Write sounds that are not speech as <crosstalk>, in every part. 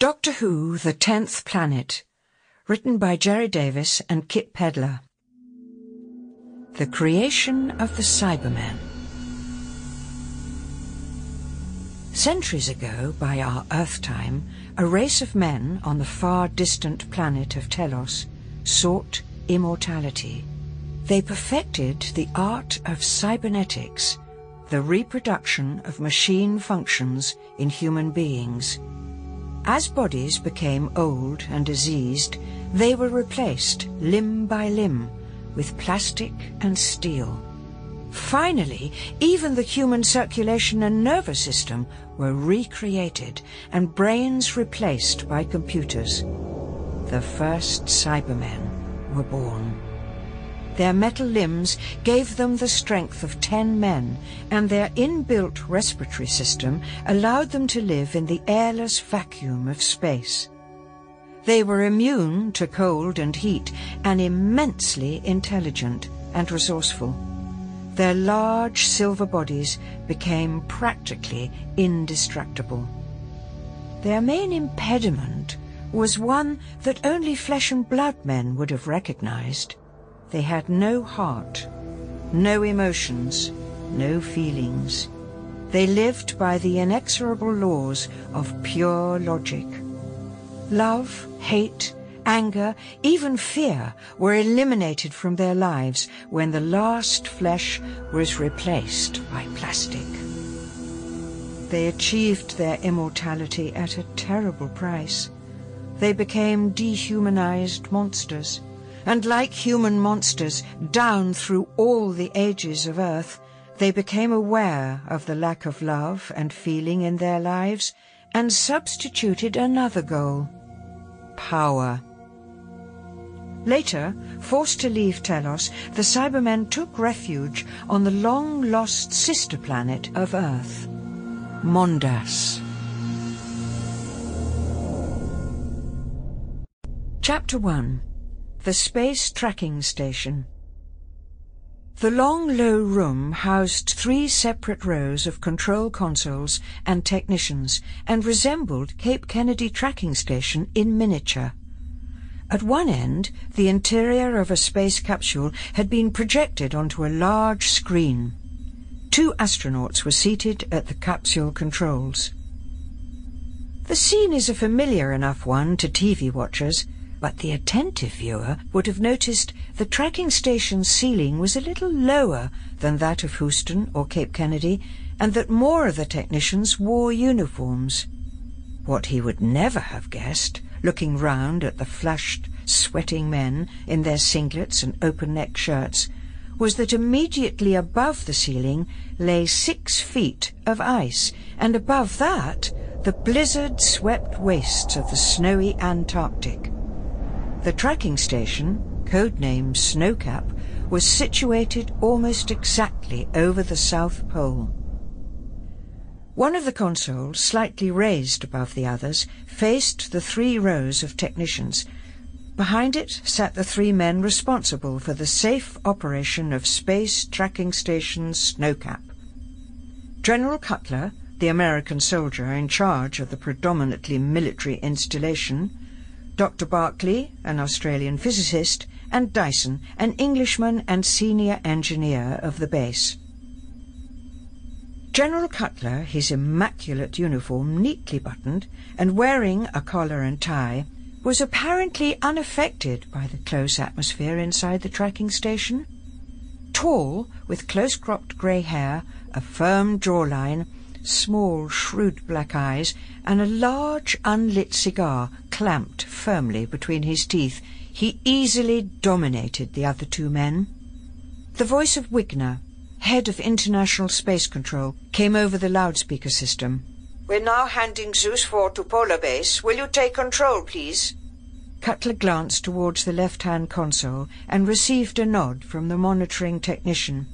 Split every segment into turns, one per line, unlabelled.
Doctor Who, The Tenth Planet, written by Gerry Davis and Kit Pedler. The creation of the Cybermen. Centuries ago, by our Earth time, a race of men on the far distant planet of Telos sought immortality. They perfected the art of cybernetics, the reproduction of machine functions in human beings. As bodies became old and diseased, they were replaced limb by limb with plastic and steel. Finally, even the human circulation and nervous system were recreated and brains replaced by computers. The first Cybermen were born. Their metal limbs gave them the strength of ten men, and their inbuilt respiratory system allowed them to live in the airless vacuum of space. They were immune to cold and heat and immensely intelligent and resourceful. Their large silver bodies became practically indestructible. Their main impediment was one that only flesh and blood men would have recognized. They had no heart, no emotions, no feelings. They lived by the inexorable laws of pure logic. Love, hate, anger, even fear were eliminated from their lives when the last flesh was replaced by plastic. They achieved their immortality at a terrible price. They became dehumanized monsters and like human monsters down through all the ages of Earth, they became aware of the lack of love and feeling in their lives and substituted another goal, power. Later, forced to leave Telos, the Cybermen took refuge on the long-lost sister planet of Earth, Mondas. Chapter 1 the Space Tracking Station The long, low room housed three separate rows of control consoles and technicians and resembled Cape Kennedy Tracking Station in miniature. At one end, the interior of a space capsule had been projected onto a large screen. Two astronauts were seated at the capsule controls. The scene is a familiar enough one to TV watchers, but the attentive viewer would have noticed the tracking station's ceiling was a little lower than that of Houston or Cape Kennedy, and that more of the technicians wore uniforms. What he would never have guessed, looking round at the flushed, sweating men in their singlets and open-neck shirts, was that immediately above the ceiling lay six feet of ice, and above that the blizzard-swept wastes of the snowy Antarctic. The tracking station, codenamed Snowcap, was situated almost exactly over the South Pole. One of the consoles, slightly raised above the others, faced the three rows of technicians. Behind it sat the three men responsible for the safe operation of Space Tracking Station Snowcap. General Cutler, the American soldier in charge of the predominantly military installation, Dr. Barclay, an Australian physicist, and Dyson, an Englishman and senior engineer of the base. General Cutler, his immaculate uniform neatly buttoned and wearing a collar and tie, was apparently unaffected by the close atmosphere inside the tracking station. Tall, with close-cropped grey hair, a firm jawline, small, shrewd black eyes, and a large unlit cigar clamped firmly between his teeth, he easily dominated the other two men. The voice of Wigner, head of International Space Control, came over the loudspeaker system. We're now handing Zeus 4 to Polar Base. Will you take control, please? Cutler glanced towards the left-hand console and received a nod from the monitoring technician.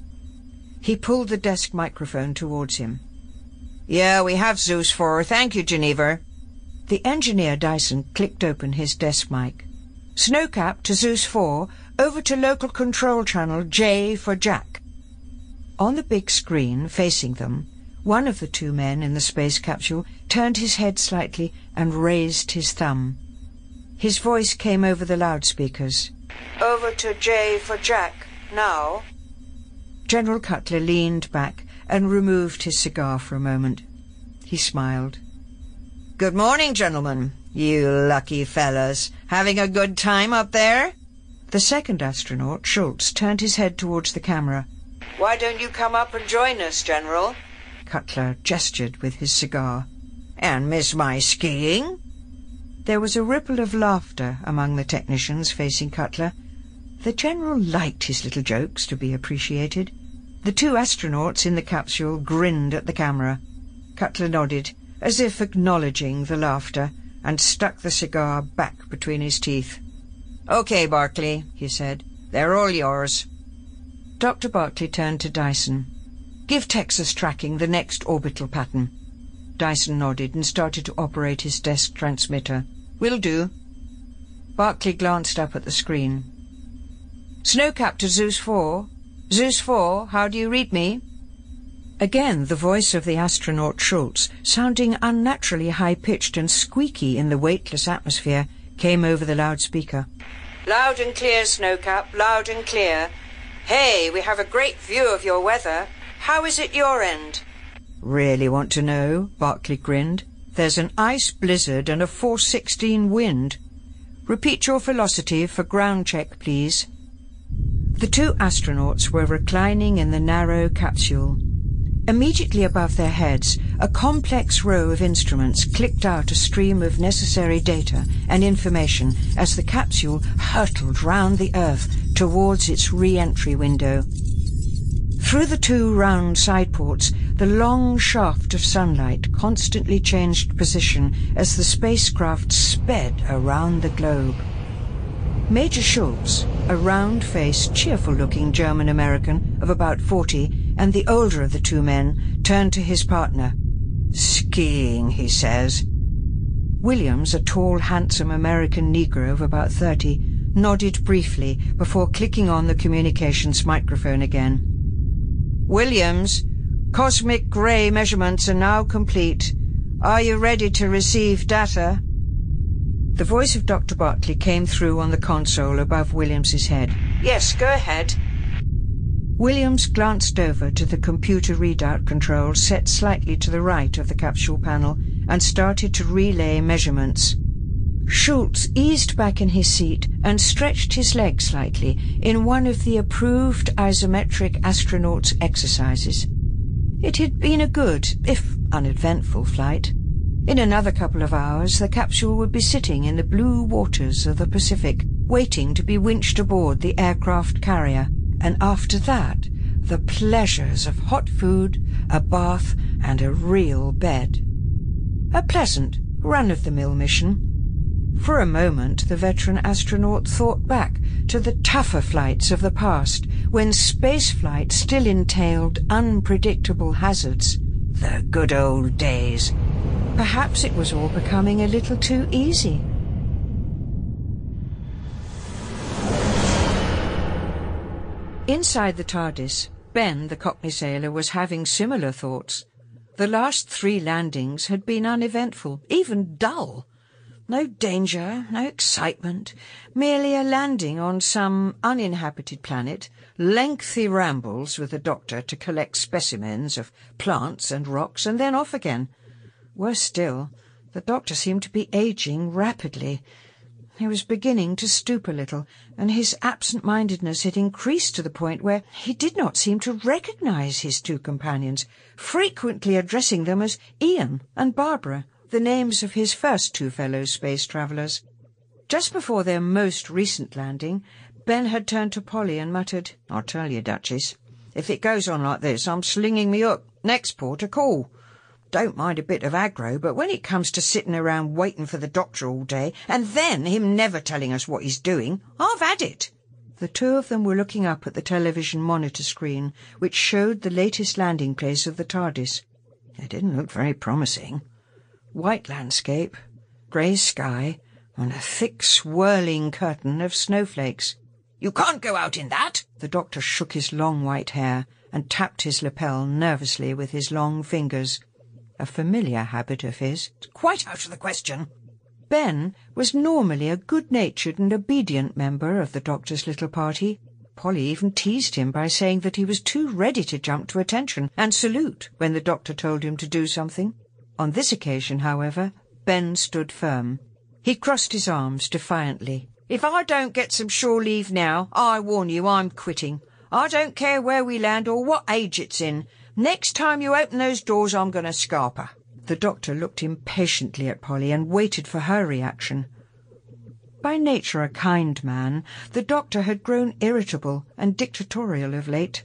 He pulled the desk microphone towards him.
Yeah, we have Zeus 4. Thank you, Geneva.
The engineer Dyson clicked open his desk mic. Snowcap to Zeus 4, over to local control channel J for Jack. On the big screen facing them One of the two men in the space capsule turned his head slightly and raised his thumb. His voice came over the loudspeakers.
Over to J for Jack, now.
General Cutler leaned back and removed his cigar for a moment. He smiled.
Good morning, gentlemen. You lucky fellas. Having a good time up there?
The second astronaut, Schultz, turned his head towards the camera.
Why don't you come up and join us, General?
Cutler gestured with his cigar.
And miss my skiing?
There was a ripple of laughter among the technicians facing Cutler. The General liked his little jokes to be appreciated. The two astronauts in the capsule grinned at the camera. Cutler nodded, as if acknowledging the laughter, and stuck the cigar back between his teeth.
Okay, Barclay, he said. They're all yours.
Dr. Barclay turned to Dyson. Give Texas tracking the next orbital pattern. Dyson nodded and started to operate his desk transmitter.
Will do.
Barclay glanced up at the screen. Snowcap to Zeus 4. Zeus 4, how do you read me? Again the voice of the astronaut Schultz, sounding unnaturally high-pitched and squeaky in the weightless atmosphere, came over the loudspeaker.
Loud and clear, Snowcap, loud and clear. Hey, we have a great view of your weather. How is it your end?
Really want to know? Barclay grinned. There's an ice blizzard and a 416 wind. Repeat your velocity for ground check, please. The two astronauts were reclining in the narrow capsule. Immediately above their heads, a complex row of instruments clicked out a stream of necessary data and information as the capsule hurtled round the Earth towards its re-entry window. Through the two round side ports, the long shaft of sunlight constantly changed position as the spacecraft sped around the globe. Major Schultz, a round-faced, cheerful-looking German-American of about forty, and the older of the two men, turned to his partner. Skiing, he says. Williams, a tall, handsome American Negro of about thirty, nodded briefly before clicking on the communications microphone again. Williams, cosmic ray measurements are now complete. Are you ready to receive data? The voice of Dr. Barclay came through on the console above Williams's head.
Yes, go ahead.
Williams glanced over to the computer readout controls set slightly to the right of the capsule panel and started to relay measurements. Schultz eased back in his seat and stretched his legs slightly in one of the approved isometric astronaut's exercises. It had been a good, if uneventful, flight. In another couple of hours, the capsule would be sitting in the blue waters of the Pacific, waiting to be winched aboard the aircraft carrier. And after that, the pleasures of hot food, a bath, and a real bed. A pleasant, run-of-the-mill mission. For a moment, the veteran astronaut thought back to the tougher flights of the past, when spaceflight still entailed unpredictable hazards. The good old days. Perhaps it was all becoming a little too easy. Inside the TARDIS, Ben, the Cockney sailor, was having similar thoughts. The last three landings had been uneventful, even dull. No danger, no excitement, merely a landing on some uninhabited planet, lengthy rambles with the doctor to collect specimens of plants and rocks, and then off again. Worse still, the doctor seemed to be aging rapidly. He was beginning to stoop a little, and his absent-mindedness had increased to the point where he did not seem to recognize his two companions, frequently addressing them as Ian and Barbara, the names of his first two fellow space travellers. Just before their most recent landing, Ben had turned to Polly and muttered, I'll tell you, Duchess, if it goes on like this, I'm slinging me up. Next port a call. Don't mind a bit of aggro, but when it comes to sitting around waiting for the doctor all day, and then him never telling us what he's doing, I've had it. The two of them were looking up at the television monitor screen, which showed the latest landing place of the TARDIS. It didn't look very promising. White landscape, grey sky, and a thick swirling curtain of snowflakes.
You can't go out in that!
The doctor shook his long white hair and tapped his lapel nervously with his long fingers. A familiar habit of his.
Quite out of the question.
Ben was normally a good-natured and obedient member of the doctor's little party. Polly even teased him by saying that he was too ready to jump to attention and salute when the doctor told him to do something. On this occasion, however, Ben stood firm. He crossed his arms defiantly. If I don't get some shore leave now, I warn you I'm quitting. I don't care where we land or what age it's in. Next time you open those doors, I'm going to scarper. The doctor looked impatiently at Polly and waited for her reaction. By nature a kind man, the doctor had grown irritable and dictatorial of late.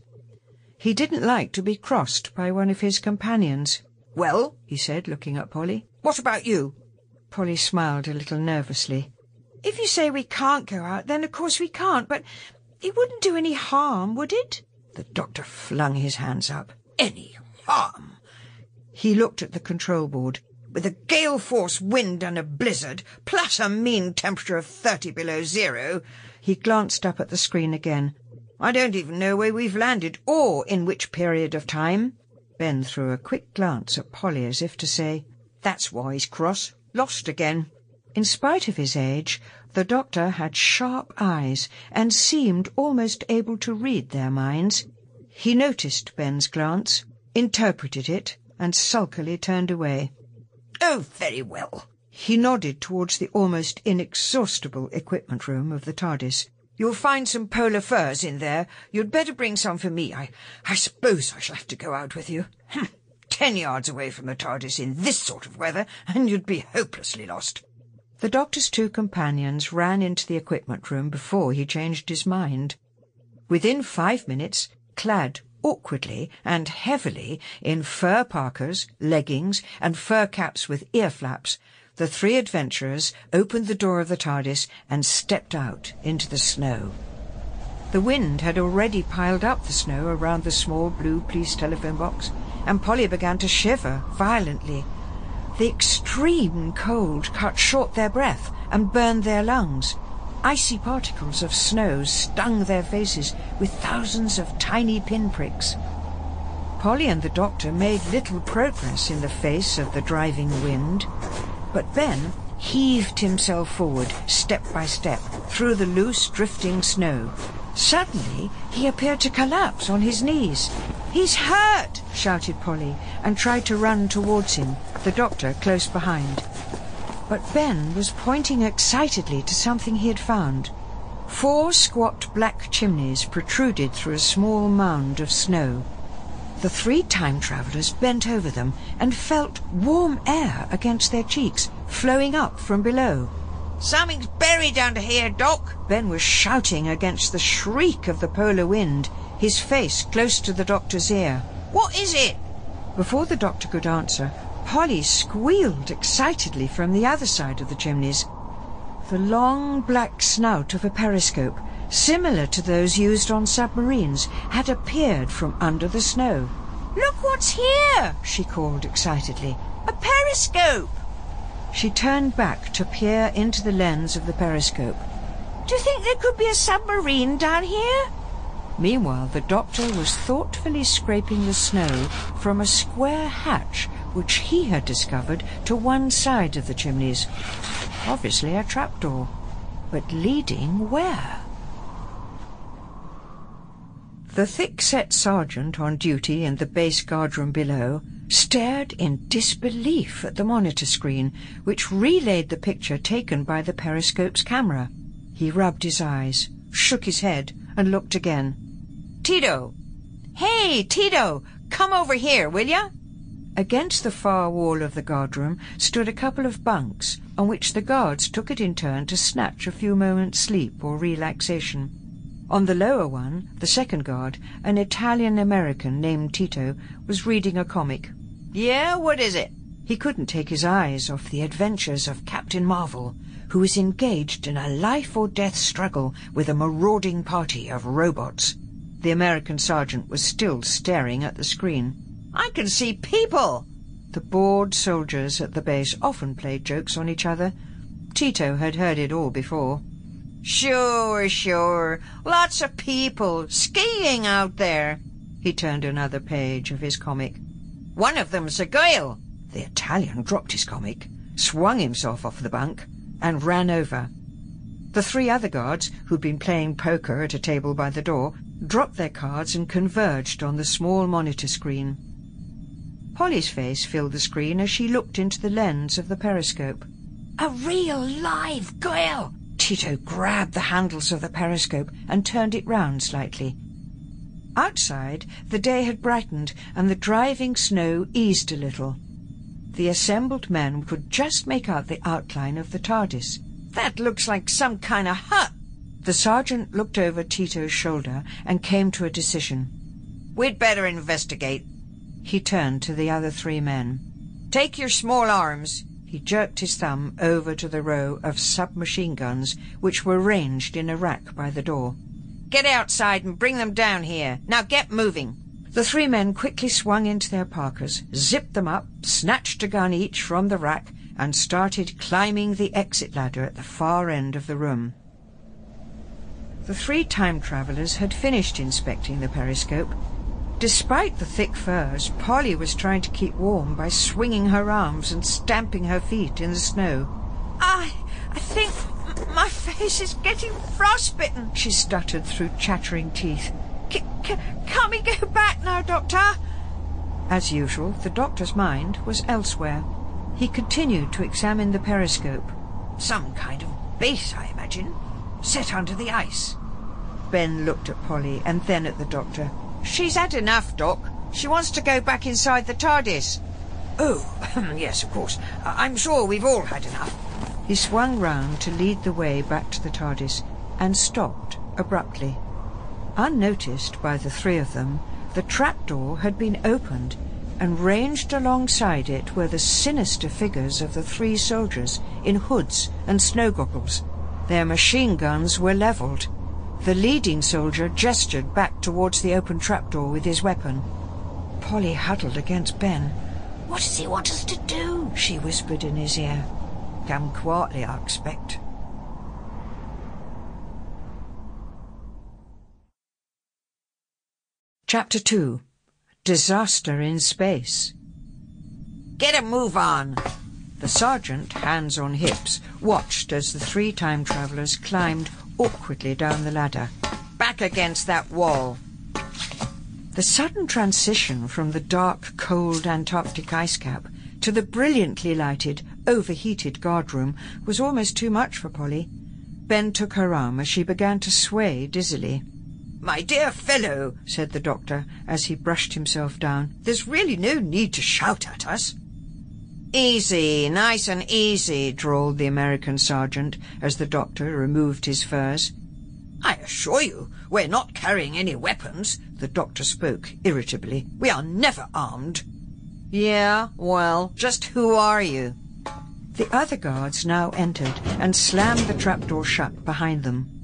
He didn't like to be crossed by one of his companions.
Well,
he said, looking at Polly.
What about you?
Polly smiled a little nervously. If you say we can't go out, then of course we can't, but it wouldn't do any harm, would it? The doctor flung his hands up.
Any harm?
He looked at the control board.
With a gale force wind and a blizzard, plus a mean temperature of thirty below zero,
he glanced up at the screen again.
I don't even know where we've landed, or in which period of time.
Ben threw a quick glance at Polly as if to say,
That's why he's cross. Lost again.
In spite of his age, the doctor had sharp eyes and seemed almost able to read their minds. He noticed Ben's glance, interpreted it, and sulkily turned away.
Oh, very well.
He nodded towards the almost inexhaustible equipment room of the TARDIS.
You'll find some polar furs in there. You'd better bring some for me. I, I suppose I shall have to go out with you. Hm. Ten yards away from the TARDIS in this sort of weather, and you'd be hopelessly lost.
The doctor's two companions ran into the equipment room before he changed his mind. Within five minutes, clad awkwardly and heavily in fur parkas, leggings, and fur caps with ear flaps, the three adventurers opened the door of the TARDIS and stepped out into the snow. The wind had already piled up the snow around the small blue police telephone box, and Polly began to shiver violently. The extreme cold cut short their breath and burned their lungs. Icy particles of snow stung their faces with thousands of tiny pinpricks. Polly and the doctor made little progress in the face of the driving wind, but Ben heaved himself forward, step by step, through the loose, drifting snow. Suddenly, he appeared to collapse on his knees. He's hurt, shouted Polly, and tried to run towards him, the doctor close behind. But Ben was pointing excitedly to something he had found. Four squat black chimneys protruded through a small mound of snow. The three time travellers bent over them and felt warm air against their cheeks, flowing up from below.
Something's buried under here, Doc.
Ben was shouting against the shriek of the polar wind, his face close to the doctor's ear.
What is it?
Before the doctor could answer, Polly squealed excitedly from the other side of the chimneys. The long black snout of a periscope, similar to those used on submarines, had appeared from under the snow.
Look what's here, she called excitedly. A periscope!
She turned back to peer into the lens of the periscope.
Do you think there could be a submarine down here?
Meanwhile, the doctor was thoughtfully scraping the snow from a square hatch which he had discovered to one side of the chimneys. Obviously a trapdoor. But leading where? The thick-set sergeant on duty in the base guardroom below stared in disbelief at the monitor screen, which relayed the picture taken by the periscope's camera. He rubbed his eyes, shook his head, and looked again.
Tito! Hey, Tito! Come over here, will ya?
Against the far wall of the guardroom stood a couple of bunks on which the guards took it in turn to snatch a few moments' sleep or relaxation. On the lower one, the second guard, an Italian-American named Tito, was reading a comic.
Yeah, what is it?
He couldn't take his eyes off the adventures of Captain Marvel, who was engaged in a life-or-death struggle with a marauding party of robots. The American sergeant was still staring at the screen.
I can see people!
The bored soldiers at the base often played jokes on each other. Tito had heard it all before.
Sure, sure. Lots of people skiing out there.
He turned another page of his comic.
One of them's a girl.
The Italian dropped his comic, swung himself off the bunk, and ran over. The three other guards, who'd been playing poker at a table by the door, dropped their cards and converged on the small monitor screen. Polly's face filled the screen as she looked into the lens of the periscope.
A real live girl!
Tito grabbed the handles of the periscope and turned it round slightly. Outside, the day had brightened and the driving snow eased a little. The assembled men could just make out the outline of the TARDIS.
That looks like some kind of hut.
The sergeant looked over Tito's shoulder and came to a decision.
We'd better investigate.
He turned to the other three men.
Take your small arms.
He jerked his thumb over to the row of submachine guns which were ranged in a rack by the door.
Get outside and bring them down here. Now get moving.
The three men quickly swung into their parkas, zipped them up, snatched a gun each from the rack, and started climbing the exit ladder at the far end of the room. The three time travellers had finished inspecting the periscope. Despite the thick furs, Polly was trying to keep warm by swinging her arms and stamping her feet in the snow.
I, I think my face is getting frostbitten,
she stuttered through chattering teeth.
C- c- can't we go back now, Doctor?
As usual, the doctor's mind was elsewhere. He continued to examine the periscope.
Some kind of base, I imagine, set under the ice.
Ben looked at Polly and then at the doctor.
She's had enough, Doc. She wants to go back inside the TARDIS.
Oh, <clears throat> yes, of course. I'm sure we've all had enough.
He swung round to lead the way back to the TARDIS and stopped abruptly. Unnoticed by the three of them, the trapdoor had been opened and ranged alongside it were the sinister figures of the three soldiers in hoods and snow goggles. Their machine guns were levelled. The leading soldier gestured back towards the open trapdoor with his weapon. Polly huddled against Ben.
What does he want us to do?
she whispered in his ear. Come quietly, I expect. Chapter 2 Disaster in Space
Get a move on!
The sergeant, hands on hips, watched as the three time travellers climbed awkwardly down the ladder.
Back against that wall.
The sudden transition from the dark, cold Antarctic ice cap to the brilliantly lighted, overheated guardroom was almost too much for Polly. Ben took her arm as she began to sway dizzily.
My dear fellow, said the doctor as he brushed himself down, there's really no need to shout at us.
Easy, nice and easy, drawled the American sergeant as the doctor removed his furs.
I assure you, we're not carrying any weapons, the doctor spoke irritably. We are never armed.
Yeah, well, just who are you?
The other guards now entered and slammed the trapdoor shut behind them.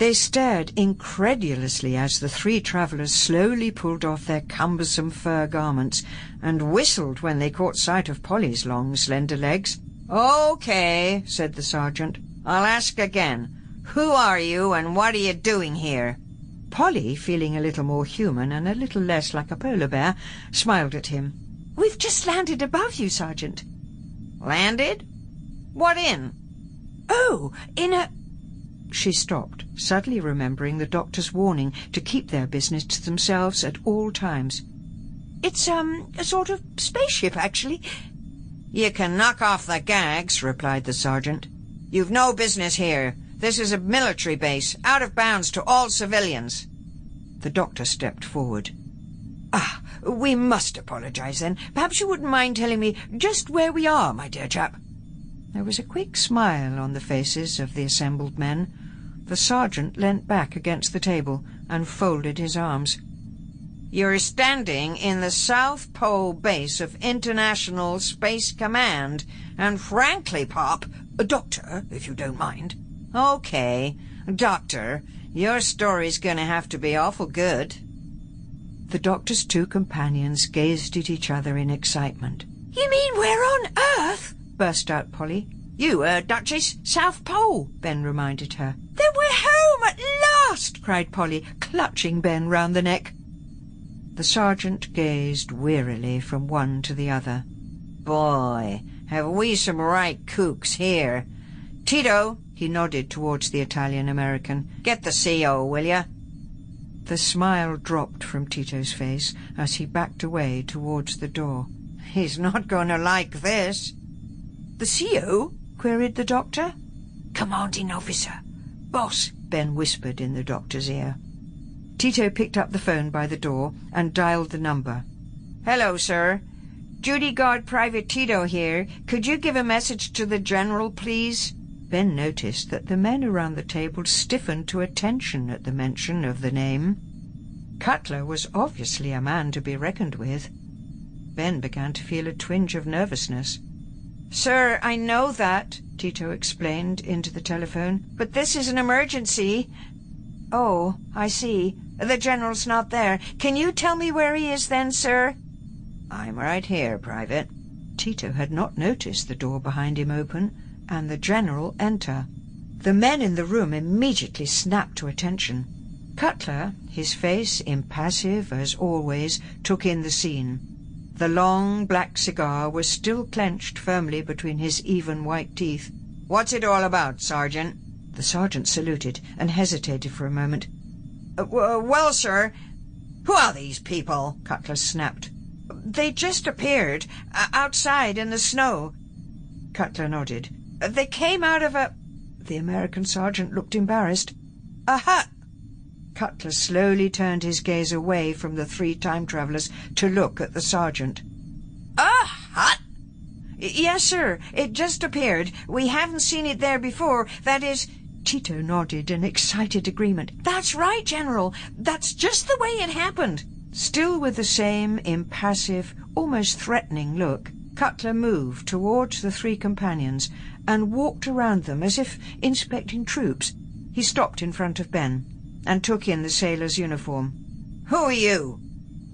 They stared incredulously as the three travellers slowly pulled off their cumbersome fur garments and whistled when they caught sight of Polly's long, slender legs.
Okay, said the sergeant. I'll ask again. Who are you and what are you doing here?
Polly, feeling a little more human and a little less like a polar bear, smiled at him.
We've just landed above you, Sergeant.
Landed? What in?
Oh, in a...
She stopped, suddenly remembering the doctor's warning to keep their business to themselves at all times.
It's, um, a sort of spaceship, actually.
You can knock off the gags, replied the sergeant. You've no business here. This is a military base, out of bounds to all civilians.
The doctor stepped forward.
Ah, we must apologize then. Perhaps you wouldn't mind telling me just where we are, my dear chap.
There was a quick smile on the faces of the assembled men. The sergeant leant back against the table and folded his arms.
You're standing in the South Pole base of International Space Command, and frankly, Pop,
a doctor, if you don't mind.
Okay, doctor, your story's gonna have to be awful good.
The doctor's two companions gazed at each other in excitement.
You mean we're on Earth?
Burst out Polly.
You heard, Duchess. South Pole, Ben reminded her.
Then we're home at last,
cried Polly, clutching Ben round the neck. The sergeant gazed wearily from one to the other.
Boy, have we some right kooks here. Tito, he nodded towards the Italian-American, get the CO, will you?
The smile dropped from Tito's face as he backed away towards the door.
He's not going to like this.
The CO? queried the doctor. Commanding officer. Boss, Ben whispered in the doctor's ear. Tito picked up the phone by the door and dialed the number.
Hello, sir. Duty Guard Private Tito here. Could you give a message to the General, please?
Ben noticed that the men around the table stiffened to attention at the mention of the name. Cutler was obviously a man to be reckoned with. Ben began to feel a twinge of nervousness.
Sir, I know that, Tito explained into the telephone, but this is an emergency. Oh, I see. The General's not there. Can you tell me where he is then, sir?
I'm right here, Private.
Tito had not noticed the door behind him open, and the General enter. The men in the room immediately snapped to attention. Cutler, his face impassive as always, took in the scene. The long black cigar was still clenched firmly between his even white teeth.
What's it all about, Sergeant?
The sergeant saluted and hesitated for a moment.
Uh, well, sir, who are these people? Cutler snapped. They just appeared uh, outside in the snow.
Cutler nodded.
They came out of a...
The American sergeant looked embarrassed.
A hut.
Cutler slowly turned his gaze away from the three time travellers to look at the sergeant.
A hut? Yes, sir. It just appeared. We haven't seen it there before. That is...
Tito nodded in excited agreement.
That's right, General. That's just the way it happened.
Still with the same impassive, almost threatening look, Cutler moved towards the three companions and walked around them as if inspecting troops. He stopped in front of Ben and took in the sailor's uniform.
Who are you?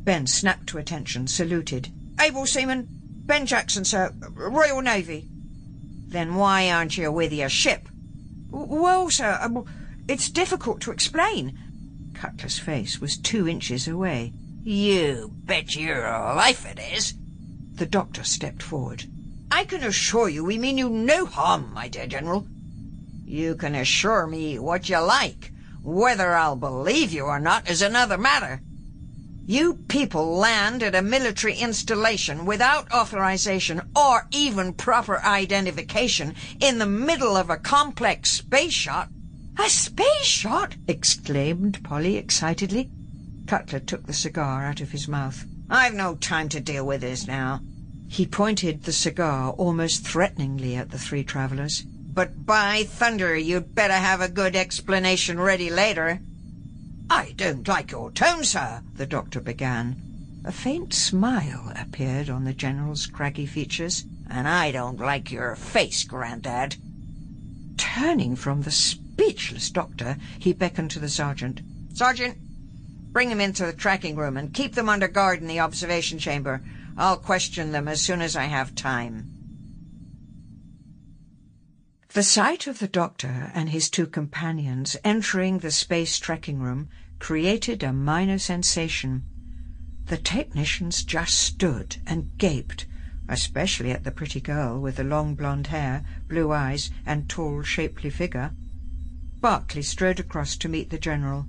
Ben snapped to attention, saluted.
Able seaman, Ben Jackson, sir, Royal Navy. Then why aren't you with your ship?
Well, sir, uh, it's difficult to explain. Cutler's face was two inches away.
You bet your life it is.
The doctor stepped forward.
I can assure you we mean you no harm, my dear General. You can assure me what you like. Whether I'll believe you or not is another matter. You people land at a military installation without authorization or even proper identification in the middle of a complex space shot.
A space shot? exclaimed Polly excitedly. Cutler took the cigar out of his mouth.
I've no time to deal with this now.
He pointed the cigar almost threateningly at the three travellers.
But by thunder, you'd better have a good explanation ready later. I don't like your tone, sir, the doctor began.
A faint smile appeared on the General's craggy features.
And I don't like your face, Grandad.
Turning from the speechless doctor, he beckoned to the sergeant.
Sergeant, bring them into the tracking room and keep them under guard in the observation chamber. I'll question them as soon as I have time.
The sight of the doctor and his two companions entering the space tracking room created a minor sensation. The technicians just stood and gaped, especially at the pretty girl with the long blonde hair, blue eyes, and tall, shapely figure. Barclay strode across to meet the general.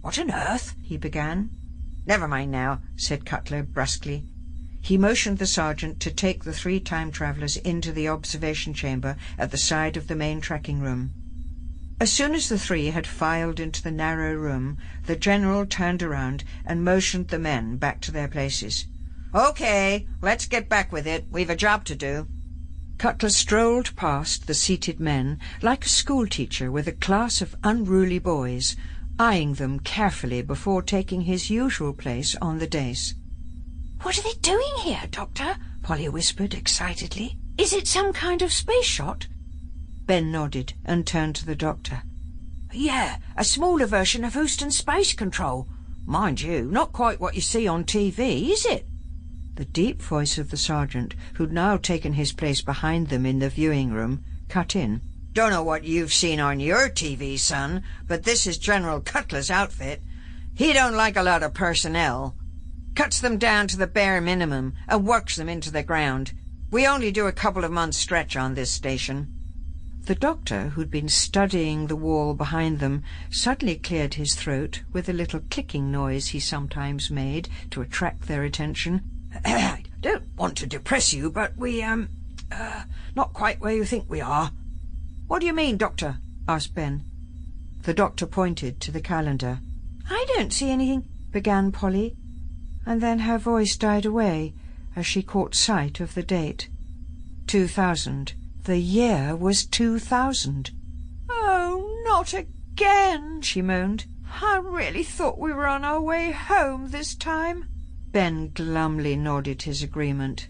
What on earth?
he began.
Never mind now, said Cutler brusquely.
He motioned the sergeant to take the three time travellers into the observation chamber at the side of the main tracking room. As soon as the three had filed into the narrow room, the general turned around and motioned the men back to their places.
Okay, let's get back with it. We've a job to do.
Cutler strolled past the seated men like a schoolteacher with a class of unruly boys, eyeing them carefully before taking his usual place on the dais.
What are they doing here, Doctor? Polly whispered excitedly.
Is it some kind of space shot? Ben nodded and turned to the doctor.
Yeah, a smaller version of Houston Space Control. Mind you, not quite what you see on TV, is it?
The deep voice of the sergeant, who'd now taken his place behind them in the viewing room, cut in.
Don't know what you've seen on your TV, son, but this is General Cutler's outfit. He don't like a lot of personnel. Cuts them down to the bare minimum and works them into the ground. We only do a couple of months stretch on this station.
The doctor, who'd been studying the wall behind them, suddenly cleared his throat with a little clicking noise he sometimes made to attract their attention. <clears throat>
I don't want to depress you, but we, um, uh, not quite where you think we are. What do you mean, Doctor? asked Ben.
The doctor pointed to the calendar.
I don't see anything,
began Polly, and then her voice died away as she caught sight of the date. Two thousand. The year was two thousand.
Oh, not again, she moaned. I really thought we were on our way home this time.
Ben glumly nodded his agreement.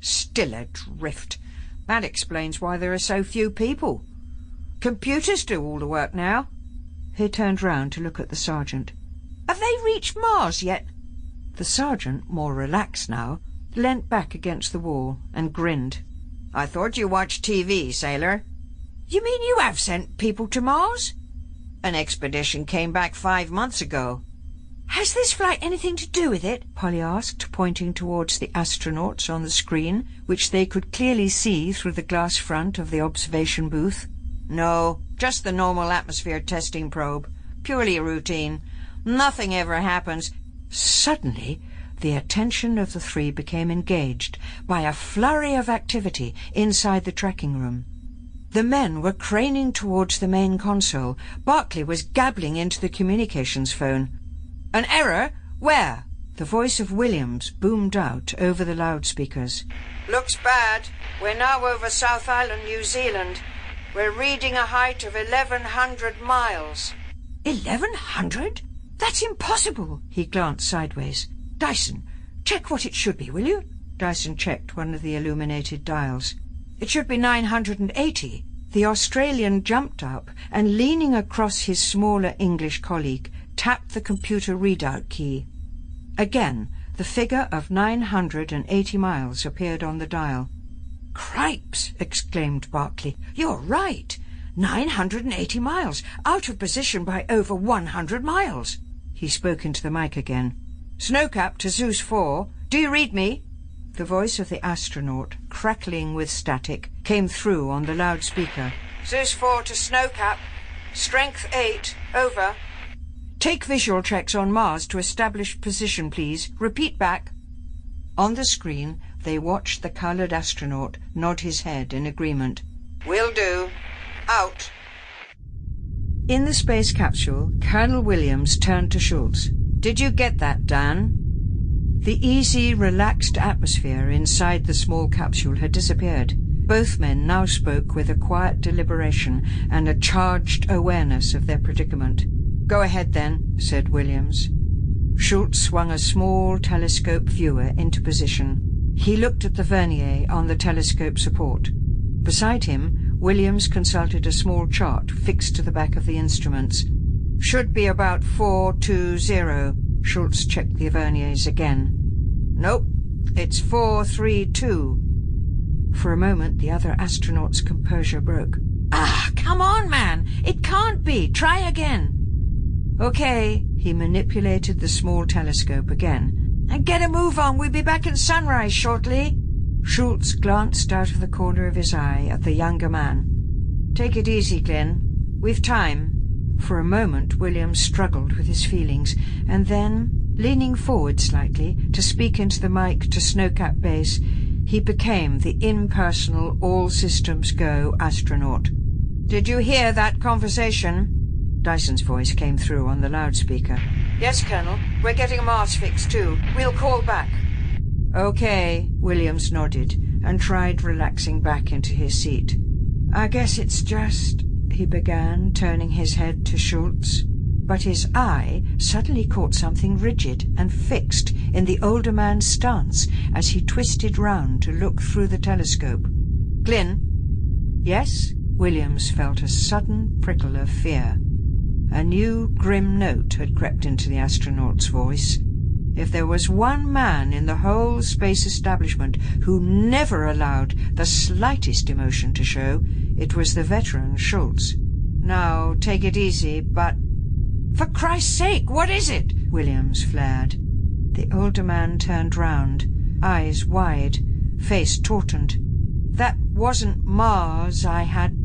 Still adrift. That explains why there are so few people. Computers do all the work now.
He turned round to look at the sergeant.
Have they reached Mars yet?
The sergeant, more relaxed now, leant back against the wall and grinned.
I thought you watched TV, sailor.
You mean you have sent people to Mars?
An expedition came back five months ago.
Has this flight anything to do with it?
Polly asked, pointing towards the astronauts on the screen, which they could clearly see through the glass front of the observation booth.
No, just the normal atmosphere testing probe. Purely routine. Nothing ever happens.
Suddenly, the attention of the three became engaged by a flurry of activity inside the tracking room. The men were craning towards the main console. Barclay was gabbling into the communications phone.
An error? Where?
The voice of Williams boomed out over the loudspeakers.
Looks bad. We're now over South Island, New Zealand. We're reading a height of 1100 miles.
1100? That's impossible.
He glanced sideways.
Dyson, check what it should be, will you?
Dyson checked one of the illuminated dials.
It should be 980.
The Australian jumped up and, leaning across his smaller English colleague, tapped the computer readout key. Again, the figure of 980 miles appeared on the dial.
Cripes! exclaimed Barclay. You're right. 980 miles, out of position by over 100 miles.
He spoke into the mic again.
Snowcap to Zeus 4. Do you read me?
The voice of the astronaut, crackling with static, came through on the loudspeaker.
Zeus 4 to Snowcap. Strength 8. Over.
Take visual checks on Mars to establish position, please. Repeat back.
On the screen, they watched the coloured astronaut nod his head in agreement.
Will do. Out.
In the space capsule, Colonel Williams turned to Schultz. Did you get that, Dan? The easy, relaxed atmosphere inside the small capsule had disappeared. Both men now spoke with a quiet deliberation and a charged awareness of their predicament. Go ahead, then, said Williams. Schultz swung a small telescope viewer into position. He looked at the vernier on the telescope support. Beside him, Williams consulted a small chart fixed to the back of the instruments. Should be about 420. Schultz checked the verniers again. Nope, it's 432. For a moment, the other astronaut's composure broke.
Ah, come on, man! It can't be! Try again!
Okay, he manipulated the small telescope again.
And get a move on, we'll be back in sunrise shortly.
Schultz glanced out of the corner of his eye at the younger man. Take it easy, Glenn. We've time. For a moment, William struggled with his feelings, and then, leaning forward slightly to speak into the mic to Snowcap Base, he became the impersonal all-systems-go astronaut. Did you hear that conversation? Dyson's voice came through on the loudspeaker.
Yes, Colonel. We're getting a Mars fix, too. We'll call back.
Okay, Williams nodded and tried relaxing back into his seat. I guess it's just, he began, turning his head to Schultz. But his eye suddenly caught something rigid and fixed in the older man's stance as he twisted round to look through the telescope.
Glynn?
Yes? Williams felt a sudden prickle of fear. A new grim note had crept into the astronaut's voice. If there was one man in the whole space establishment who never allowed the slightest emotion to show, it was the veteran Schultz. Now, take it easy, but...
For Christ's sake, what is it?
Williams flared. The older man turned round, eyes wide, face tautened. That wasn't Mars I had...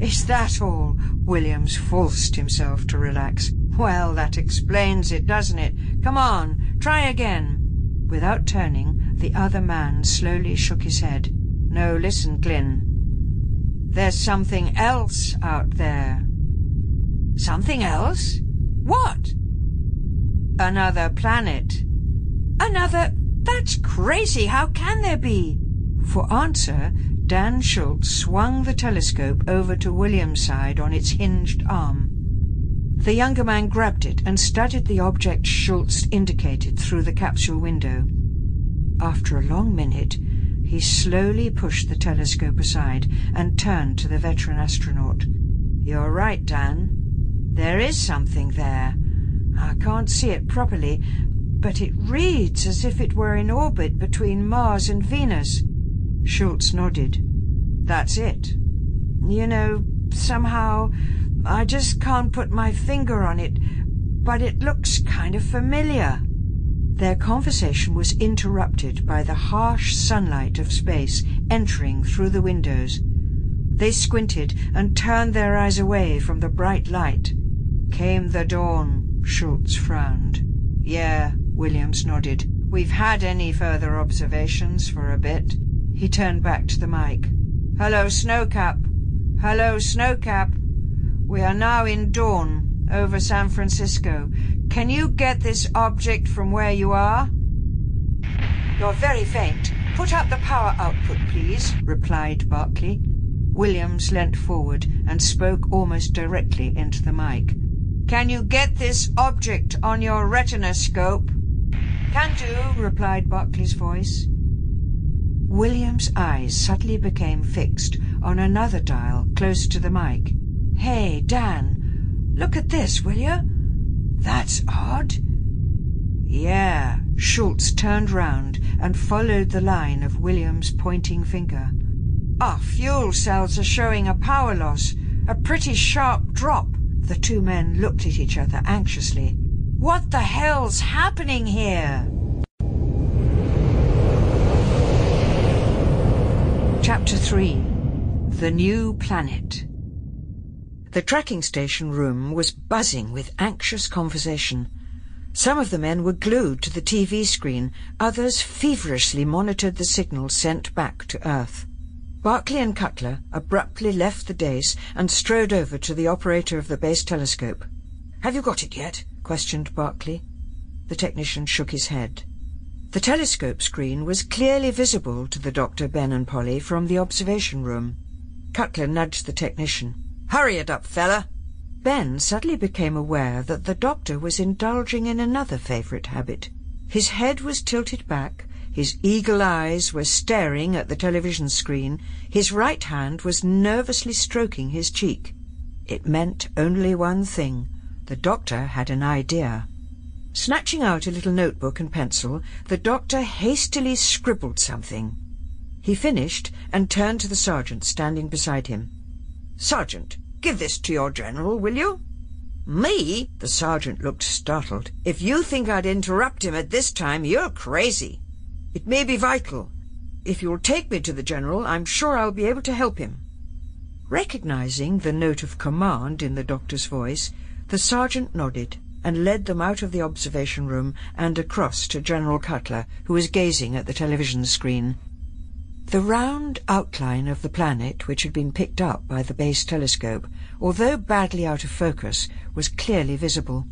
Is that all? Williams forced himself to relax. Well, that explains it, doesn't it? Come on, try again. Without turning, the other man slowly shook his head. No, listen, Glynn. There's something else out there.
Something else? What?
Another planet.
Another... That's crazy. How can there be?
For answer, Dan Schultz swung the telescope over to William's side on its hinged arm. The younger man grabbed it and studied the object Schultz indicated through the capsule window. After a long minute, he slowly pushed the telescope aside and turned to the veteran astronaut. You're right, Dan. There is something there. I can't see it properly, but it reads as if it were in orbit between Mars and Venus. Schultz nodded. That's it. You know, somehow, I just can't put my finger on it, but it looks kind of familiar. Their conversation was interrupted by the harsh sunlight of space entering through the windows. They squinted and turned their eyes away from the bright light. Came the dawn, Schultz frowned. Yeah, Williams nodded. We've had any further observations for a bit. He turned back to the mic. Hello, Snowcap. Hello, Snowcap. We are now in dawn, over San Francisco. Can you get this object from where you are? You're very faint. Put up the power output, please, replied Barclay. Williams leant forward and spoke almost directly into the mic. Can you get this object on your retinoscope? Can do, replied Barclay's voice. William's eyes suddenly became fixed on another dial close to the mic. Hey, Dan, look at this, will you? That's odd. Yeah, Schultz turned round and followed the line of William's pointing finger. Our fuel cells are showing a power loss, a pretty sharp drop. The two men looked at each other anxiously. What the hell's happening here? Chapter 3 The New Planet the tracking station room was buzzing with anxious conversation. Some of the men were glued to the TV screen, others feverishly monitored the signals sent back to Earth. Barclay and Cutler abruptly left the dais and strode over to the operator of the base telescope. Have you got it yet? questioned Barclay. The technician shook his head. The telescope screen was clearly visible to the doctor, Ben and Polly from the observation room. Cutler nudged the technician. Hurry it up, fella. Ben suddenly became aware that the doctor was indulging in another favourite habit. His head was tilted back, his eagle eyes were staring at the television screen, his right hand was nervously stroking his cheek. It meant only one thing. The doctor had an idea. Snatching out a little notebook and pencil, the doctor hastily scribbled something. He finished and turned to the sergeant standing beside him. Sergeant, give this to your general, will you? Me? The sergeant looked startled. If you think I'd interrupt him at this time, you're crazy. It may be vital. If you'll take me to the general, I'm sure I'll be able to help him. Recognizing the note of command in the doctor's voice, the sergeant nodded and led them out of the observation room and across to General Cutler, who was gazing at the television screen. The round outline of the planet, which had been picked up by the base telescope, although badly out of focus, was clearly visible.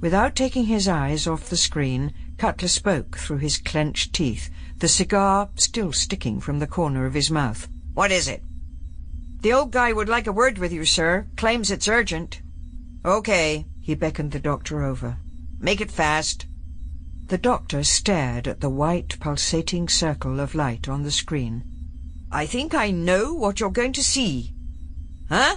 Without taking his eyes off the screen, Cutler spoke through his clenched teeth, the cigar still sticking from the corner of his mouth. What is it? The old guy would like a word with you, sir. Claims it's urgent. Okay, he beckoned the doctor over. Make it fast. The doctor stared at the white, pulsating circle of light on the screen. I think I know what you're going to see. Huh?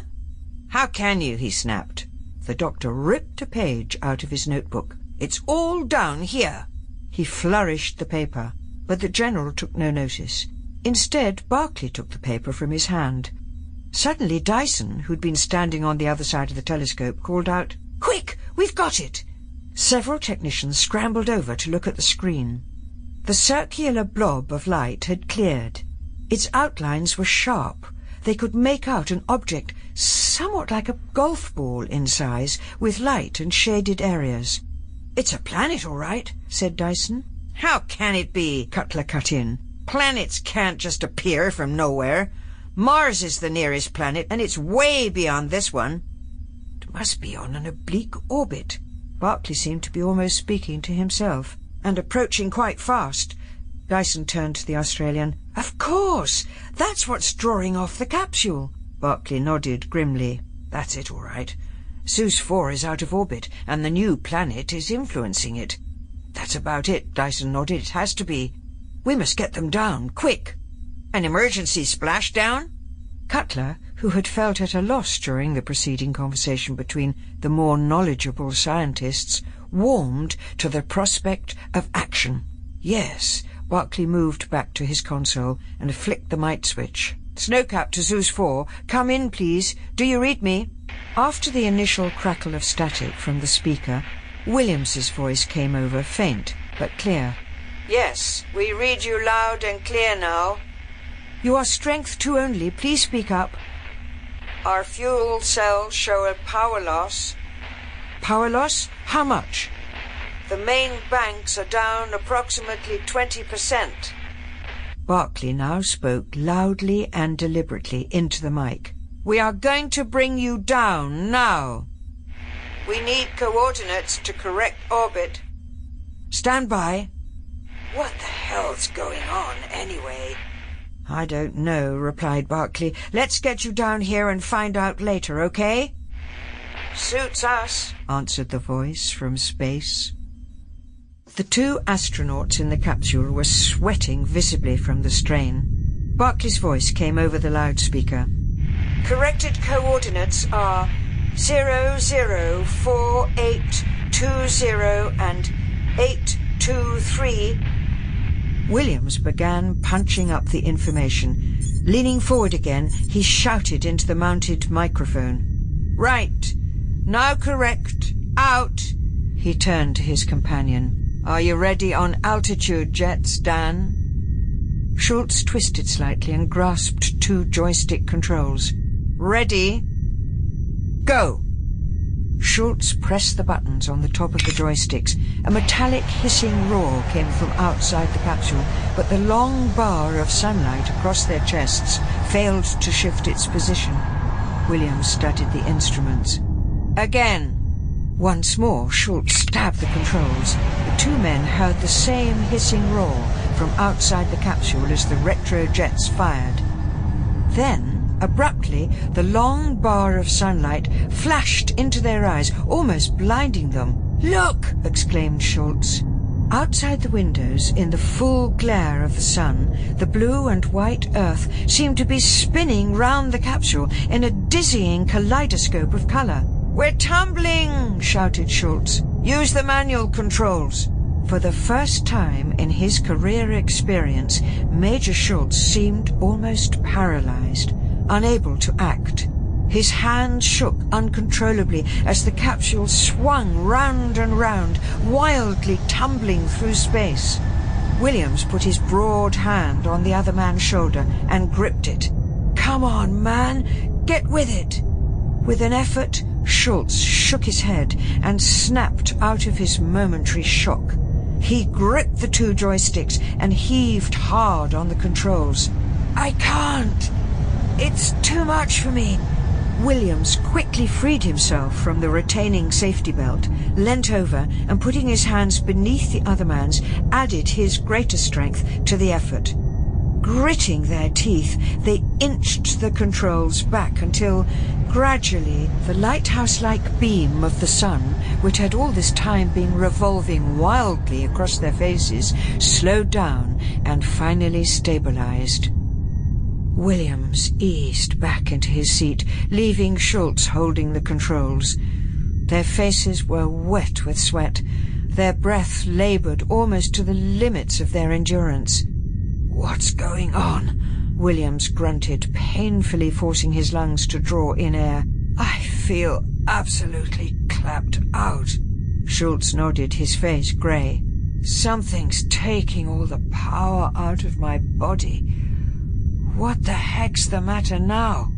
How can you? he snapped. The doctor ripped a page out of his notebook. It's all down here. He flourished the paper, but the general took no notice. Instead, Barclay took the paper from his hand. Suddenly Dyson, who'd been standing on the other side of the telescope, called out, Quick! We've got it! Several technicians scrambled over to look at the screen. The circular blob of light had cleared. Its outlines were sharp. They could make out an object somewhat like a golf ball in size, with light and shaded areas.
It's a planet, all right, said Dyson.
How can it be? Cutler cut in. Planets can't just appear from nowhere. Mars is the nearest planet, and it's way beyond this one.
It must be on an oblique orbit. Barclay seemed to be almost speaking to himself, and approaching quite fast. Dyson turned to the Australian. Of course! That's what's drawing off the capsule. Barclay nodded grimly. That's it, all right. Zeus 4 is out of orbit, and the new planet is influencing it. That's about it, Dyson nodded. It has to be. We must get them down, quick.
An emergency splashdown?
Cutler, who had felt at a loss during the preceding conversation between the more knowledgeable scientists, warmed to the prospect of action. Yes, Barclay moved back to his console and flicked the might switch. Snowcap to Zeus 4. Come in, please. Do you read me? After the initial crackle of static from the speaker, Williams's voice came over, faint but clear.
Yes, we read you loud and clear now.
You are strength two only. Please speak up.
Our fuel cells show a power loss.
Power loss? How much?
The main banks are down approximately 20%.
Barclay now spoke loudly and deliberately into the mic. We are going to bring you down now.
We need coordinates to correct orbit.
Stand by.
What the hell's going on anyway?
I don't know, replied Barclay. Let's get you down here and find out later, okay?
Suits us,
answered the voice from space. The two astronauts in the capsule were sweating visibly from the strain. Barclay's voice came over the loudspeaker.
Corrected coordinates are 004820 and 823.
Williams began punching up the information. Leaning forward again, he shouted into the mounted microphone. Right. Now correct. Out. He turned to his companion. Are you ready on attitude jets, Dan? Schultz twisted slightly and grasped two joystick controls. Ready? Go! Schultz pressed the buttons on the top of the joysticks. A metallic hissing roar came from outside the capsule, but the long bar of sunlight across their chests failed to shift its position. Williams studied the instruments. Again! Once more, Schultz stabbed the controls. The two men heard the same hissing roar from outside the capsule as the retro jets fired. Then, abruptly, the long bar of sunlight flashed into their eyes, almost blinding them. Look! exclaimed Schultz. Outside the windows, in the full glare of the sun, the blue and white earth seemed to be spinning round the capsule in a dizzying kaleidoscope of colour. We're tumbling, shouted Schultz. Use the manual controls. For the first time in his career experience, Major Schultz seemed almost paralyzed, unable to act. His hands shook uncontrollably as the capsule swung round and round, wildly tumbling through space. Williams put his broad hand on the other man's shoulder and gripped it. Come on, man, get with it. With an effort, Schultz shook his head and snapped out of his momentary shock. He gripped the two joysticks and heaved hard on the controls. I can't! It's too much for me. Williams quickly freed himself from the retaining safety belt, leant over, and putting his hands beneath the other man's, added his greater strength to the effort. Gritting their teeth, they inched the controls back until, gradually, the lighthouse-like beam of the sun, which had all this time been revolving wildly across their faces, slowed down and finally stabilized. Williams eased back into his seat, leaving Schultz holding the controls. Their faces were wet with sweat. Their breath labored almost to the limits of their endurance. What's going on? Williams grunted, painfully forcing his lungs to draw in air. I feel absolutely clapped out. Schultz nodded, his face grey. Something's taking all the power out of my body. What the heck's the matter now?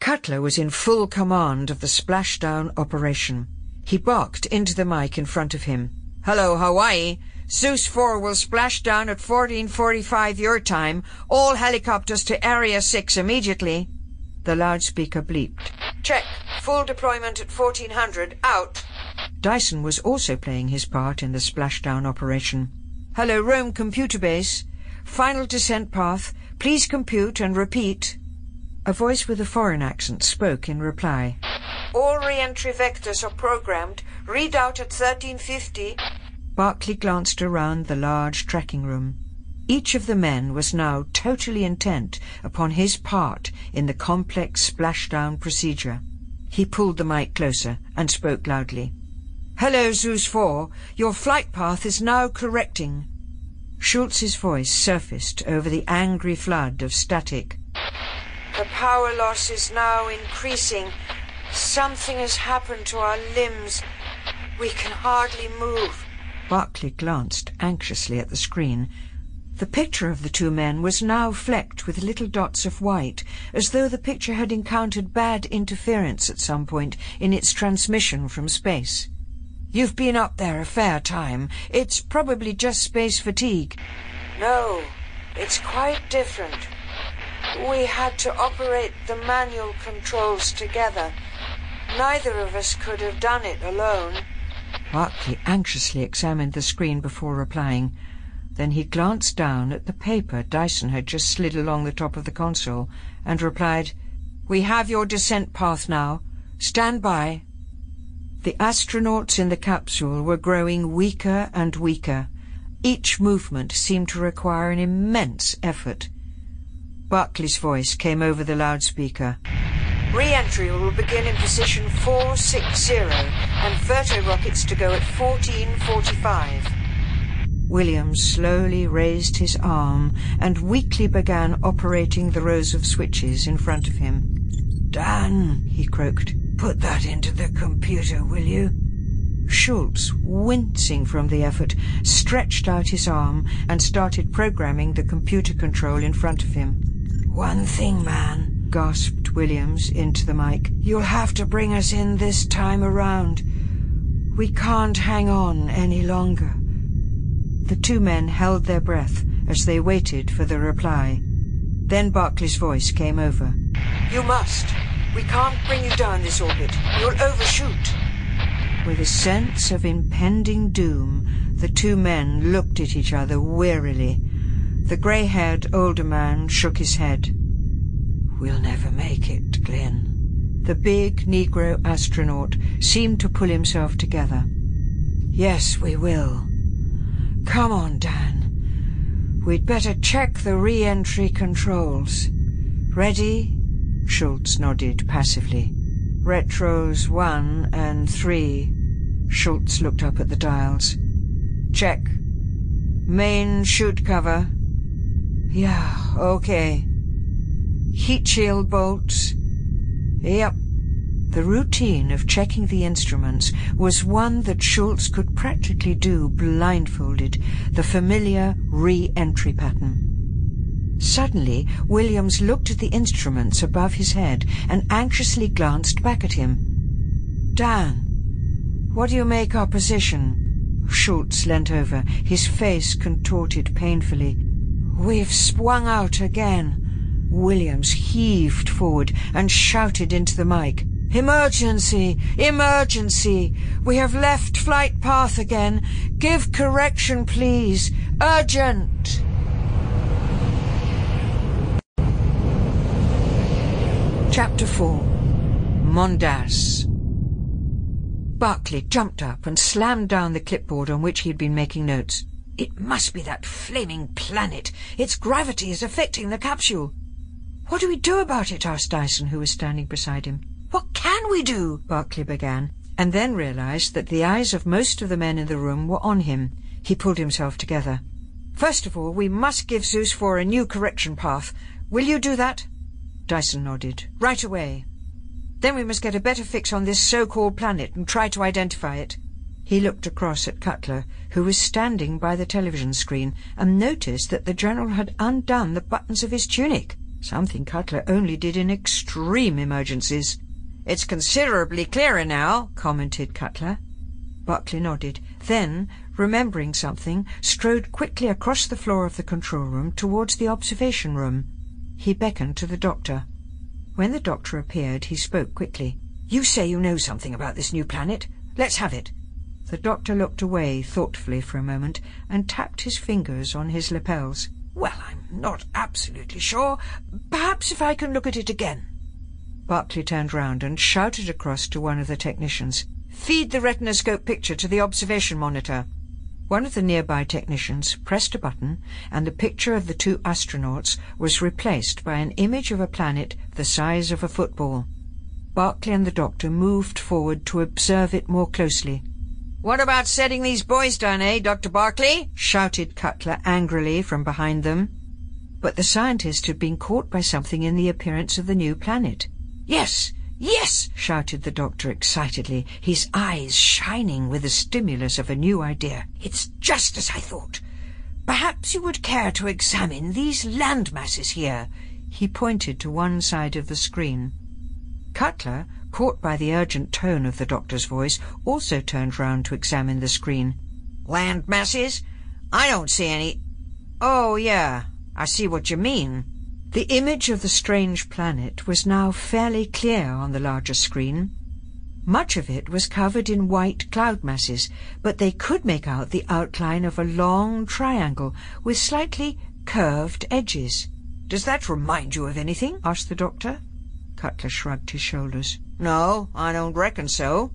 Cutler was in full command of the splashdown operation. He barked into the mic in front of him. Hello, Hawaii. Zeus 4 will splash down at 1445 your time. All helicopters to Area 6 immediately. The loudspeaker bleeped. Check. Full deployment at 1400. Out. Dyson was also playing his part in the splashdown operation. Hello, Rome Computer Base. Final descent path. Please compute and repeat. A voice with a foreign accent spoke in reply. All re-entry vectors are programmed. Read out at 1350. Barclay glanced around the large tracking room. Each of the men was now totally intent upon his part in the complex splashdown procedure. He pulled the mic closer and spoke loudly. Hello, Zeus 4. Your flight path is now correcting. Schultz's voice surfaced over the angry flood of static. The power loss is now increasing. Something has happened to our limbs. We can hardly move. Barclay glanced anxiously at the screen. The picture of the two men was now flecked with little dots of white, as though the picture had encountered bad interference at some point in its transmission from space. You've been up there a fair time. It's probably just space fatigue. No, it's quite different. We had to operate the manual controls together. Neither of us could have done it alone. Barclay anxiously examined the screen before replying. Then he glanced down at the paper Dyson had just slid along the top of the console and replied, We have your descent path now. Stand by. The astronauts in the capsule were growing weaker and weaker. Each movement seemed to require an immense effort. Barclay's voice came over the loudspeaker. Re-entry will begin in position 460 and Verto rockets to go at 1445. Williams slowly raised his arm and weakly began operating the rows of switches in front of him. Dan, he croaked, put that into the computer, will you? Schultz, wincing from the effort, stretched out his arm and started programming the computer control in front of him. One thing, man, gasped Williams into the mic. You'll have to bring us in this time around. We can't hang on any longer. The two men held their breath as they waited for the reply. Then Barclay's voice came over. You must. We can't bring you down this orbit. You'll overshoot. With a sense of impending doom, the two men looked at each other wearily. The grey-haired older man shook his head. We'll never make it, Glynn. The big Negro astronaut seemed to pull himself together. Yes, we will. Come on, Dan. We'd better check the re-entry controls. Ready? Schultz nodded passively. Retros one and three. Schultz looked up at the dials. Check. Main chute cover. Yeah, okay. Heat shield bolts. Yep. The routine of checking the instruments was one that Schultz could practically do blindfolded, the familiar re-entry pattern. Suddenly, Williams looked at the instruments above his head and anxiously glanced back at him. Dan, what do you make our position? Schultz leant over, his face contorted painfully. We've swung out again. Williams heaved forward and shouted into the mic. Emergency! Emergency! We have left flight path again. Give correction, please. Urgent! Chapter 4 Mondas Barclay jumped up and slammed down the clipboard on which he had been making notes. It must be that flaming planet. Its gravity is affecting the capsule. What do we do about it? asked Dyson, who was standing beside him. What can we do? Barclay began, and then realized that the eyes of most of the men in the room were on him. He pulled himself together. First of all, we must give Zeus 4 a new correction path. Will you do that? Dyson nodded. Right away. Then we must get a better fix on this so-called planet and try to identify it. He looked across at Cutler, who was standing by the television screen, and noticed that the General had undone the buttons of his tunic, something Cutler only did in extreme emergencies.
It's considerably clearer now, commented Cutler.
Buckley nodded, then, remembering something, strode quickly across the floor of the control room towards the observation room. He beckoned to the doctor. When the doctor appeared, he spoke quickly. You say you know something about this new planet. Let's have it. The doctor looked away thoughtfully for a moment and tapped his fingers on his lapels. Well, I'm not absolutely sure. Perhaps if I can look at it again. Barclay turned round and shouted across to one of the technicians. Feed the retinoscope picture to the observation monitor. One of the nearby technicians pressed a button, and the picture of the two astronauts was replaced by an image of a planet the size of a football. Barclay and the doctor moved forward to observe it more closely.
What about setting these boys down, eh, Dr. Barclay?
shouted Cutler angrily from behind them. But the scientist had been caught by something in the appearance of the new planet. Yes, yes, shouted the doctor excitedly, his eyes shining with the stimulus of a new idea. It's just as I thought. Perhaps you would care to examine these land masses here. He pointed to one side of the screen. Cutler, caught by the urgent tone of the doctor's voice, also turned round to examine the screen.
Land masses? I don't see any... Oh, yeah, I see what you mean.
The image of the strange planet was now fairly clear on the larger screen. Much of it was covered in white cloud masses, but they could make out the outline of a long triangle with slightly curved edges. Does that remind you of anything? asked the doctor. Cutler shrugged his shoulders.
No, I don't reckon so.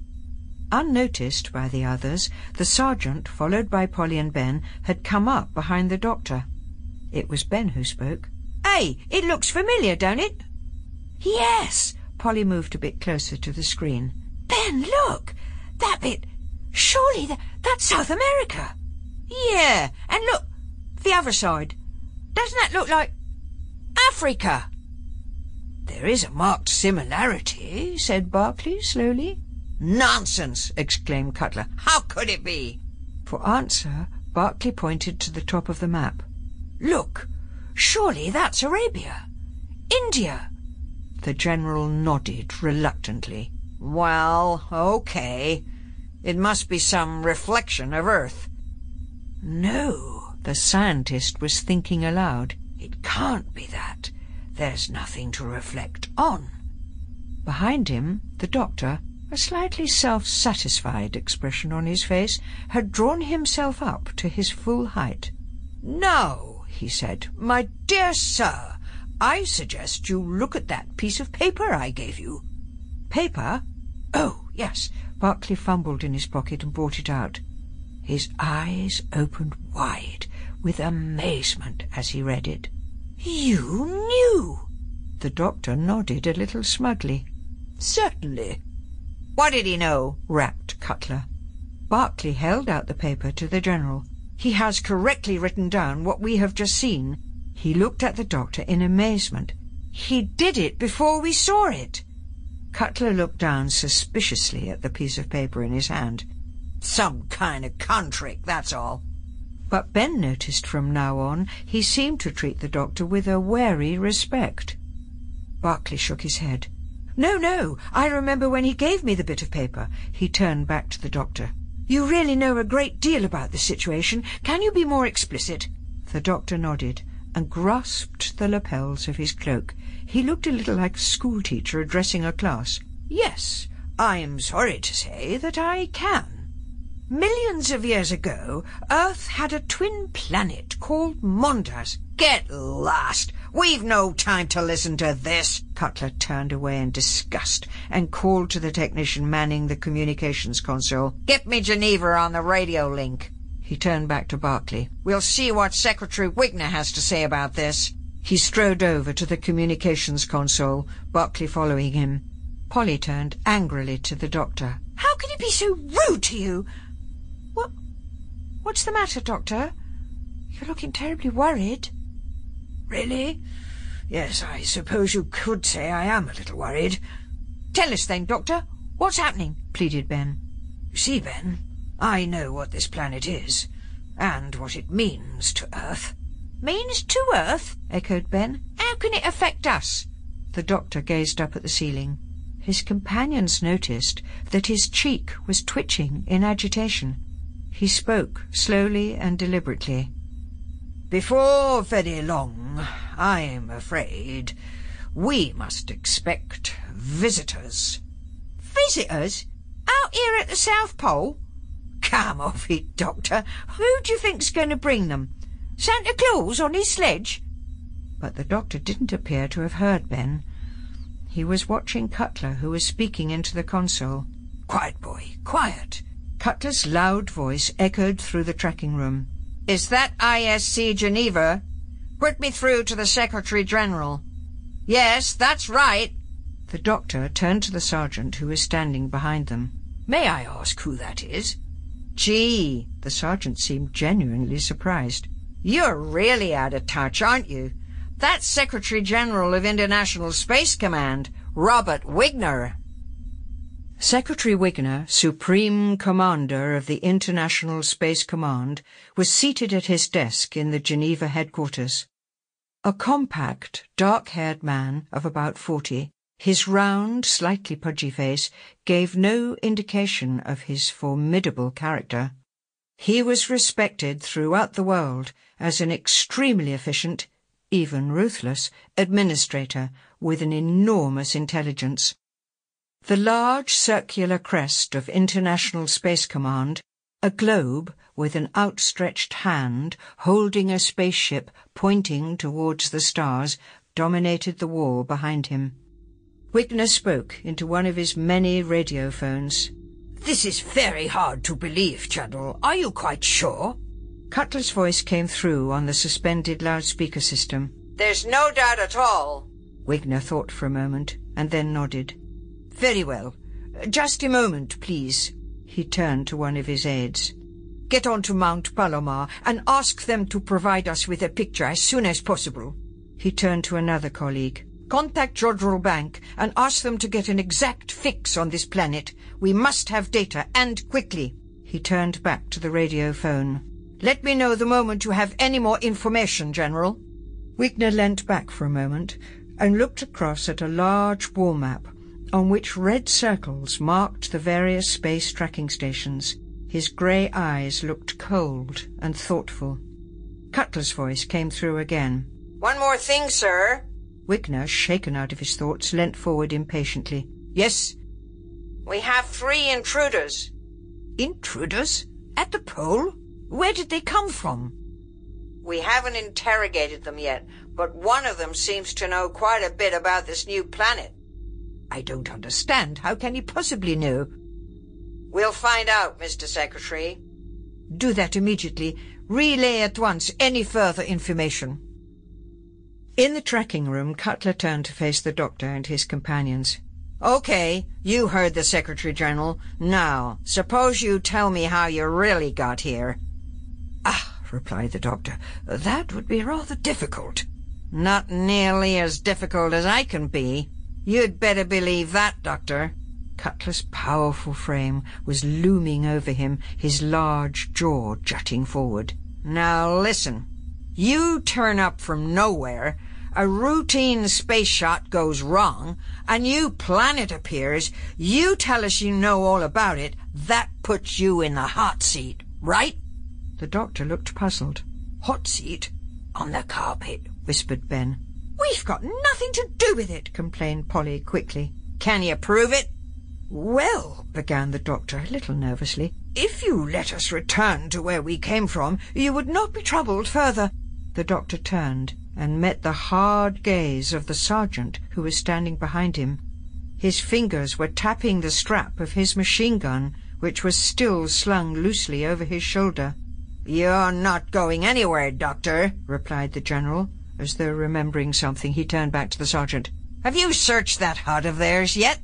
Unnoticed by the others, the sergeant, followed by Polly and Ben, had come up behind the doctor. It was Ben who spoke.
Hey, it looks familiar, don't it?
Yes. Polly moved a bit closer to the screen.
Ben, look! That bit... Surely that, that's South America.
Yeah, and look, the other side. Doesn't that look like Africa?
There is a marked similarity, said Barclay slowly.
Nonsense, exclaimed Cutler. How could it be?
For answer, Barclay pointed to the top of the map.
Look, surely that's Arabia. India.
The General nodded reluctantly.
Well, okay. It must be some reflection of Earth.
No, the scientist was thinking aloud.
It can't be that. There's nothing to reflect on.
Behind him, the doctor, a slightly self-satisfied expression on his face, had drawn himself up to his full height.
No, he said, my dear sir, I suggest you look at that piece of paper I gave you.
Paper? Oh, yes. Barclay fumbled in his pocket and brought it out. His eyes opened wide with amazement as he read it.
You knew?
The doctor nodded a little smugly.
Certainly.
What did he know?
rapped Cutler. Barclay held out the paper to the General. He has correctly written down what we have just seen. He looked at the doctor in amazement. He did it before we saw it. Cutler looked down suspiciously at the piece of paper in his hand.
Some kind of con trick, that's all.
But Ben noticed from now on he seemed to treat the doctor with a wary respect. Barclay shook his head. No, no, I remember when he gave me the bit of paper. He turned back to the doctor. You really know a great deal about the situation. Can you be more explicit? The doctor nodded and grasped the lapels of his cloak. He looked a little like a schoolteacher addressing a class. Yes, I am sorry to say that I can. Millions of years ago, Earth had a twin planet called Mondas.
Get lost! We've no time to listen to this.
Cutler turned away in disgust and called to the technician manning the communications console.
Get me Geneva on the radio link.
He turned back to Barclay.
We'll see what Secretary Wigner has to say about this.
He strode over to the communications console, Barclay following him. Polly turned angrily to the doctor.
How can he be so rude to you? What? What's the matter, Doctor? You're looking terribly worried.
Really? Yes, I suppose you could say I am a little worried.
Tell us then, Doctor. What's happening? pleaded Ben.
You see, Ben, I know what this planet is, and what it means to Earth.
Means to Earth? echoed Ben. How can it affect us? The doctor gazed up at the ceiling. His companions noticed that his cheek was twitching in agitation. He spoke slowly and deliberately.
Before very long, I'm afraid, we must expect visitors.
Visitors? Out here at the South Pole?
Come off it, Doctor.
Who do you think's going to bring them? Santa Claus on his sledge? But the doctor didn't appear to have heard Ben. He was watching Cutler, who was speaking into the console.
Quiet, boy, quiet.
Cutler's loud voice echoed through the tracking room.
Is that ISC Geneva? Put me through to the Secretary General. Yes, that's right.
The doctor turned to the sergeant who was standing behind them.
May I ask who that is?
Gee, the sergeant seemed genuinely surprised.
You're really out of touch, aren't you? That's Secretary General of International Space Command, Robert Wigner.
Secretary Wigner, Supreme Commander of the International Space Command, was seated at his desk in the Geneva headquarters. A compact, dark-haired man of about forty, his round, slightly pudgy face gave no indication of his formidable character. He was respected throughout the world as an extremely efficient, even ruthless, administrator with an enormous intelligence. The large circular crest of International Space Command, a globe with an outstretched hand holding a spaceship pointing towards the stars, dominated the wall behind him. Wigner spoke into one of his many radiophones.
This is very hard to believe, General. Are you quite sure?
Cutler's voice came through on the suspended loudspeaker system.
There's no doubt at all.
Wigner thought for a moment and then nodded.
Very well. Just a moment, please.
He turned to one of his aides.
Get on to Mount Palomar and ask them to provide us with a picture as soon as possible.
He turned to another colleague.
Contact Jodrell Bank and ask them to get an exact fix on this planet. We must have data, and quickly.
He turned back to the radio phone.
Let me know the moment you have any more information, General.
Wigner leant back for a moment and looked across at a large wall map on which red circles marked the various space tracking stations. His grey eyes looked cold and thoughtful. Cutler's voice came through again.
One more thing, sir.
Wigner, shaken out of his thoughts, leant forward impatiently.
Yes?
We have three intruders.
Intruders? At the pole? Where did they come from?
We haven't interrogated them yet, but one of them seems to know quite a bit about this new planet.
I don't understand. How can he possibly know?
We'll find out, Mr. Secretary.
Do that immediately. Relay at once any further information.
In the tracking room, Cutler turned to face the doctor and his companions.
Okay, you heard the Secretary General. Now, suppose you tell me how you really got here.
Ah, replied the doctor, that would be rather difficult.
Not nearly as difficult as I can be. You'd better believe that, Doctor.
Cutler's powerful frame was looming over him, his large jaw jutting forward.
Now listen. You turn up from nowhere, a routine space shot goes wrong, a new planet appears, you tell us you know all about it, that puts you in the hot seat, right?
The doctor looked puzzled.
Hot seat? On the carpet, whispered Ben.
We've got nothing to do with it, complained Polly quickly.
Can you prove it?
Well, began the doctor a little nervously, if you let us return to where we came from, you would not be troubled further.
The doctor turned and met the hard gaze of the sergeant who was standing behind him. His fingers were tapping the strap of his machine gun, which was still slung loosely over his shoulder.
You're not going anywhere, Doctor,
replied the general. As though remembering something, he turned back to the sergeant.
Have you searched that hut of theirs yet?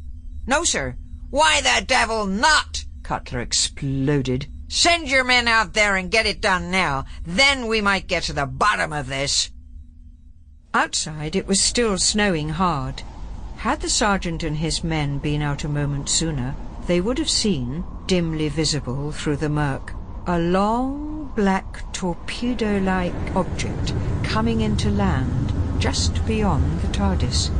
No, sir. Why the devil not?
Cutler exploded.
Send your men out there and get it done now. Then we might get to the bottom of this.
Outside it was still snowing hard. Had the sergeant and his men been out a moment sooner, they would have seen, dimly visible through the murk, a long black torpedo-like object coming into land just beyond the TARDIS.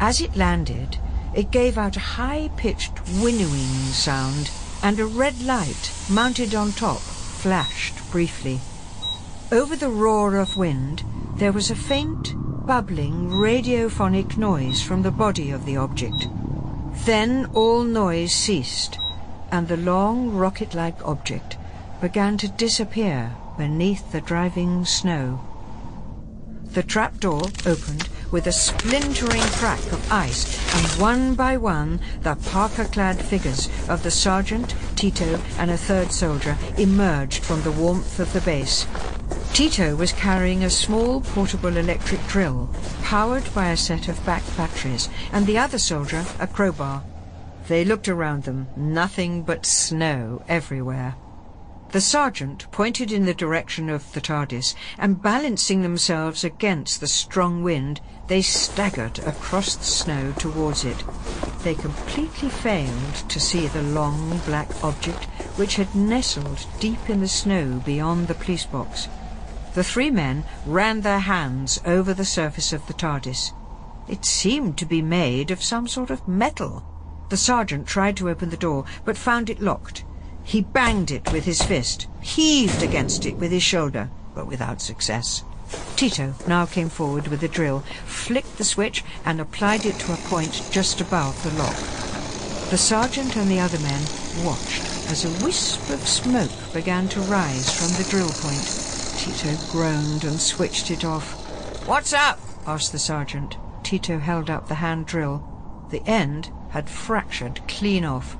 As it landed, it gave out a high-pitched winnowing sound, and a red light mounted on top flashed briefly. Over the roar of wind, there was a faint, bubbling radiophonic noise from the body of the object. Then all noise ceased, and the long rocket-like object began to disappear beneath the driving snow. The trapdoor opened with a splintering crack of ice, and one by one the parka-clad figures of the sergeant, Tito, and a third soldier emerged from the warmth of the base. Tito was carrying a small portable electric drill, powered by a set of back batteries, and the other soldier a crowbar. They looked around them, nothing but snow everywhere. The sergeant pointed in the direction of the TARDIS, and balancing themselves against the strong wind, they staggered across the snow towards it. They completely failed to see the long black object which had nestled deep in the snow beyond the police box. The three men ran their hands over the surface of the TARDIS. It seemed to be made of some sort of metal. The sergeant tried to open the door, but found it locked. He banged it with his fist, heaved against it with his shoulder, but without success. Tito now came forward with a drill, flicked the switch, and applied it to a point just above the lock. The sergeant and the other men watched as a wisp of smoke began to rise from the drill point. Tito groaned and switched it off.
What's up?
asked the sergeant. Tito held up the hand drill. The end had fractured clean off.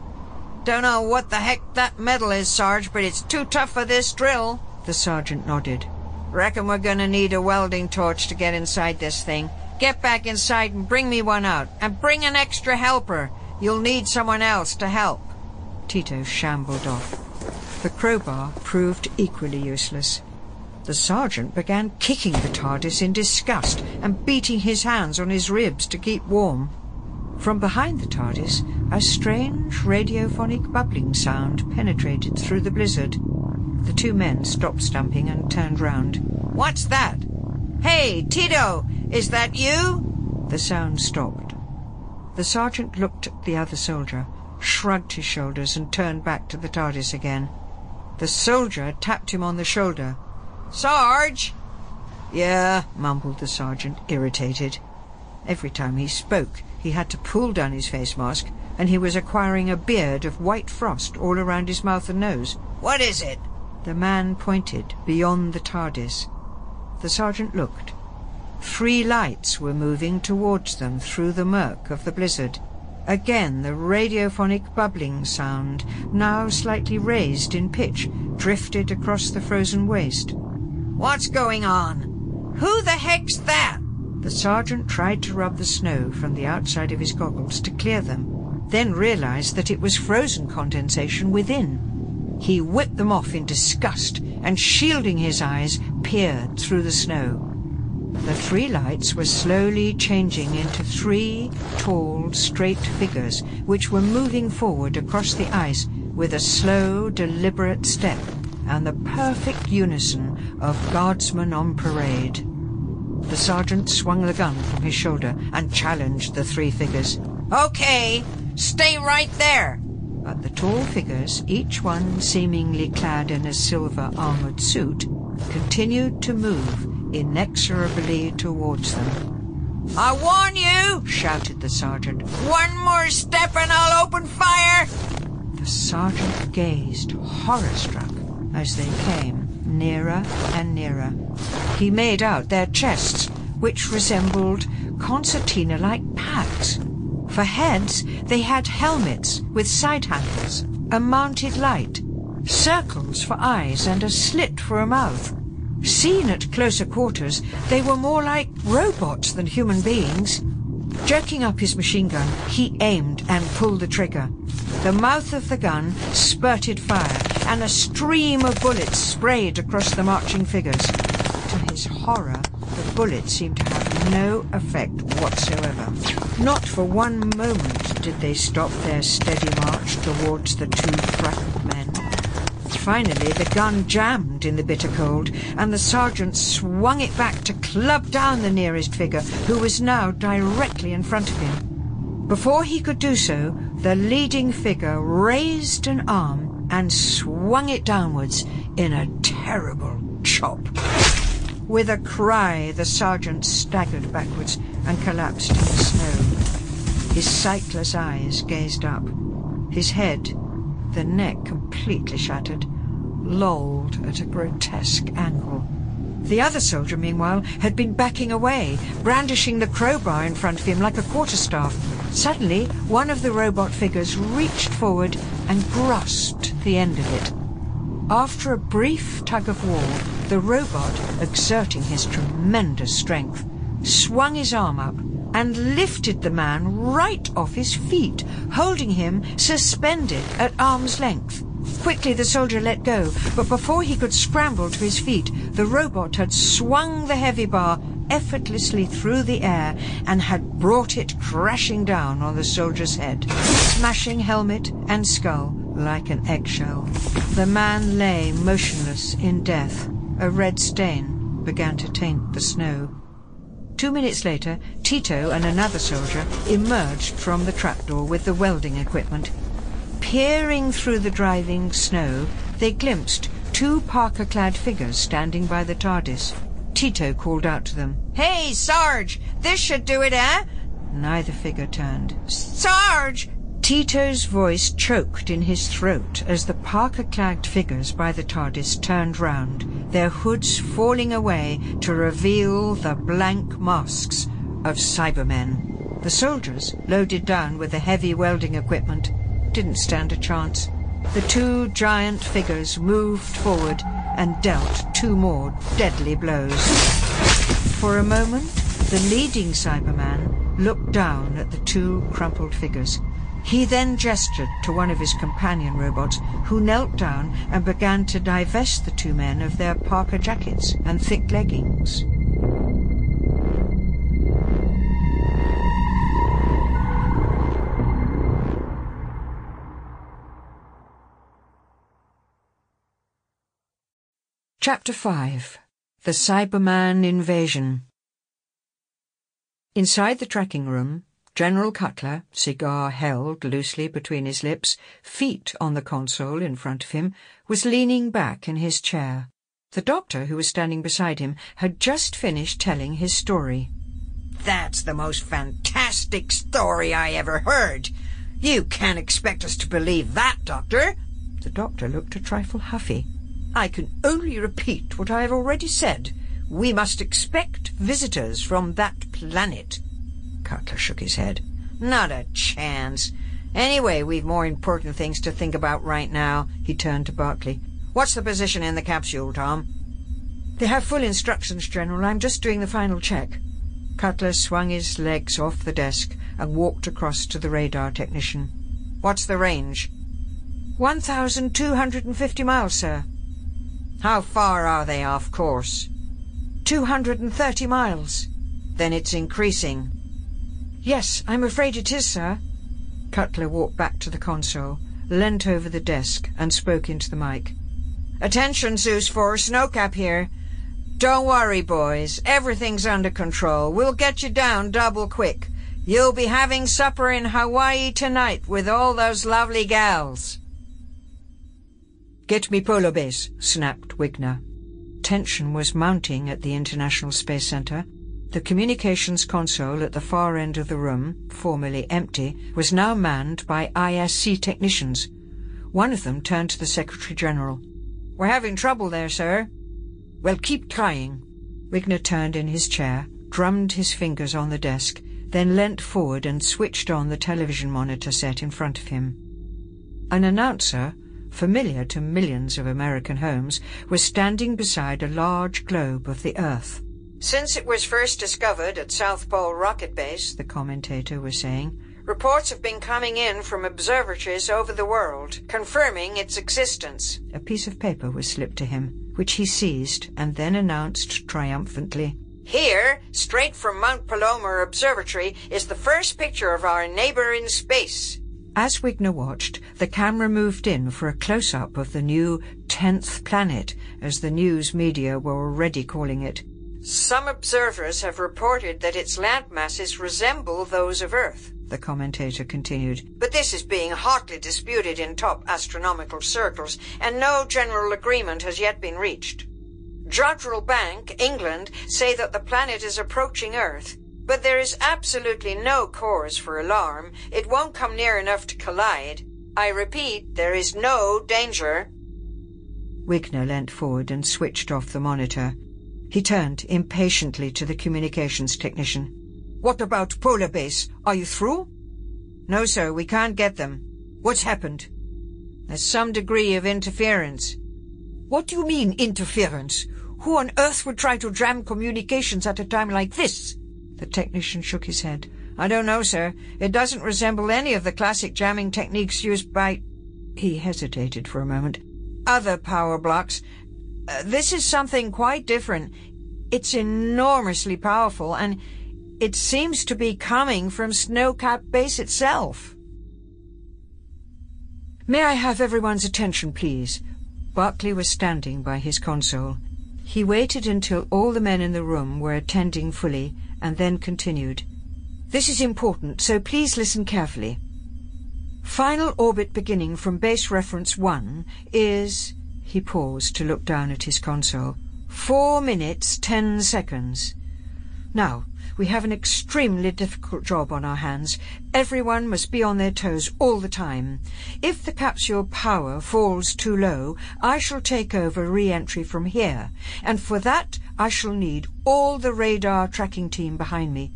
Don't know what the heck that metal is, Sarge, but it's too tough for this drill.
The sergeant nodded.
Reckon we're gonna need a welding torch to get inside this thing. Get back inside and bring me one out. And bring an extra helper. You'll need someone else to help.
Tito shambled off. The crowbar proved equally useless. The sergeant began kicking the TARDIS in disgust and beating his hands on his ribs to keep warm. From behind the TARDIS, a strange radiophonic bubbling sound penetrated through the blizzard. The two men stopped stamping and turned round.
What's that? Hey, Tito, is that you?
The sound stopped. The sergeant looked at the other soldier, shrugged his shoulders and turned back to the TARDIS again. The soldier tapped him on the shoulder.
Sarge!
Yeah, mumbled the sergeant, irritated. Every time he spoke, he had to pull down his face mask, and he was acquiring a beard of white frost all around his mouth and nose.
What is it?
The man pointed beyond the TARDIS. The sergeant looked. Three lights were moving towards them through the murk of the blizzard. Again the radiophonic bubbling sound, now slightly raised in pitch, drifted across the frozen waste.
What's going on? Who the heck's that?
The sergeant tried to rub the snow from the outside of his goggles to clear them, then realized that it was frozen condensation within. He whipped them off in disgust and, shielding his eyes, peered through the snow. The three lights were slowly changing into three tall, straight figures which were moving forward across the ice with a slow, deliberate step and the perfect unison of guardsmen on parade. The sergeant swung the gun from his shoulder and challenged the three figures.
Okay, stay right there.
But the tall figures, each one seemingly clad in a silver armored suit, continued to move inexorably towards them.
I warn you, shouted the sergeant. One more step and I'll open fire.
The sergeant gazed, horror-struck, as they came nearer and nearer. He made out their chests, which resembled concertina-like packs. For heads, they had helmets with side handles, a mounted light, circles for eyes and a slit for a mouth. Seen at closer quarters, they were more like robots than human beings. Jerking up his machine gun, he aimed and pulled the trigger. The mouth of the gun spurted fire, and a stream of bullets sprayed across the marching figures. To his horror, the bullets seemed to have no effect whatsoever. Not for one moment did they stop their steady march towards the two frightened men. Finally, the gun jammed in the bitter cold, and the sergeant swung it back to club down the nearest figure, who was now directly in front of him. Before he could do so, the leading figure raised an arm and swung it downwards in a terrible chop. With a cry, the sergeant staggered backwards and collapsed in the snow. His sightless eyes gazed up. His head, the neck completely shattered, lolled at a grotesque angle. The other soldier, meanwhile, had been backing away, brandishing the crowbar in front of him like a quarterstaff. Suddenly, one of the robot figures reached forward and grasped the end of it. After a brief tug of war, the robot, exerting his tremendous strength, swung his arm up and lifted the man right off his feet, holding him suspended at arm's length. Quickly the soldier let go, but before he could scramble to his feet, the robot had swung the heavy bar effortlessly through the air and had brought it crashing down on the soldier's head, smashing helmet and skull like an eggshell. The man lay motionless in death. A red stain began to taint the snow. Two minutes later, Tito and another soldier emerged from the trapdoor with the welding equipment. Peering through the driving snow, they glimpsed two parka-clad figures standing by the TARDIS. Tito called out to them.
Hey, Sarge! This should do it, eh?
Neither figure turned.
Sarge!
Tito's voice choked in his throat as the parka-clad figures by the TARDIS turned round, their hoods falling away to reveal the blank masks of Cybermen. The soldiers, loaded down with the heavy welding equipment, didn't stand a chance. The two giant figures moved forward and dealt two more deadly blows. For a moment, the leading Cyberman looked down at the two crumpled figures. He then gestured to one of his companion robots, who knelt down and began to divest the two men of their parka jackets and thick leggings. Chapter 5 The Cyberman Invasion Inside the tracking room, General Cutler, cigar held loosely between his lips, feet on the console in front of him, was leaning back in his chair. The doctor, who was standing beside him, had just finished telling his story.
That's the most fantastic story I ever heard. You can't expect us to believe that, Doctor.
The doctor looked a trifle huffy. I can only repeat what I have already said. We must expect visitors from that planet. Cutler shook his head.
Not a chance. Anyway, we've more important things to think about right now. He turned to Barclay. What's the position in the capsule, Tom?
They have full instructions, General. I'm just doing the final check. Cutler swung his legs off the desk and walked across to the radar technician.
What's the range?
1,250 miles, sir.
How far are they off course?
230 miles.
Then it's increasing.
Yes, I'm afraid it is, sir. Cutler walked back to the console, leant over the desk, and spoke into the mic.
Attention, Zeus 4, Snowcap here. Don't worry, boys. Everything's under control. We'll get you down double quick. You'll be having supper in Hawaii tonight with all those lovely gals.
Get me Polar Base, snapped Wigner. Tension was mounting at the International Space Center, the communications console at the far end of the room, formerly empty, was now manned by ISC technicians. One of them turned to the Secretary-General.
We're having trouble there, sir.
Well, keep trying. Wigner turned in his chair, drummed his fingers on the desk, then leant forward and switched on the television monitor set in front of him. An announcer, familiar to millions of American homes, was standing beside a large globe of the Earth.
Since it was first discovered at South Pole Rocket Base, the commentator was saying, reports have been coming in from observatories over the world, confirming its existence.
A piece of paper was slipped to him, which he seized and then announced triumphantly, Here, straight from Mount Palomar Observatory, is the first picture of our neighbour in space. As Wigner watched, the camera moved in for a close-up of the new 10th planet, as the news media were already calling it. Some observers have reported that its land masses resemble those of Earth, the commentator continued. But this is being hotly disputed in top astronomical circles, and no general agreement has yet been reached. Jodrell Bank, England, say that the planet is approaching Earth, but there is absolutely no cause for alarm. It won't come near enough to collide. I repeat, there is no danger. Wigner leant forward and switched off the monitor. He turned impatiently to the communications technician. What about Polar Base? Are you through? No, sir, we can't get them. What's happened? There's some degree of interference. What do you mean, interference? Who on earth would try to jam communications at a time like this? The technician shook his head. I don't know, sir. It doesn't resemble any of the classic jamming techniques used by... He hesitated for a moment. Other power blocs. Uh, this is something quite different. It's enormously powerful, and it seems to be coming from Snowcap Base itself. May I have everyone's attention, please? Barclay was standing by his console. He waited until all the men in the room were attending fully, and then continued. This is important, so please listen carefully. Final orbit beginning from base reference 1 is... He paused to look down at his console. Four minutes, ten seconds. Now, we have an extremely difficult job on our hands. Everyone must be on their toes all the time. If the capsule power falls too low, I shall take over re-entry from here, and for that I shall need all the radar tracking team behind me.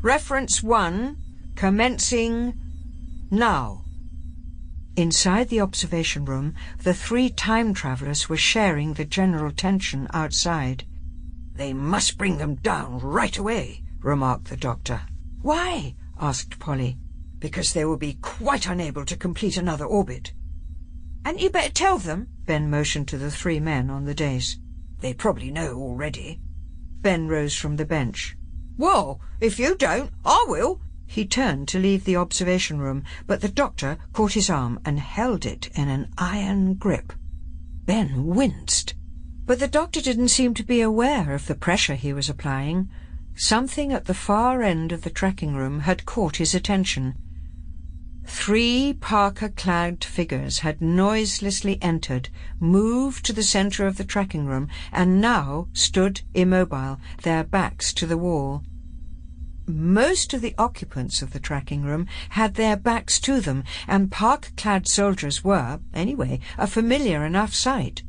Reference 1, commencing now. Inside the observation room, the three time travellers were sharing the general tension outside.
They must bring them down right away, remarked the doctor.
Why? asked Polly.
Because they will be quite unable to complete another orbit.
And you better tell them, Ben motioned to the three men on the dais.
They probably know already.
Ben rose from the bench.
Well, if you don't, I will.
He turned to leave the observation room, but the doctor caught his arm and held it in an iron grip. Ben winced. But the doctor didn't seem to be aware of the pressure he was applying. Something at the far end of the tracking room had caught his attention. Three parka-clad figures had noiselessly entered, moved to the centre of the tracking room, and now stood immobile, their backs to the wall. Most of the occupants of the tracking room had their backs to them, and parka-clad soldiers were, anyway, a familiar enough sight.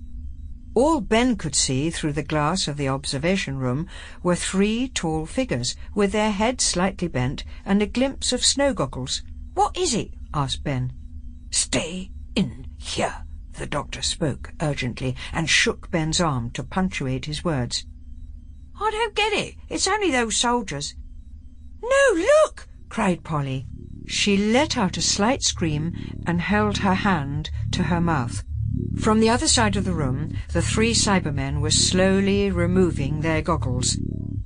All Ben could see through the glass of the observation room were three tall figures, with their heads slightly bent and a glimpse of snow goggles. What is it? asked Ben.
Stay in here, the doctor spoke urgently and shook Ben's arm to punctuate his words.
I don't get it. It's only those soldiers. No, look! cried Polly. She let out a slight scream and held her hand to her mouth. From the other side of the room, the three Cybermen were slowly removing their goggles.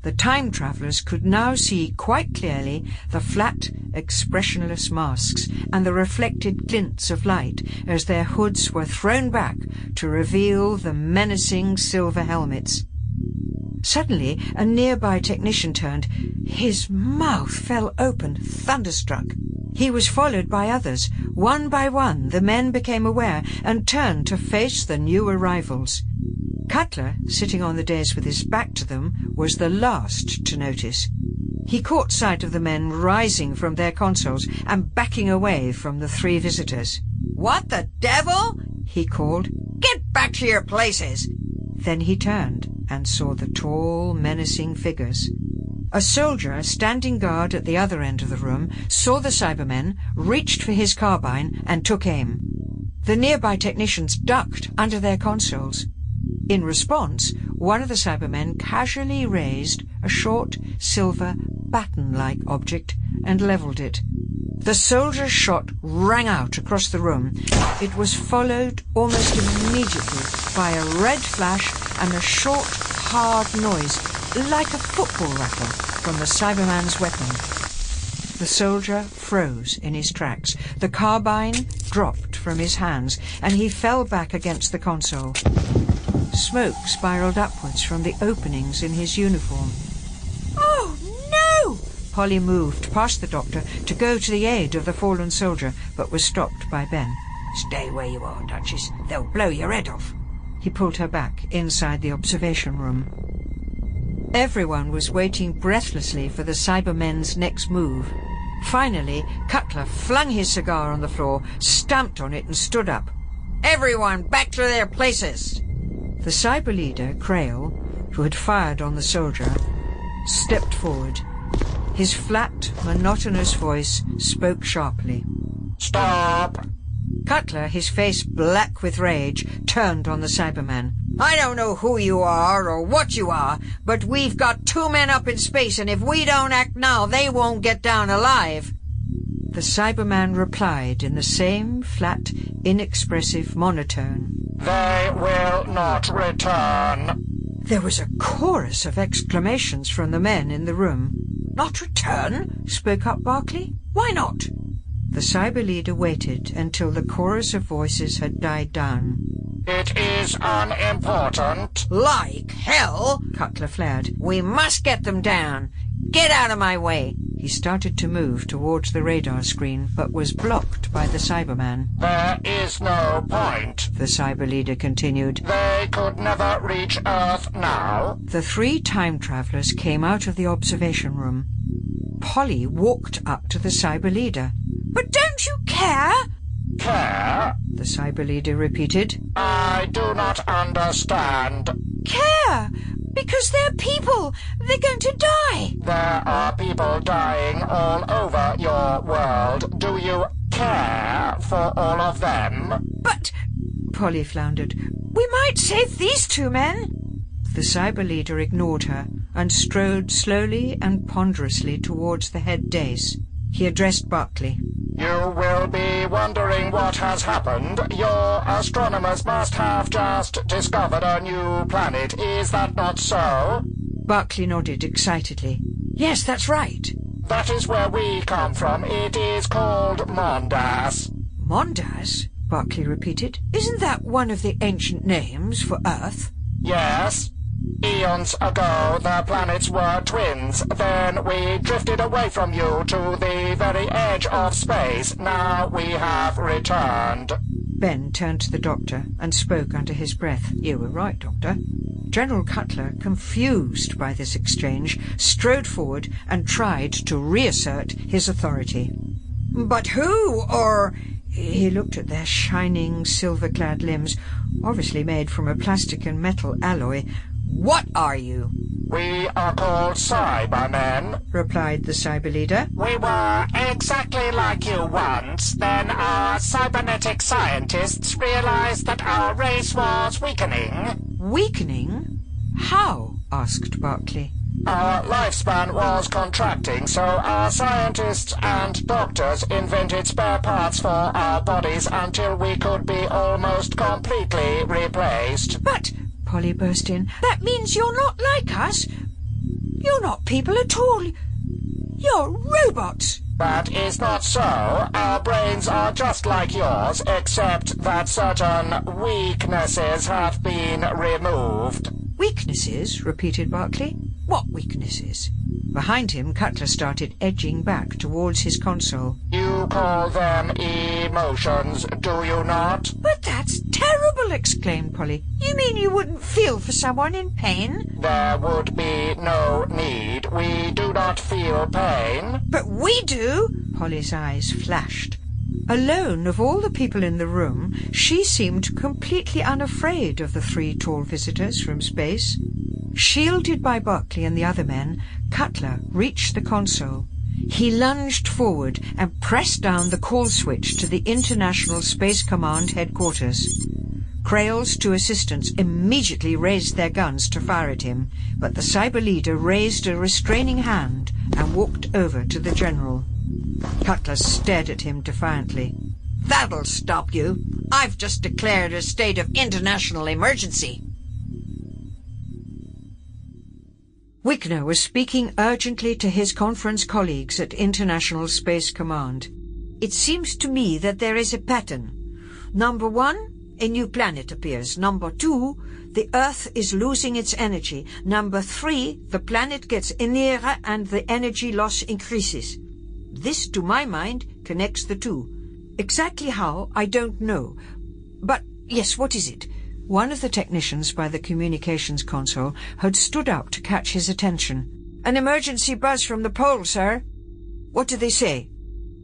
The time travellers could now see quite clearly the flat, expressionless masks and the reflected glints of light as their hoods were thrown back to reveal the menacing silver helmets. Suddenly, a nearby technician turned. His mouth fell open, thunderstruck. He was followed by others. One by one, the men became aware and turned to face the new arrivals. Cutler, sitting on the dais with his back to them, was the last to notice. He caught sight of the men rising from their consoles and backing away from the three visitors.
What the devil? he called. Get back to your places!
Then he turned and saw the tall, menacing figures. A soldier, standing guard at the other end of the room, saw the Cybermen, reached for his carbine, and took aim. The nearby technicians ducked under their consoles. In response, one of the Cybermen casually raised a short, silver, baton-like object and levelled it. The soldier's shot rang out across the room. It was followed almost immediately by a red flash and a short, hard noise like a football rattle from the Cyberman's weapon. The soldier froze in his tracks. The carbine dropped from his hands, and he fell back against the console. Smoke spiraled upwards from the openings in his uniform. Polly moved past the doctor to go to the aid of the fallen soldier, but was stopped by Ben.
Stay where you are, Duchess. They'll blow your head off.
He pulled her back inside the observation room. Everyone was waiting breathlessly for the Cybermen's next move. Finally, Cutler flung his cigar on the floor, stamped on it, and stood up.
Everyone back to their places!
The cyber leader, Krail, who had fired on the soldier, stepped forward. His flat, monotonous voice spoke sharply.
Stop!
Cutler, his face black with rage, turned on the Cyberman.
I don't know who you are or what you are, but we've got two men up in space, and if we don't act now, they won't get down alive.
The Cyberman replied in the same flat, inexpressive monotone.
They will not return.
There was a chorus of exclamations from the men in the room.
Not return?
spoke up Barclay.
Why not?
The cyber leader waited until the chorus of voices had died down.
It is unimportant.
Like hell!
Cutler flared.
We must get them down. Get out of my way.
He started to move towards the radar screen, but was blocked by the Cyberman.
There is no point.
The cyber leader continued.
They could never reach Earth now.
The three time travelers came out of the observation room. Polly walked up to the cyber leader.
But don't you care?
Care?
The cyber leader repeated.
I do not understand.
Care? Because they're people. They're going to die.
There are people dying all over your world. Do you care for all of them?
But,
Polly floundered.
we might save these two men.
The cyber leader ignored her and strode slowly and ponderously towards the head dais. He addressed Barclay.
You will be wondering what has happened. Your astronomers must have just discovered a new planet. Is that not so?
Barclay nodded excitedly.
Yes, that's right.
That is where we come from. It is called Mondas.
Mondas? Barclay repeated.
Isn't that one of the ancient names for Earth?
Yes. Eons ago, the planets were twins. Then we drifted away from you to the very edge of space. Now we have returned.
Ben turned to the doctor and spoke under his breath. You were right, Doctor. General Cutler, confused by this exchange, strode forward and tried to reassert his authority.
But who, or...
He looked at their shining, silver-clad limbs, obviously made from a plastic and metal alloy.
What are you?
We are called Cybermen.
replied the cyber leader.
We were exactly like you once. Then our cybernetic scientists realized that our race was weakening.
Weakening? How? asked Barclay.
Our lifespan was contracting, so our scientists and doctors invented spare parts for our bodies until we could be almost completely replaced.
But,
Polly burst in.
that means you're not like us. You're not people at all. You're robots.
That is not so. Our brains are just like yours, except that certain weaknesses have been removed.
Weaknesses? repeated Barclay. What weaknesses? Behind him, Cutler started edging back towards his console.
You call them emotions, do you not?
But that's terrible, exclaimed Polly. You mean you wouldn't feel for someone in pain?
There would be no need. We do not feel pain.
But we do.
Polly's eyes flashed. Alone of all the people in the room, she seemed completely unafraid of the three tall visitors from space. Shielded by Barclay and the other men, Cutler reached the console. He lunged forward and pressed down the call switch to the International Space Command headquarters. Krail's two assistants immediately raised their guns to fire at him, but the cyber leader raised a restraining hand and walked over to the general. Cutler stared at him defiantly.
That'll stop you. I've just declared a state of international emergency.
Wigner was speaking urgently to his conference colleagues at International Space Command.
It seems to me that there is a pattern. Number one, a new planet appears. Number two, the Earth is losing its energy. Number three, the planet gets nearer and the energy loss increases. This, to my mind, connects the two. Exactly how, I don't know. But, yes, what is it?
One of the technicians by the communications console had stood up to catch his attention.
An emergency buzz from the pole, sir.
What did they say?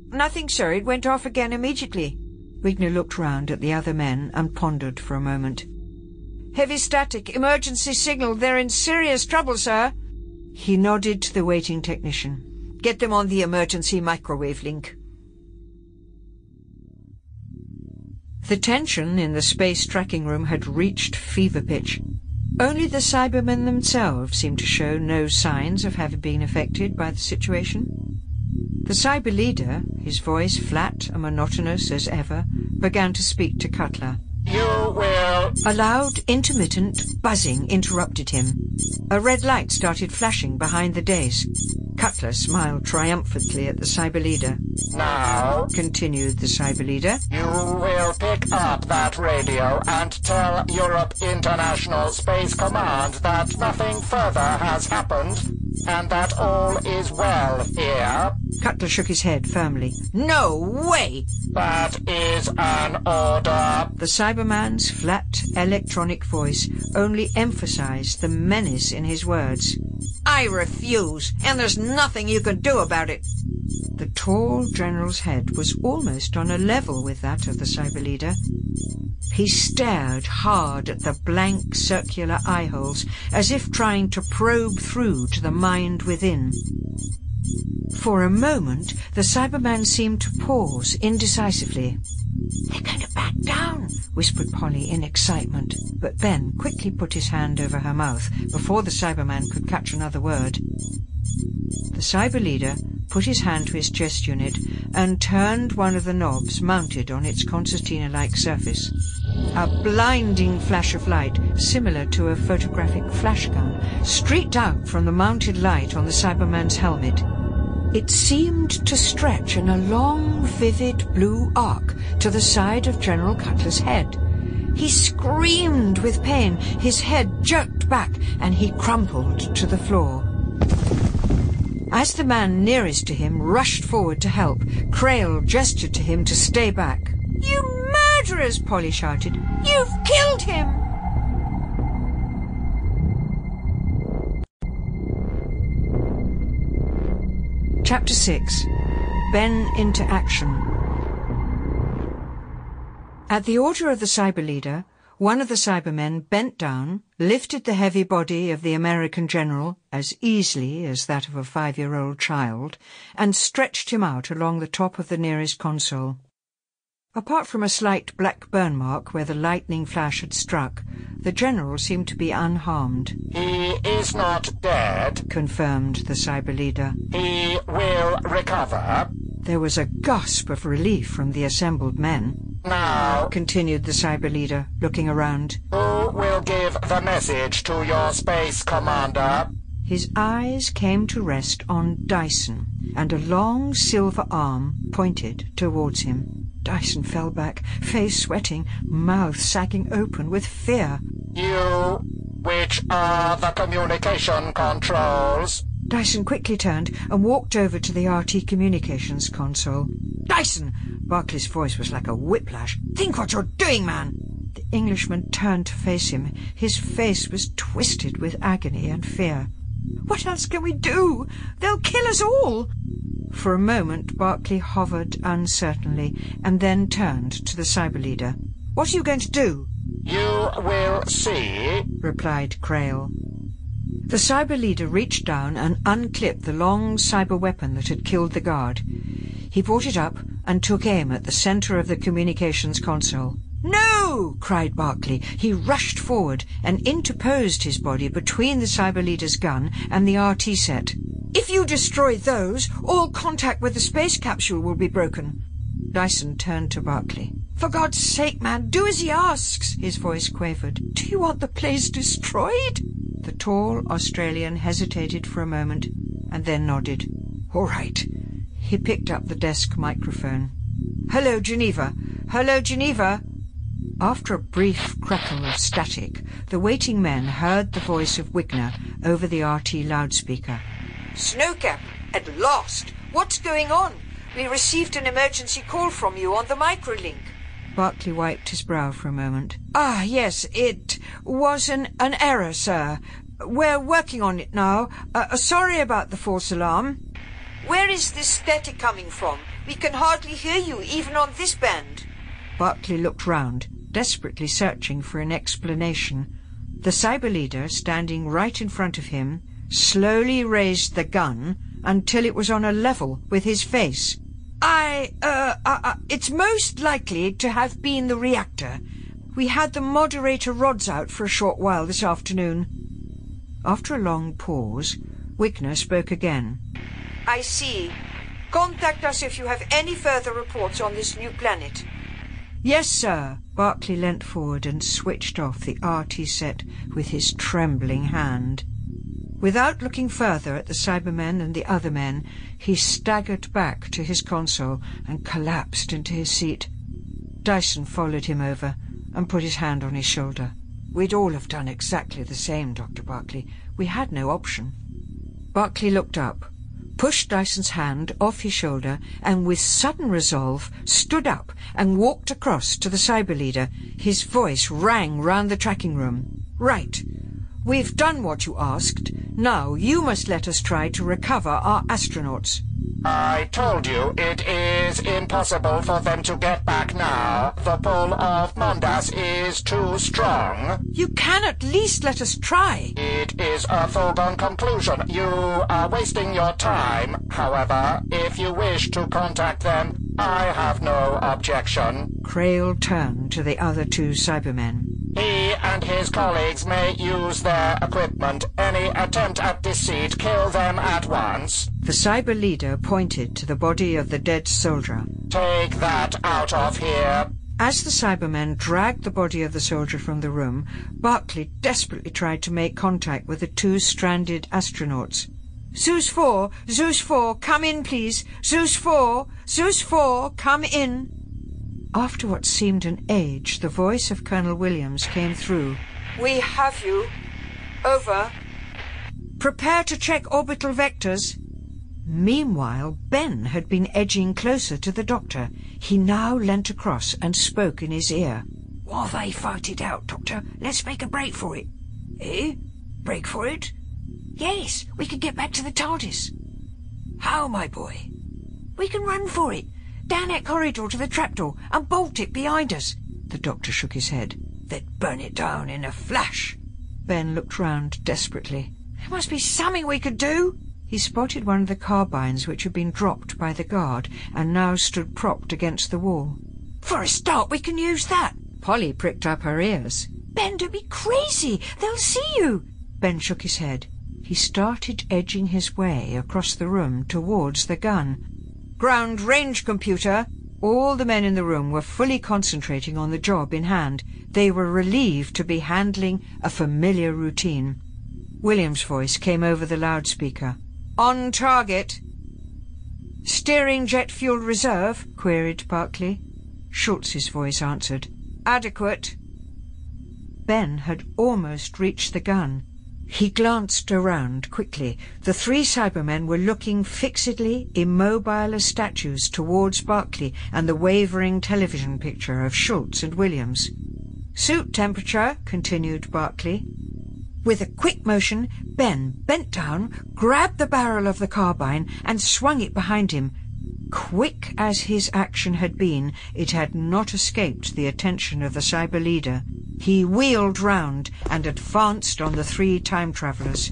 Nothing, sir. It went off again immediately.
Wigner looked round at the other men and pondered for a moment.
Heavy static, emergency signal. They're in serious trouble, sir.
He nodded to the waiting technician.
Get them on the emergency microwave link.
The tension in the space tracking room had reached fever pitch. Only the Cybermen themselves seemed to show no signs of having been affected by the situation. The cyber leader, his voice flat and monotonous as ever, began to speak to Cutler.
You will...
A loud, intermittent buzzing interrupted him. A red light started flashing behind the dais. Cutler smiled triumphantly at the cyber leader.
Now,
continued the cyber leader,
you will pick up that radio and tell Europe International Space Command that nothing further has happened and that all is well here.
Cutler shook his head firmly.
No way!
That is an order.
The Cyberman's flat electronic voice only emphasized the menace in his words.
I refuse, and there's nothing you can do about it.
The tall general's head was almost on a level with that of the cyber leader. He stared hard at the blank circular eye holes, as if trying to probe through to the mind within. For a moment, the Cyberman seemed to pause indecisively.
They're going to back down,
whispered Polly in excitement, but Ben quickly put his hand over her mouth before the Cyberman could catch another word. The cyber leader put his hand to his chest unit and turned one of the knobs mounted on its concertina-like surface. A blinding flash of light, similar to a photographic flash gun, streaked out from the mounted light on the Cyberman's helmet. It seemed to stretch in a long, vivid blue arc to the side of General Cutler's head. He screamed with pain, his head jerked back, and he crumpled to the floor. As the man nearest to him rushed forward to help, Krail gestured to him to stay back.
You murderers! Polly shouted. You've killed him!
Chapter 6 Ben into Action At the order of the cyber leader, one of the Cybermen bent down, lifted the heavy body of the American general as easily as that of a five-year-old child, and stretched him out along the top of the nearest console. Apart from a slight black burn mark where the lightning flash had struck, the general seemed to be unharmed.
He is not dead,
confirmed the cyber leader.
He will recover.
There was a gasp of relief from the assembled men.
Now,
continued the cyber leader, looking around.
Who will give the message to your space commander?
His eyes came to rest on Dyson, and a long silver arm pointed towards him. Dyson fell back, face sweating, mouth sagging open with fear.
You, which are the communication controls?
Dyson quickly turned and walked over to the RT communications console.
Dyson! Barclay's voice was like a whiplash. Think what you're doing, man!
The Englishman turned to face him. His face was twisted with agony and fear.
What else can we do? They'll kill us all!
For a moment Barclay hovered uncertainly, and then turned to the cyber leader.
What are you going to do?
You will see,
replied Krail. The cyber leader reached down and unclipped the long cyber weapon that had killed the guard. He brought it up and took aim at the center of the communications console.
No!
cried Barclay. He rushed forward and interposed his body between the cyber leader's gun and the RT set.
If you destroy those, all contact with the space capsule will be broken.
Dyson turned to Barclay.
For God's sake, man, do as he asks,
his voice quavered.
Do you want the place destroyed?
The tall Australian hesitated for a moment and then nodded. All right. He picked up the desk microphone. Hello, Geneva. Hello, Geneva. After a brief crackle of static, the waiting men heard the voice of Wigner over the RT loudspeaker.
Snowcap, at last! What's going on? We received an emergency call from you on the microlink.
Barclay wiped his brow for a moment.
Ah, yes, it was an, an error, sir. We're working on it now. Uh, uh, sorry about the false alarm. Where is this static coming from? We can hardly hear you, even on this band.
Barclay looked round, desperately searching for an explanation. The cyber leader, standing right in front of him, slowly raised the gun until it was on a level with his face.
I, uh, uh, uh, it's most likely to have been the reactor. We had the moderator rods out for a short while this afternoon.
After a long pause, Wigner spoke again.
I see. Contact us if you have any further reports on this new planet.
Yes, sir. Barclay leant forward and switched off the RT set with his trembling hand. Without looking further at the Cybermen and the other men, he staggered back to his console and collapsed into his seat. Dyson followed him over and put his hand on his shoulder. We'd all have done exactly the same, Dr. Barclay. We had no option. Barclay looked up, pushed Dyson's hand off his shoulder, and with sudden resolve stood up and walked across to the cyber leader. His voice rang round the tracking room. Right. We've done what you asked. Now you must let us try to recover our astronauts.
I told you it is impossible for them to get back now. The pull of Mondas is too strong.
You can at least let us try.
It is a foregone conclusion. You are wasting your time. However, if you wish to contact them, I have no objection.
Krail turned to the other two Cybermen.
He and his colleagues may use their equipment. Any attempt at deceit, kill them at once.
The cyber leader pointed to the body of the dead soldier.
Take that out of here.
As the Cybermen dragged the body of the soldier from the room, Barclay desperately tried to make contact with the two stranded astronauts.
Zeus 4, Zeus 4, come in, please. Zeus 4, Zeus 4, come in.
After what seemed an age, the voice of Colonel Williams came through.
We have you. Over. Prepare to check orbital vectors.
Meanwhile, Ben had been edging closer to the doctor. He now leant across and spoke in his ear.
While they fight it out, Doctor, let's make a break for it. Eh? Break for it? Yes, we can get back to the TARDIS. How, my boy? We can run for it, down that corridor to the trapdoor, and bolt it behind us.
The doctor shook his head.
They'd burn it down in a flash.
Ben looked round desperately.
There must be something we could do.
He spotted one of the carbines which had been dropped by the guard and now stood propped against the wall.
For a start, we can use that.
Polly pricked up her ears.
Ben, don't be crazy. They'll see you.
Ben shook his head. He started edging his way across the room towards the gun.
Ground range computer.
All the men in the room were fully concentrating on the job in hand. They were relieved to be handling a familiar routine. Williams' voice came over the loudspeaker.
On target. Steering jet fuel reserve?
queried Barclay. Schultz's voice answered.
Adequate.
Ben had almost reached the gun. He glanced around quickly. The three Cybermen were looking fixedly, immobile as statues, towards Barclay and the wavering television picture of Schultz and Williams.
Suit temperature, continued Barclay. With a quick motion, Ben bent down, grabbed the barrel of the carbine, and swung it behind him.
Quick as his action had been, it had not escaped the attention of the cyber leader. He wheeled round and advanced on the three time-travellers.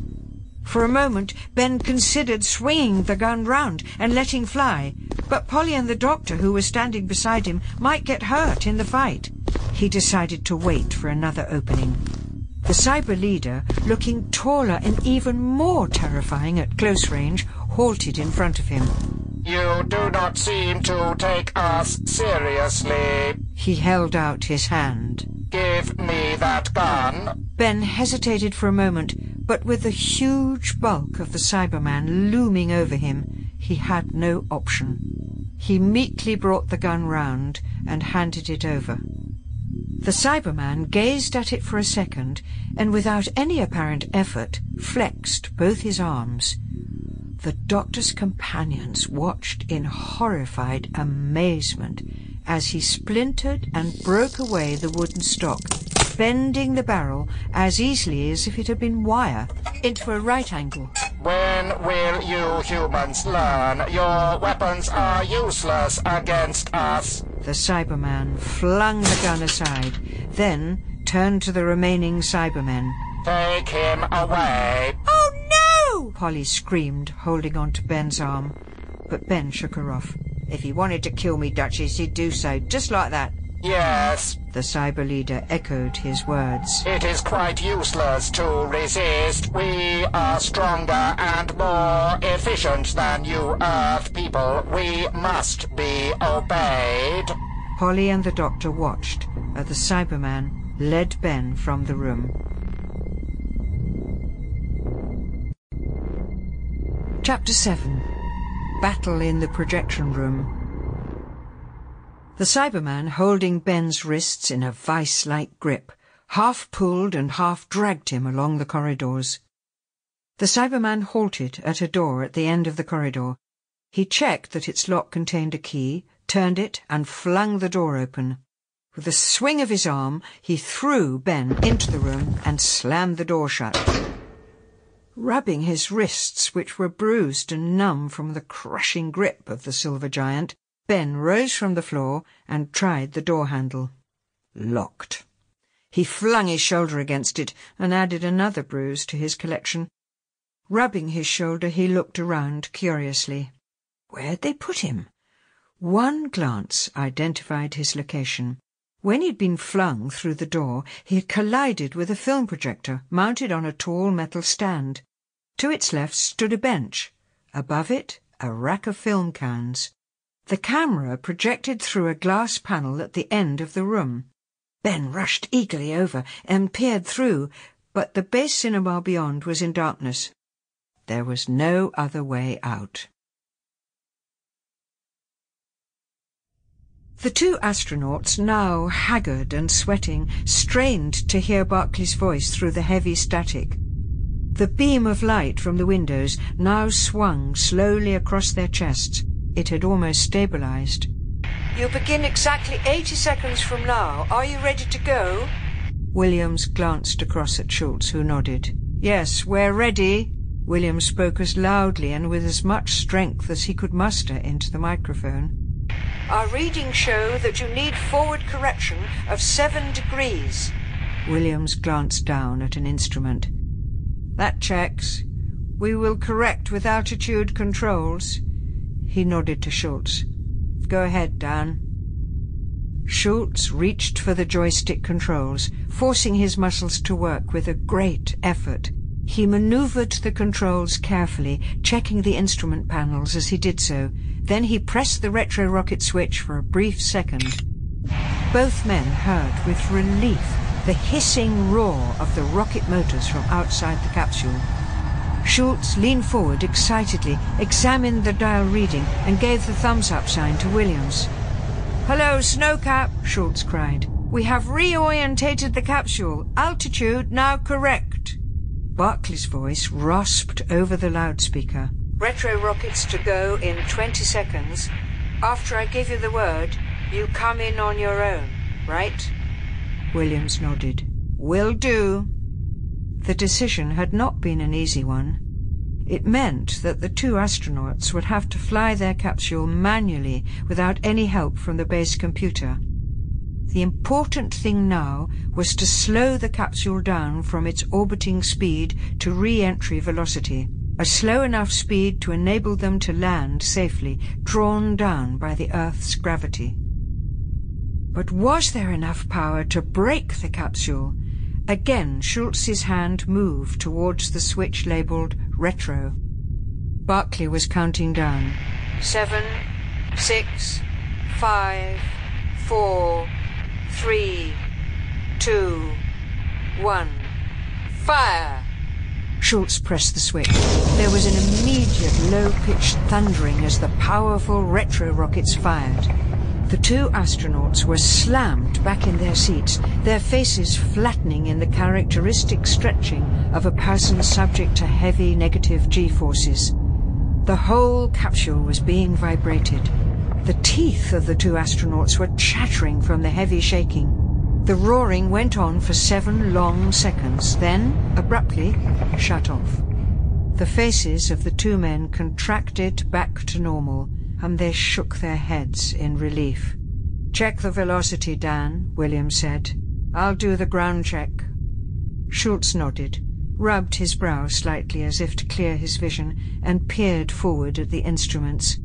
For a moment, Ben considered swinging the gun round and letting fly, but Polly and the doctor, who were standing beside him, might get hurt in the fight. He decided to wait for another opening. The cyber leader, looking taller and even more terrifying at close range, halted in front of him.
You do not seem to take us seriously.
He held out his hand.
Give me that gun.
Ben hesitated for a moment, but with the huge bulk of the Cyberman looming over him, he had no option. He meekly brought the gun round and handed it over. The Cyberman gazed at it for a second and without any apparent effort flexed both his arms. The doctor's companions watched in horrified amazement as he splintered and broke away the wooden stock, bending the barrel as easily as if it had been wire into a right angle.
When will you humans learn? Your weapons are useless against us.
The Cyberman flung the gun aside, then turned to the remaining Cybermen.
Take him away.
Oh, no!
Polly screamed, holding on to Ben's arm. But Ben shook her off.
If he wanted to kill me, Duchess, he'd do so, just like that.
Yes,
The cyber leader echoed his words.
it is quite useless to resist. We are stronger and more efficient than you Earth people. We must be obeyed.
Polly and the doctor watched as the Cyberman led Ben from the room. Chapter 7 Battle in the Projection Room The Cyberman, holding Ben's wrists in a vice-like grip, half pulled and half dragged him along the corridors. The Cyberman halted at a door at the end of the corridor. He checked that its lock contained a key, turned it, and flung the door open. With a swing of his arm, he threw Ben into the room and slammed the door shut. Rubbing his wrists, which were bruised and numb from the crushing grip of the silver giant, Ben rose from the floor and tried the door handle. Locked. He flung his shoulder against it and added another bruise to his collection. Rubbing his shoulder, he looked around curiously. Where'd they put him? One glance identified his location. When he'd been flung through the door, he had collided with a film projector mounted on a tall metal stand. To its left stood a bench. Above it, a rack of film cans. The camera projected through a glass panel at the end of the room. Ben rushed eagerly over and peered through, but the base cinema beyond was in darkness. There was no other way out. The two astronauts, now haggard and sweating, strained to hear Barclay's voice through the heavy static. The beam of light from the windows now swung slowly across their chests. It had almost stabilized. You begin exactly 80 seconds from now. Are you ready to go? Williams glanced across at Schultz, who nodded. Yes, we're ready. Williams spoke as loudly and with as much strength as he could muster into the microphone. Our readings show that you need forward correction of seven degrees. Williams glanced down at an instrument. That checks. We will correct with attitude controls. He nodded to Schultz. Go ahead, Dan. Schultz reached for the joystick controls, forcing his muscles to work with a great effort. He maneuvered the controls carefully, checking the instrument panels as he did so. Then he pressed the retro rocket switch for a brief second. Both men heard with relief the hissing roar of the rocket motors from outside the capsule. Schultz leaned forward excitedly, examined the dial reading, and gave the thumbs-up sign to Williams. Hello, Snowcap, Schultz cried. We have reorientated the capsule. Attitude now correct. Barclay's voice rasped over the loudspeaker. Retro rockets to go in 20 seconds. After I give you the word, you come in on your own, right? Williams nodded. Will do. The decision had not been an easy one. It meant that the two astronauts would have to fly their capsule manually without any help from the base computer. The important thing now was to slow the capsule down from its orbiting speed to re-entry velocity, a slow enough speed to enable them to land safely, drawn down by the Earth's gravity. But was there enough power to brake the capsule? Again, Schultz's hand moved towards the switch labelled Retro. Barclay was counting down. Seven, six, five, four, three, two, one. Fire! Schultz pressed the switch. There was an immediate low-pitched thundering as the powerful retro rockets fired. The two astronauts were slammed back in their seats, their faces flattening in the characteristic stretching of a person subject to heavy negative G-forces. The whole capsule was being vibrated. The teeth of the two astronauts were chattering from the heavy shaking. The roaring went on for seven long seconds, then, abruptly, shut off. The faces of the two men contracted back to normal, and they shook their heads in relief. Check the velocity, Dan, Williams said. I'll do the ground check. Schultz nodded, rubbed his brow slightly as if to clear his vision, and peered forward at the instruments.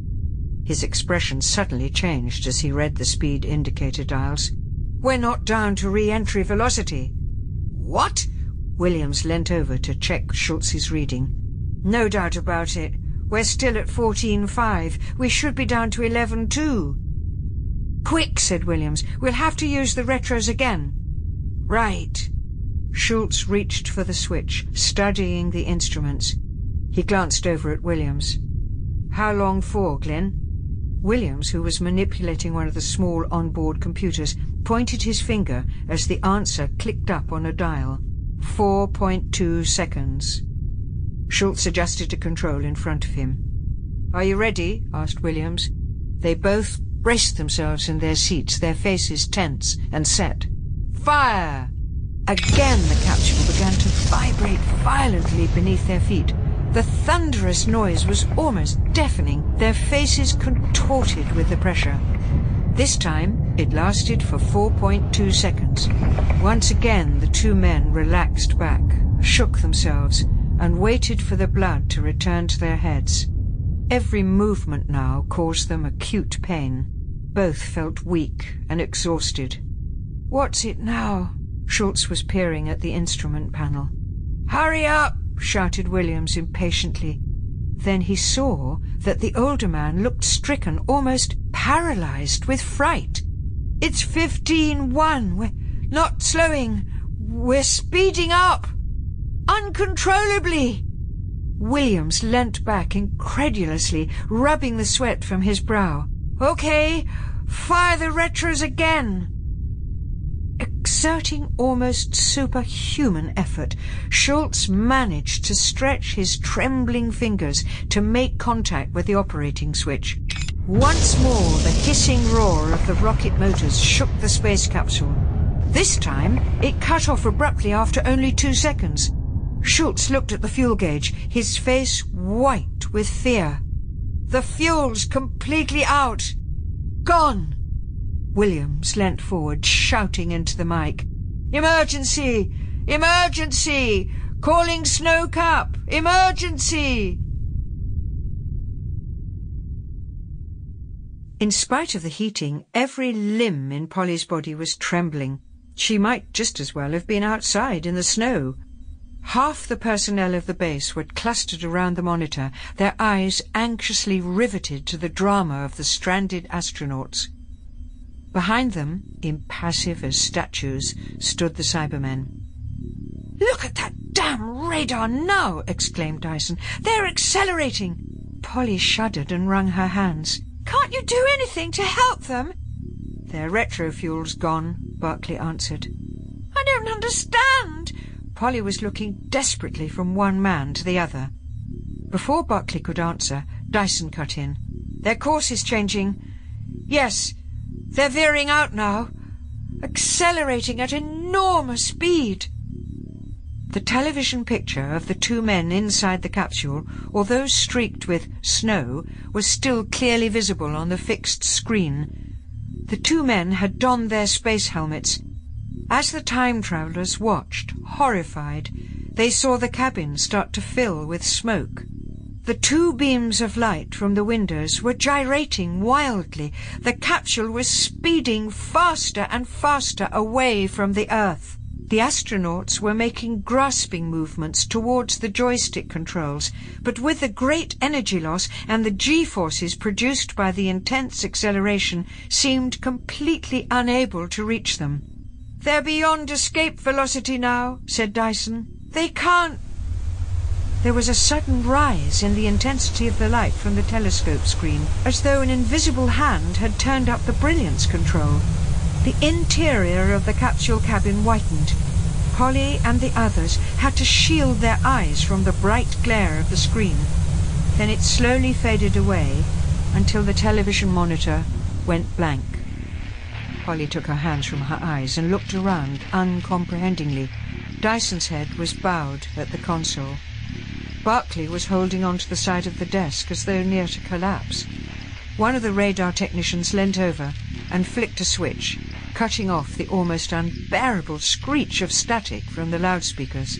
His expression suddenly changed as he read the speed indicator dials. We're not down to re-entry velocity.
What?
Williams leant over to check Schultz's reading. No doubt about it. We're still at 14.5. We should be down to 11.2. Quick, said Williams. We'll have to use the retros again. Right. Schultz reached for the switch, studying the instruments. He glanced over at Williams. How long for, Glenn? Williams, who was manipulating one of the small onboard computers, pointed his finger as the answer clicked up on a dial. 4.2 seconds. Schultz adjusted a control in front of him. Are you ready? asked Williams. They both braced themselves in their seats, their faces tense and set. Fire! Again the capsule began to vibrate violently beneath their feet. The thunderous noise was almost deafening, their faces contorted with the pressure. This time it lasted for 4.2 seconds. Once again the two men relaxed back, shook themselves, and waited for the blood to return to their heads. Every movement now caused them acute pain. Both felt weak and exhausted. What's it now? Schultz was peering at the instrument panel. Hurry up! shouted Williams impatiently. Then he saw that the older man looked stricken, almost paralyzed with fright. It's fifteen-one. We're not slowing. We're speeding up. Uncontrollably. Williams leant back incredulously, rubbing the sweat from his brow. Okay, fire the retros again. Exerting almost superhuman effort, Schultz managed to stretch his trembling fingers to make contact with the operating switch. Once more, the hissing roar of the rocket motors shook the space capsule. This time, it cut off abruptly after only two seconds. Schultz looked at the fuel gauge, his face white with fear. The fuel's completely out. Gone. Williams leant forward, shouting into the mic. Emergency! Emergency! Calling Snowcap! Emergency! In spite of the heating, every limb in Polly's body was trembling. She might just as well have been outside in the snow. Half the personnel of the base were clustered around the monitor, their eyes anxiously riveted to the drama of the stranded astronauts. Behind them, impassive as statues, stood the Cybermen. Look at that damn radar now! exclaimed Dyson. They're accelerating! Polly shuddered and wrung her hands. Can't you do anything to help them? Their retrofuel's gone, Barclay answered. I don't understand. Polly was looking desperately from one man to the other. Before Barclay could answer, Dyson cut in. Their course is changing. Yes, they're veering out now, accelerating at enormous speed. The television picture of the two men inside the capsule, although streaked with snow, was still clearly visible on the fixed screen. The two men had donned their space helmets. As the time travellers watched, horrified, they saw the cabin start to fill with smoke. The two beams of light from the windows were gyrating wildly. The capsule was speeding faster and faster away from the Earth. The astronauts were making grasping movements towards the joystick controls, but with the great energy loss and the g-forces produced by the intense acceleration seemed completely unable to reach them. They're beyond escape velocity now, said Dyson. They can't... There was a sudden rise in the intensity of the light from the telescope screen, as though an invisible hand had turned up the brilliance control. The interior of the capsule cabin whitened. Polly and the others had to shield their eyes from the bright glare of the screen. Then it slowly faded away until the television monitor went blank. Polly took her hands from her eyes and looked around uncomprehendingly. Dyson's head was bowed at the console. Barclay was holding onto the side of the desk as though near to collapse. One of the radar technicians leant over and flicked a switch, cutting off the almost unbearable screech of static from the loudspeakers.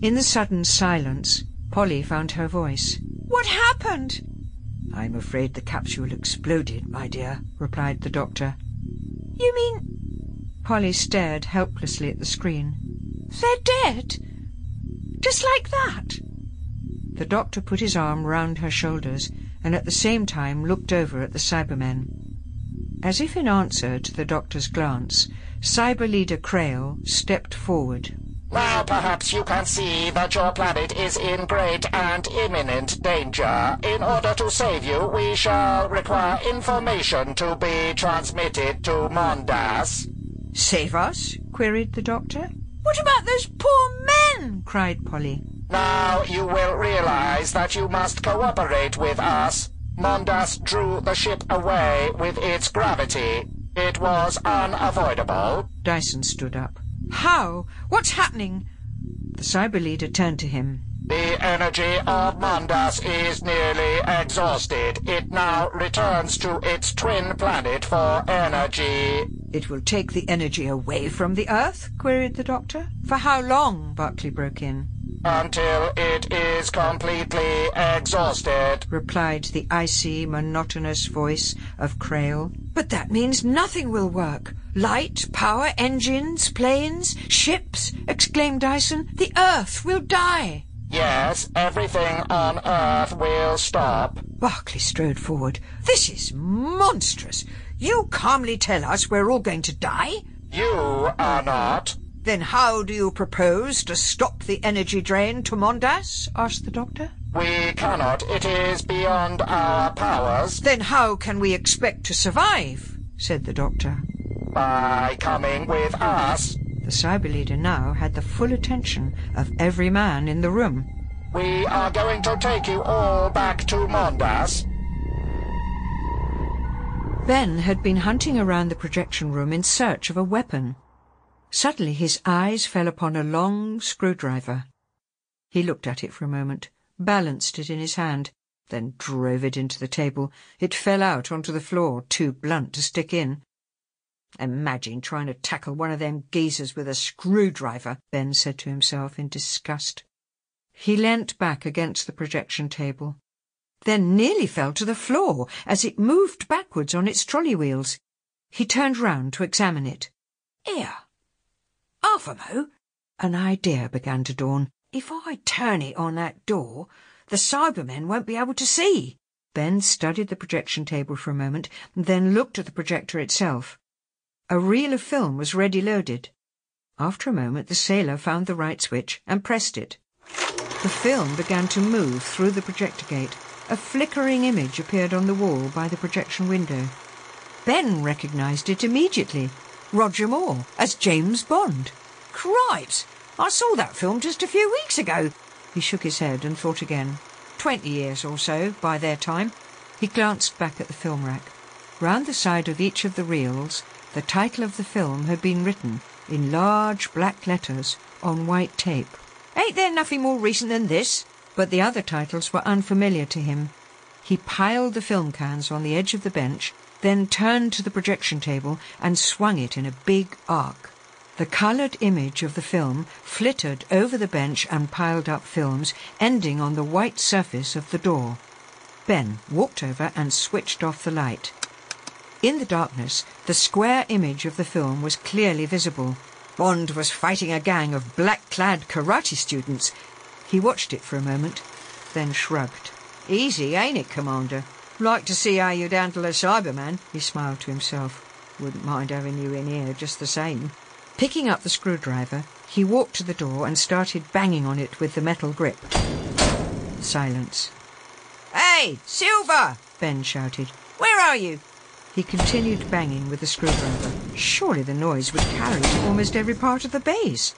In the sudden silence, Polly found her voice. What happened? I'm afraid the capsule exploded, my dear, replied the doctor. You mean... Polly stared helplessly at the screen. They're dead? Just like that? The doctor put his arm round her shoulders and at the same time looked over at the Cybermen. As if in answer to the doctor's glance, Cyber Leader Krail stepped forward.
Now perhaps you can see that your planet is in great and imminent danger. In order to save you, we shall require information to be transmitted to Mondas.
Save us? queried the doctor. What about those poor men? cried Polly.
Now you will realize that you must cooperate with us. Mondas drew the ship away with its gravity. It was unavoidable.
Dyson stood up. How? What's happening? The cyber leader turned to him.
The energy of Mondas is nearly exhausted. It now returns to its twin planet for energy.
It will take the energy away from the Earth? queried the doctor. For how long? Barclay broke in.
Until it is completely exhausted,
replied the icy, monotonous voice of Krail. But that means nothing will work. Light, power, engines, planes, ships, exclaimed Dyson. The Earth will die.
Yes, everything on Earth will stop.
Barclay strode forward. This is monstrous. You calmly tell us we're all going to die?
You are not.
Then how do you propose to stop the energy drain to Mondas? asked the doctor.
We cannot. It is beyond our powers.
Then how can we expect to survive? said the doctor.
By coming with us.
The cyber leader now had the full attention of every man in the room.
We are going to take you all back to Mondas.
Ben had been hunting around the projection room in search of a weapon. Suddenly his eyes fell upon a long screwdriver. He looked at it for a moment, balanced it in his hand, then drove it into the table. It fell out onto the floor, too blunt to stick in. Imagine trying to tackle one of them geezers with a screwdriver, Ben said to himself in disgust. He leant back against the projection table, then nearly fell to the floor as it moved backwards on its trolley wheels. He turned round to examine it. Here, half a mo. An idea began to dawn. If I turn it on that door, the Cybermen won't be able to see. Ben studied the projection table for a moment, then looked at the projector itself. A reel of film was ready loaded. After a moment, the sailor found the right switch and pressed it. The film began to move through the projector gate. A flickering image appeared on the wall by the projection window. Ben recognized it immediately. Roger Moore as James Bond. Cripes! I saw that film just a few weeks ago. He shook his head and thought again. Twenty years or so by their time. He glanced back at the film rack. Round the side of each of the reels, the title of the film had been written in large black letters on white tape. Ain't there nothing more recent than this? But the other titles were unfamiliar to him. He piled the film cans on the edge of the bench, then turned to the projection table and swung it in a big arc. The coloured image of the film flittered over the bench and piled up films, ending on the white surface of the door. Ben walked over and switched off the light. In the darkness, the square image of the film was clearly visible. Bond was fighting a gang of black-clad karate students. He watched it for a moment, then shrugged. Easy, ain't it, Commander? Like to see how you'd handle a Cyberman, he smiled to himself. Wouldn't mind having you in here just the same. Picking up the screwdriver, he walked to the door and started banging on it with the metal grip. Silence.
Hey, Silver!
Ben shouted.
Where are you?
He continued banging with the screwdriver. Surely the noise would carry to almost every part of the base.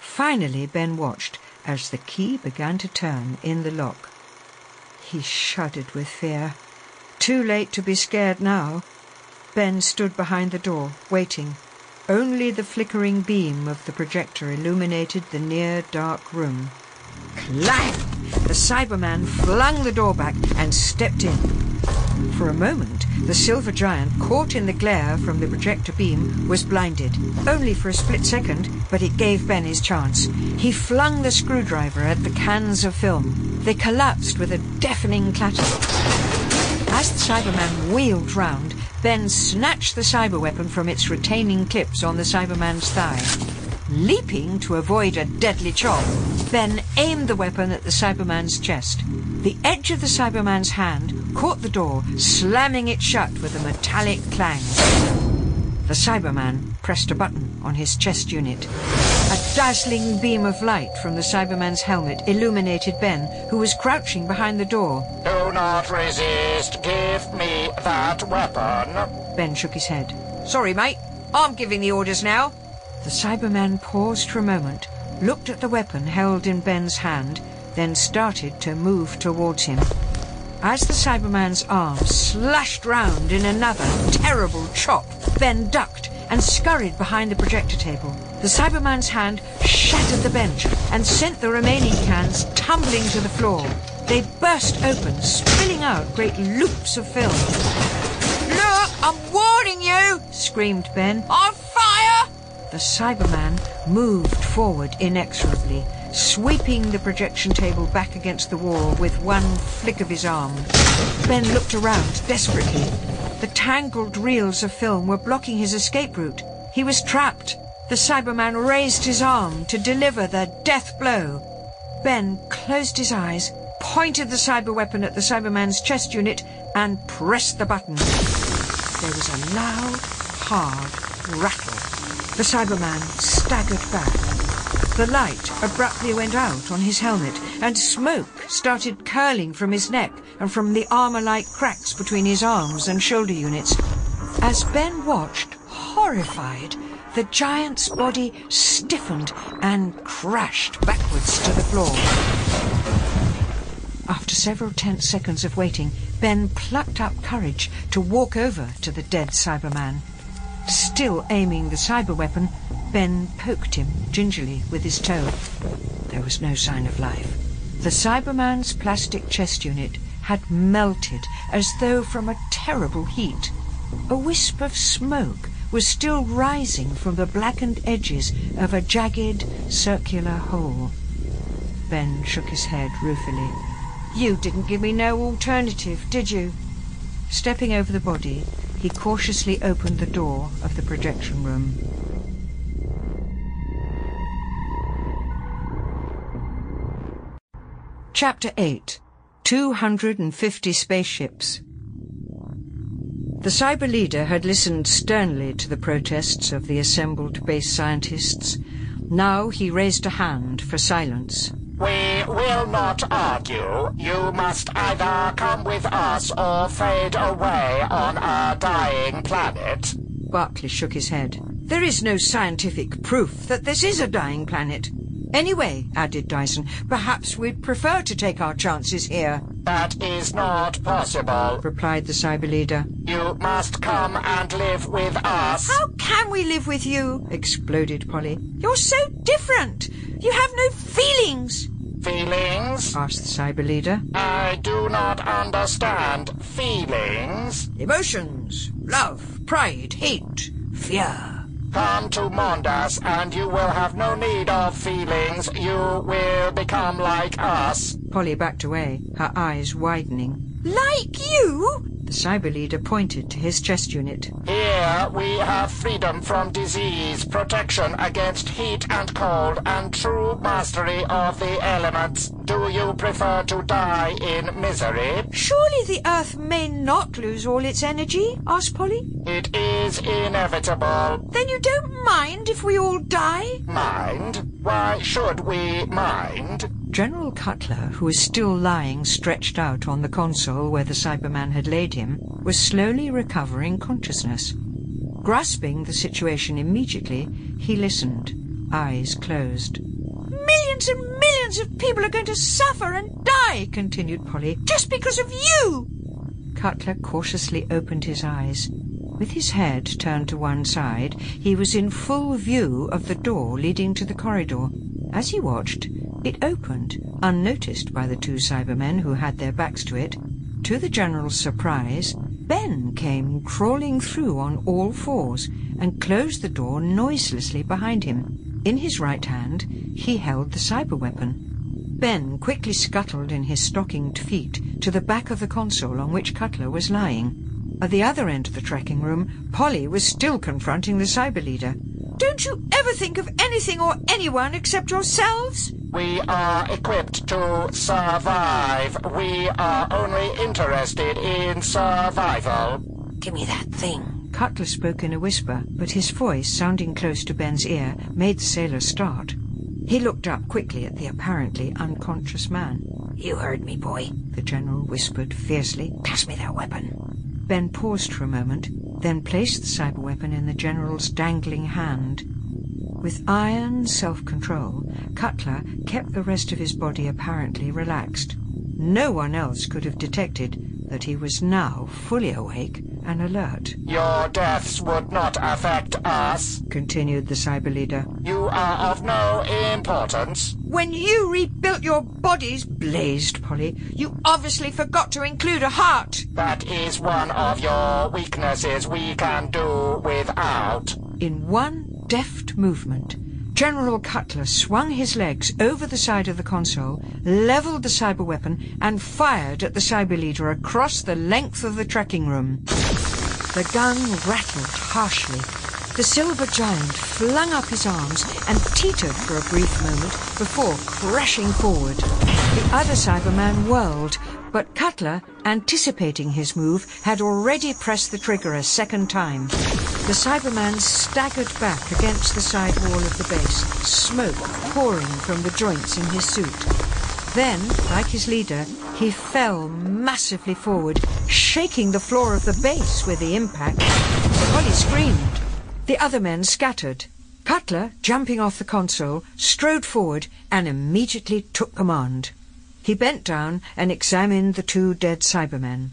Finally, Ben watched as the key began to turn in the lock. He shuddered with fear. Too late to be scared now. Ben stood behind the door, waiting. Only the flickering beam of the projector illuminated the near dark room. Clang! The Cyberman flung the door back and stepped in. For a moment, the silver giant, caught in the glare from the projector beam, was blinded. Only for a split second, but it gave Ben his chance. He flung the screwdriver at the cans of film. They collapsed with a deafening clatter. As the Cyberman wheeled round, Ben snatched the cyber weapon from its retaining clips on the Cyberman's thigh. Leaping to avoid a deadly chop, Ben aimed the weapon at the Cyberman's chest. The edge of the Cyberman's hand caught the door, slamming it shut with a metallic clang. The Cyberman pressed a button on his chest unit. A dazzling beam of light from the Cyberman's helmet illuminated Ben, who was crouching behind the door.
Do not resist. Give me that weapon.
Ben shook his head.
Sorry, mate. I'm giving the orders now.
The Cyberman paused for a moment, looked at the weapon held in Ben's hand, then started to move towards him. As the Cyberman's arm slashed round in another terrible chop, Ben ducked and scurried behind the projector table. The Cyberman's hand shattered the bench and sent the remaining cans tumbling to the floor. They burst open, spilling out great loops of film.
Look, I'm warning you!
Screamed Ben.
On fire!
The Cyberman moved forward inexorably, sweeping the projection table back against the wall with one flick of his arm. Ben looked around desperately. The tangled reels of film were blocking his escape route. He was trapped. The Cyberman raised his arm to deliver the death blow. Ben closed his eyes, pointed the cyber weapon at the Cyberman's chest unit, and pressed the button. There was a loud, hard rattle. The Cyberman staggered back. The light abruptly went out on his helmet, and smoke started curling from his neck and from the armor-like cracks between his arms and shoulder units. As Ben watched, horrified, the giant's body stiffened and crashed backwards to the floor. After several tense seconds of waiting, Ben plucked up courage to walk over to the dead Cyberman. Still aiming the cyber weapon, Ben poked him gingerly with his toe. There was no sign of life. The Cyberman's plastic chest unit had melted as though from a terrible heat. A wisp of smoke was still rising from the blackened edges of a jagged, circular hole. Ben shook his head ruefully. You didn't give me no alternative, did you? Stepping over the body, he cautiously opened the door of the projection room. Chapter 8 250 Spaceships The cyber leader had listened sternly to the protests of the assembled base scientists. Now he raised a hand for silence.
We will not argue. You must either come with us or fade away on our dying planet.
Barclay shook his head. There is no scientific proof that this is a dying planet. Anyway, added Dyson, perhaps we'd prefer to take our chances here,
That is not possible.
replied the cyber leader.
You must come and live with us.
How can we live with you?
Exploded Polly.
You're so different. You have no feelings.
Feelings?
Asked the cyber leader.
I do not understand. Feelings?
Emotions, love, pride, hate, fear.
Come to Mondas and you will have no need of feelings. You will become like us.
Polly backed away, her eyes widening.
Like you?
The cyber leader pointed to his chest unit.
Here we have freedom from disease, protection against heat and cold, and true mastery of the elements. Do you prefer to die in misery?
Surely the Earth may not lose all its energy? asked Polly.
It is inevitable.
Then you don't mind if we all die?
Mind? Why should we mind?
General Cutler, who was still lying stretched out on the console where the Cyberman had laid him, was slowly recovering consciousness. Grasping the situation immediately, he listened, eyes closed. Millions and millions of people are going to suffer and die, continued Polly, just because of you! Cutler cautiously opened his eyes. With his head turned to one side, he was in full view of the door leading to the corridor. As he watched, it opened, unnoticed by the two Cybermen who had their backs to it. To the General's surprise, Ben came crawling through on all fours and closed the door noiselessly behind him. In his right hand, he held the cyber weapon. Ben quickly scuttled in his stockinged feet to the back of the console on which Cutler was lying. At the other end of the tracking room, Polly was still confronting the cyber leader. Don't you ever think of anything or anyone except yourselves?
We are equipped to survive. We are only interested in survival.
Give me that thing.
Cutler spoke in a whisper, but his voice, sounding close to Ben's ear, made the sailor start. He looked up quickly at the apparently unconscious man.
You heard me, boy.
The general whispered fiercely.
Pass me that weapon.
Ben paused for a moment, then placed the cyber weapon in the general's dangling hand. With iron self-control, Cutler kept the rest of his body apparently relaxed. No one else could have detected that he was now fully awake and alert.
Your deaths would not affect us,
continued the cyber leader.
You are of no importance.
When you rebuilt your bodies, blazed Polly, you obviously forgot to include a heart.
That is one of your weaknesses we can do without.
In one deft movement, General Cutler swung his legs over the side of the console, leveled the cyber weapon, and fired at the cyber leader across the length of the tracking room. The gun rattled harshly. The silver giant flung up his arms and teetered for a brief moment before crashing forward. The other Cyberman whirled, but Cutler, anticipating his move, had already pressed the trigger a second time. The Cyberman staggered back against the side wall of the base, smoke pouring from the joints in his suit. Then, like his leader, he fell massively forward, shaking the floor of the base with the impact. Polly screamed. The other men scattered. Cutler, jumping off the console, strode forward and immediately took command. He bent down and examined the two dead Cybermen.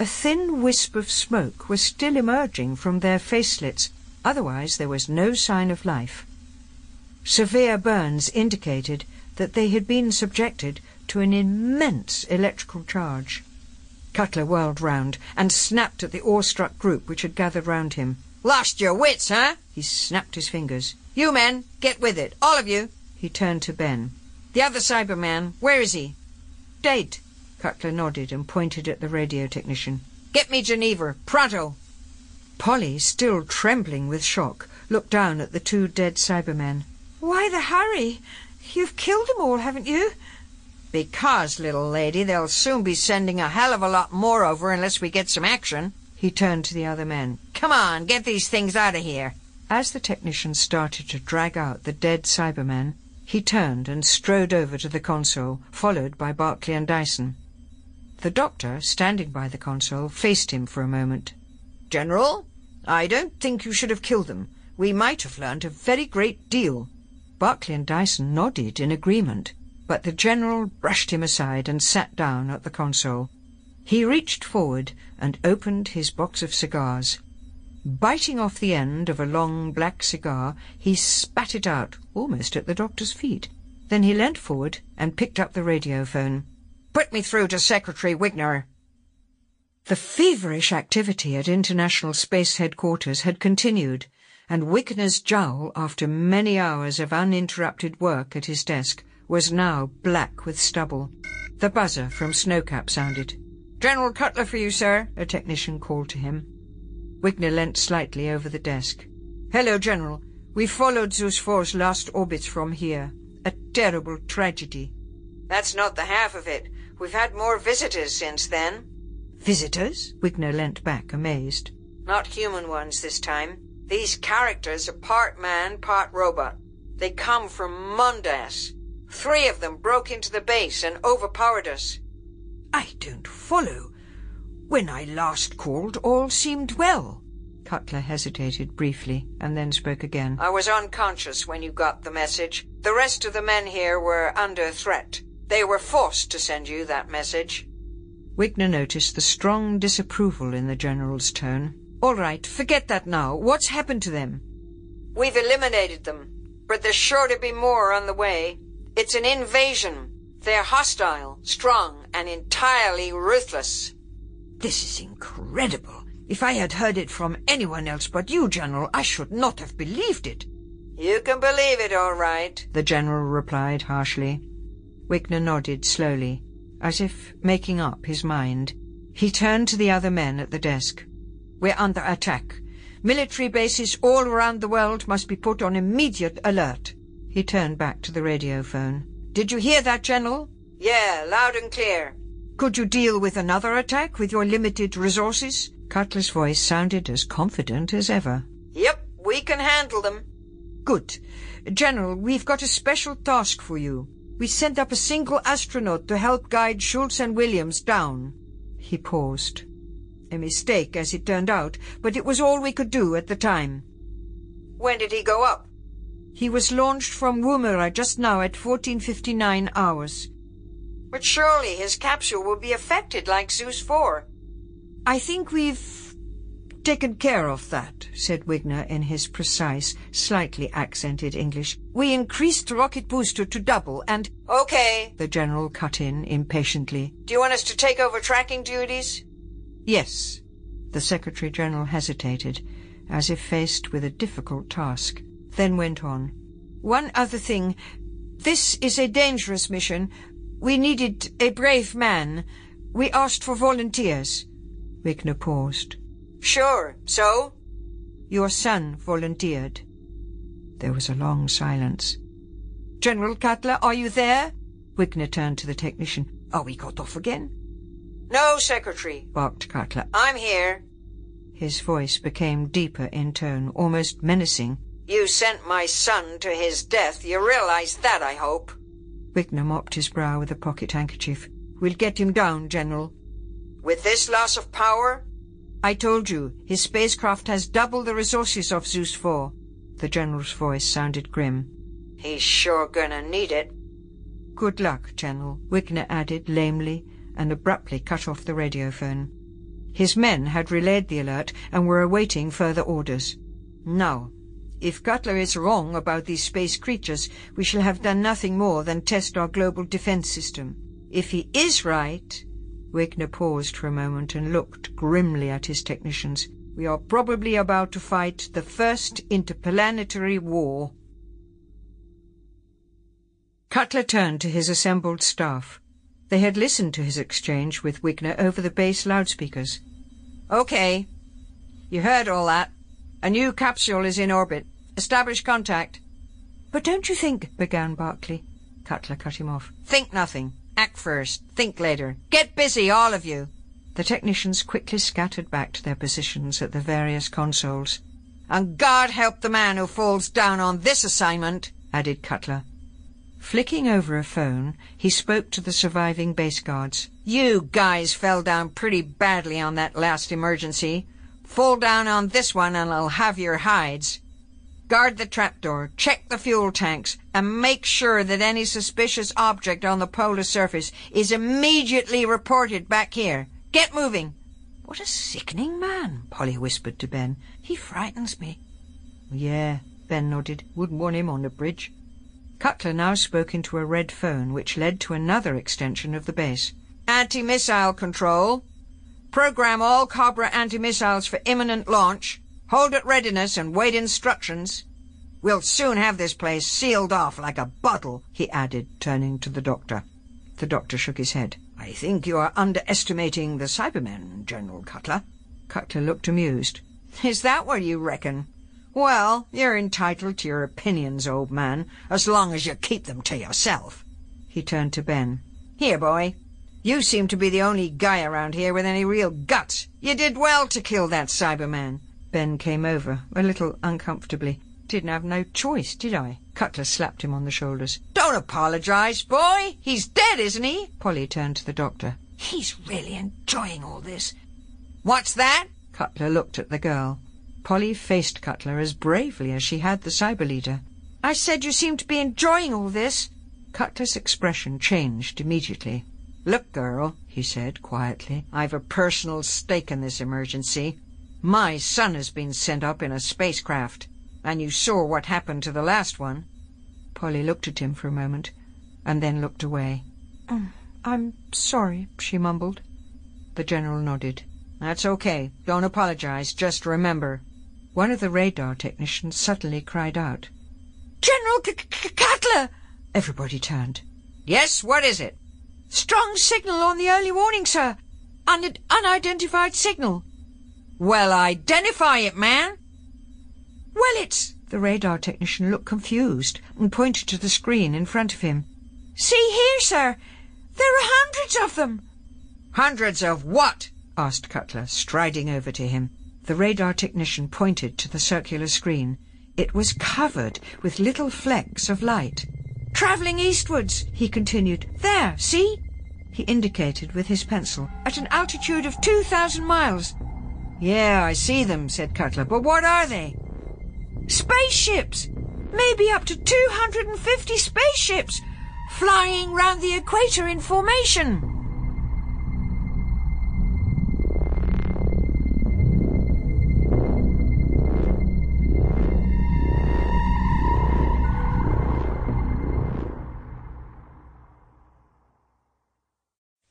A thin wisp of smoke was still emerging from their face slits, otherwise there was no sign of life. Severe burns indicated that they had been subjected to an immense electrical charge. Cutler whirled round and snapped at the awestruck group which had gathered round him.
Lost your wits, huh?
He snapped his fingers.
You men, get with it. All of you.
He turned to Ben.
The other Cyberman, where is he?
Dead. Cutler nodded and pointed at the radio technician.
Get me Geneva, pronto.
Polly, still trembling with shock, looked down at the two dead Cybermen. Why the hurry? You've killed them all, haven't you?
Because, little lady, they'll soon be sending a hell of a lot more over unless we get some action.
He turned to the other men.
Come on, get these things out of here.
As the technician started to drag out the dead Cybermen, he turned and strode over to the console, followed by Barclay and Dyson. The doctor, standing by the console, faced him for a moment.
General, I don't think you should have killed them. We might have learned a very great deal.
Barclay and Dyson nodded in agreement, but the general brushed him aside and sat down at the console. He reached forward and opened his box of cigars. Biting off the end of a long black cigar, he spat it out almost at the doctor's feet. Then he leant forward and picked up the radiophone.
Put me through to Secretary Wigner.
The feverish activity at International Space Headquarters had continued, and Wigner's jowl, after many hours of uninterrupted work at his desk, was now black with stubble. The buzzer from Snowcap sounded. General Cutler for you, sir, a technician called to him. Wigner leant slightly over the desk. Hello, General. We followed Zeus 4's last orbits from here. A terrible tragedy.
That's not the half of it. We've had more visitors since then.
Visitors? Wigner leant back, amazed.
Not human ones this time. These characters are part man, part robot. They come from Mondas. Three of them broke into the base and overpowered us.
I don't follow. When I last called, all seemed well. Cutler hesitated briefly and then spoke again.
I was unconscious when you got the message. The rest of the men here were under threat. They were forced to send you that message.
Wigner noticed the strong disapproval in the General's tone. All right, forget that now. What's happened to them?
We've eliminated them, but there's sure to be more on the way. It's an invasion. They're hostile, strong, and entirely ruthless.
This is incredible. If I had heard it from anyone else but you, General, I should not have believed it.
You can believe it, all right,
the General replied harshly. Wigner nodded slowly, as if making up his mind. He turned to the other men at the desk. We're under attack. Military bases all around the world must be put on immediate alert. He turned back to the radio phone. Did you hear that, General?
Yeah, loud and clear.
Could you deal with another attack with your limited resources? Cutler's voice sounded as confident as ever.
Yep, we can handle them.
Good. General, we've got a special task for you. We sent up a single astronaut to help guide Schultz and Williams down. He paused. A mistake, as it turned out, but it was all we could do at the time.
When did he go up?
He was launched from Woomera just now at 1459 hours.
But surely his capsule will be affected like Zeus 4.
I think we've taken care of that, said Wigner in his precise, slightly accented English. We increased the rocket booster to double and...
Okay,
the General cut in impatiently.
Do you want us to take over tracking duties?
Yes. The Secretary-General hesitated, as if faced with a difficult task, then went on. One other thing. This is a dangerous mission. We needed a brave man. We asked for volunteers. Wigner paused.
Sure. So?
Your son volunteered. There was a long silence. General Cutler, are you there? Wigner turned to the technician. Are we cut off again?
No, Secretary,
barked Cutler.
I'm here.
His voice became deeper in tone, almost menacing.
You sent my son to his death. You realize that, I hope.
Wigner mopped his brow with a pocket handkerchief. We'll get him down, General.
With this loss of power?
I told you, his spacecraft has double the resources of Zeus 4. The General's voice sounded grim.
He's sure gonna need it.
Good luck, General, Wigner added lamely, and abruptly cut off the radiophone. His men had relayed the alert and were awaiting further orders. Now, if Cutler is wrong about these space creatures, we shall have done nothing more than test our global defense system. If he is right, Wigner paused for a moment and looked grimly at his technicians. We are probably about to fight the first interplanetary war. Cutler turned to his assembled staff. They had listened to his exchange with Wigner over the base loudspeakers. Okay. You heard all that. A new capsule is in orbit. Establish contact. But don't you think, began Barclay. Cutler cut him off. Think nothing. Act first, think later. Get busy, all of you. The technicians quickly scattered back to their positions at the various consoles. And God help the man who falls down on this assignment, added Cutler. Flicking over a phone, he spoke to the surviving base guards. You guys fell down pretty badly on that last emergency. Fall down on this one and I'll have your hides. Guard the trapdoor, check the fuel tanks, and make sure that any suspicious object on the polar surface is immediately reported back here. Get moving. What a sickening man, Polly whispered to Ben. He frightens me. Yeah, Ben nodded. Wouldn't want him on the bridge. Cutler now spoke into a red phone, which led to another extension of the base. Anti-missile control. Program all Cobra anti-missiles for imminent launch. Hold at readiness and wait instructions. We'll soon have this place sealed off like a bottle, he added, turning to the doctor. The doctor shook his head.
I think you are underestimating the Cybermen, General Cutler.
Cutler looked amused.
Is that what you reckon? Well, you're entitled to your opinions, old man, as long as you keep them to yourself.
He turned to Ben.
Here, boy. You seem to be the only guy around here with any real guts. You did well to kill that Cyberman.
Ben came over, a little uncomfortably. Didn't have no choice, did I? Cutler slapped him on the shoulders.
Don't apologize, boy. He's dead, isn't he?
Polly turned to the doctor.
He's really enjoying all this. What's that?
Cutler looked at the girl. Polly faced Cutler as bravely as she had the cyber leader.
I said you seem to be enjoying all this.
Cutler's expression changed immediately.
Look, girl, he said quietly, I've a personal stake in this emergency. My son has been sent up in a spacecraft, and you saw what happened to the last one.
Polly looked at him for a moment, and then looked away.
Mm, I'm sorry, she mumbled.
The General nodded.
That's okay. Don't apologize. Just remember.
One of the radar technicians suddenly cried out.
General C C Cutler!
Everybody turned.
Yes, what is it?
Strong signal on the early warning, sir. Un unidentified signal.
Well, identify it, man.
Well, it's... The radar technician looked confused and pointed to the screen in front of him.
See here, sir. There are hundreds of them. Hundreds of what?
asked Cutler, striding over to him. The radar technician pointed to the circular screen. It was covered with little flecks of light.
Travelling eastwards, he continued. There, see?
He indicated with his pencil.
At an altitude of 2,000 miles. Yeah, I see them, said Cutler. But what are they? Spaceships! Maybe up to 250 spaceships! Flying round the equator in formation!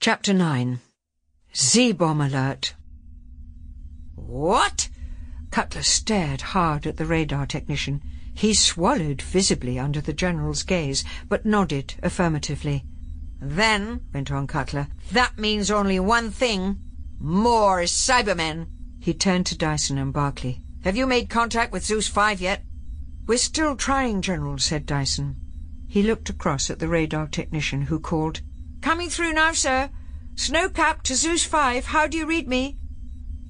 Chapter 9 Z-Bomb Alert
What?
Cutler stared hard at the radar technician. He swallowed visibly under the General's gaze, but nodded affirmatively.
Then, went on Cutler, that means only one thing. More Cybermen.
He turned to Dyson and Barclay.
Have you made contact with Zeus 5 yet?
We're still trying, General, said Dyson. He looked across at the radar technician, who called,
Coming through now, sir. Snowcap to Zeus 5, how do you read me?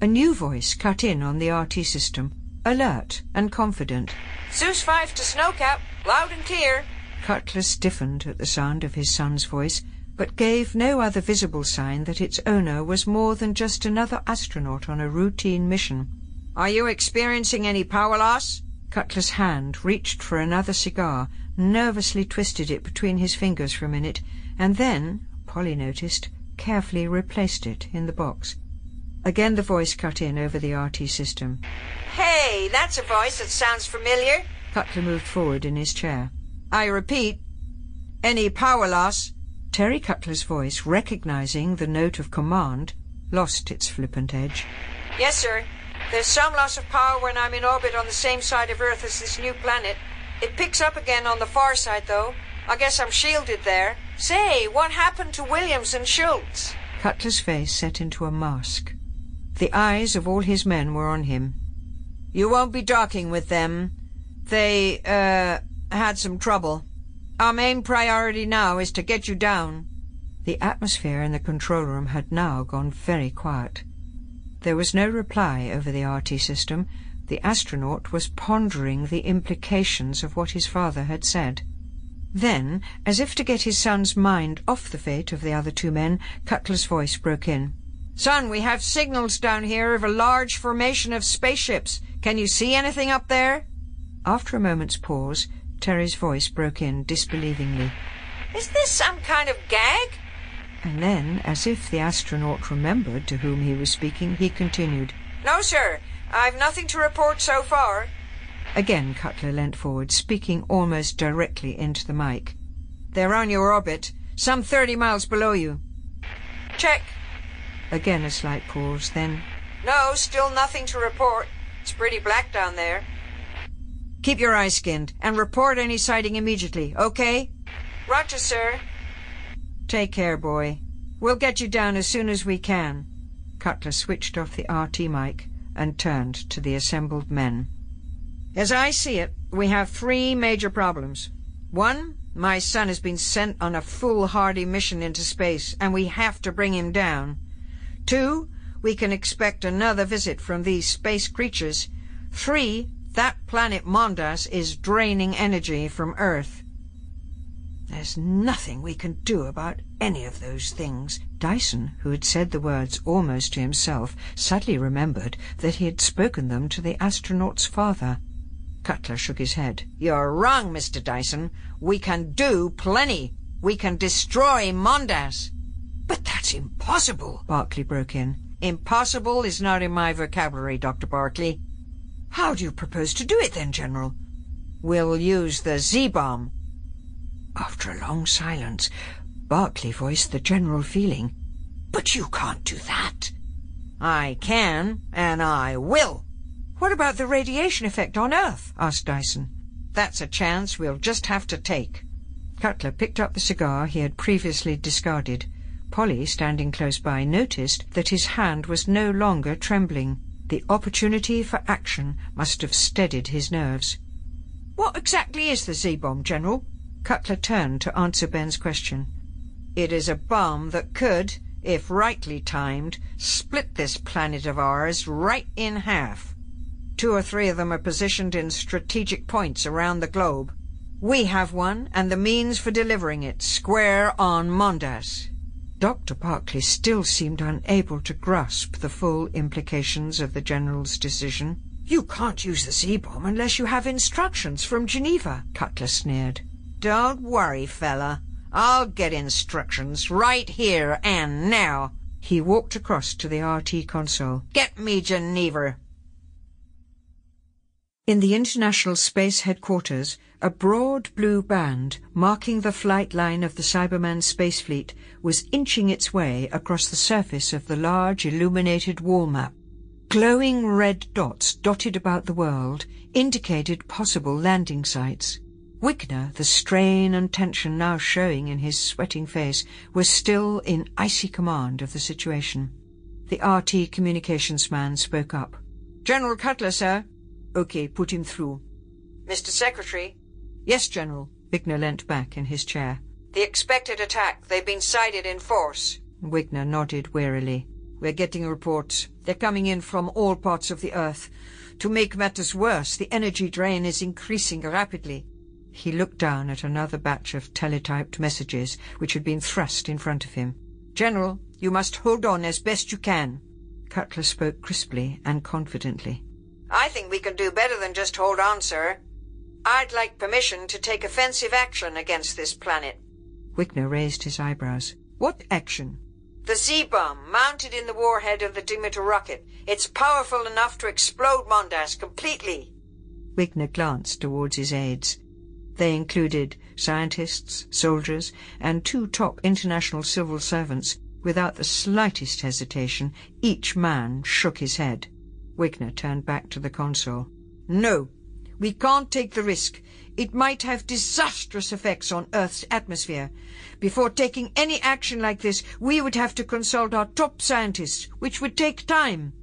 A new voice cut in on the RT system, alert and confident.
Zeus 5 to Snowcap, loud and clear.
Cutler stiffened at the sound of his son's voice, but gave no other visible sign that its owner was more than just another astronaut on a routine mission.
Are you experiencing any power loss?
Cutler's hand reached for another cigar, nervously twisted it between his fingers for a minute, and then, Polly noticed, carefully replaced it in the box. Again the voice cut in over the RT system.
Hey, that's a voice that sounds familiar.
Cutler moved forward in his chair.
I repeat, any power loss?
Terry Cutler's voice, recognizing the note of command, lost its flippant edge.
Yes, sir. There's some loss of power when I'm in orbit on the same side of Earth as this new planet. It picks up again on the far side, though. I guess I'm shielded there. Say, what happened to Williams and Schultz?
Cutler's face set into a mask. The eyes of all his men were on him.
You won't be docking with them. They, uh, had some trouble. Our main priority now is to get you down.
The atmosphere in the control room had now gone very quiet. There was no reply over the RT system. The astronaut was pondering the implications of what his father had said. Then, as if to get his son's mind off the fate of the other two men, Cutler's voice broke in.
Son, we have signals down here of a large formation of spaceships. Can you see anything up there?
After a moment's pause, Terry's voice broke in disbelievingly.
Is this some kind of gag?
And then, as if the astronaut remembered to whom he was speaking, he continued.
No, sir. I've nothing to report so far.
Again Cutler leant forward, speaking almost directly into the mic.
They're on your orbit, some thirty miles below you. Check.
Again a slight pause, then...
No, still nothing to report. It's pretty black down there. Keep your eyes skinned, and report any sighting immediately, okay? Roger, sir.
Take care, boy. We'll get you down as soon as we can. Cutler switched off the RT mic and turned to the assembled men. As I see it, we have three major problems. One, my son has been sent on a foolhardy mission into space, and we have to bring him down. Two, we can expect another visit from these space creatures. Three, that planet Mondas is draining energy from Earth. There's nothing we can do about any of those things. Dyson, who had said the words almost to himself, suddenly remembered that he had spoken them to the astronaut's father. Cutler shook his head.
You're wrong, Mr. Dyson. We can do plenty. We can destroy Mondas.
But that's impossible, Barclay broke in.
Impossible is not in my vocabulary, Dr. Barclay.
How do you propose to do it then, General?
We'll use the Z-bomb.
After a long silence, Barclay voiced the general feeling. But you can't do that.
I can, and I will.
What about the radiation effect on Earth? asked Dyson.
That's a chance we'll just have to take.
Cutler picked up the cigar he had previously discarded. Polly, standing close by, noticed that his hand was no longer trembling. The opportunity for action must have steadied his nerves. What exactly is the Z-bomb, General? Cutler turned to answer Ben's question.
It is a bomb that could, if rightly timed, split this planet of ours right in half. Two or three of them are positioned in strategic points around the globe. We have one and the means for delivering it, square on Mondas.
Dr. Barclay still seemed unable to grasp the full implications of the General's decision. You can't use the Z-bomb unless you have instructions from Geneva, Cutler sneered.
Don't worry, fella. I'll get instructions right here and now.
He walked across to the RT console.
Get me Geneva.
In the International Space Headquarters, a broad blue band marking the flight line of the Cyberman space fleet was inching its way across the surface of the large illuminated wall map. Glowing red dots dotted about the world indicated possible landing sites. Wigner, the strain and tension now showing in his sweating face, was still in icy command of the situation. The RT communications man spoke up.
General Cutler, sir.
OK, put him through.
Mr. Secretary?
Yes, General. Wigner leant back in his chair.
The expected attack. They've been sighted in force.
Wigner nodded wearily.
We're getting reports. They're coming in from all parts of the Earth. To make matters worse, the energy drain is increasing rapidly.
He looked down at another batch of teletyped messages which had been thrust in front of him.
General, you must hold on as best you can.
Cutler spoke crisply and confidently.
I think we can do better than just hold on, sir. I'd like permission to take offensive action against this planet.
Wigner raised his eyebrows. What action?
The Z-bomb, mounted in the warhead of the Demeter rocket. It's powerful enough to explode Mondas completely.
Wigner glanced towards his aides. They included scientists, soldiers, and two top international civil servants. Without the slightest hesitation, each man shook his head. Wigner turned back to the console.
No, we can't take the risk. It might have disastrous effects on Earth's atmosphere. Before taking any action like this, we would have to consult our top scientists, which would take time.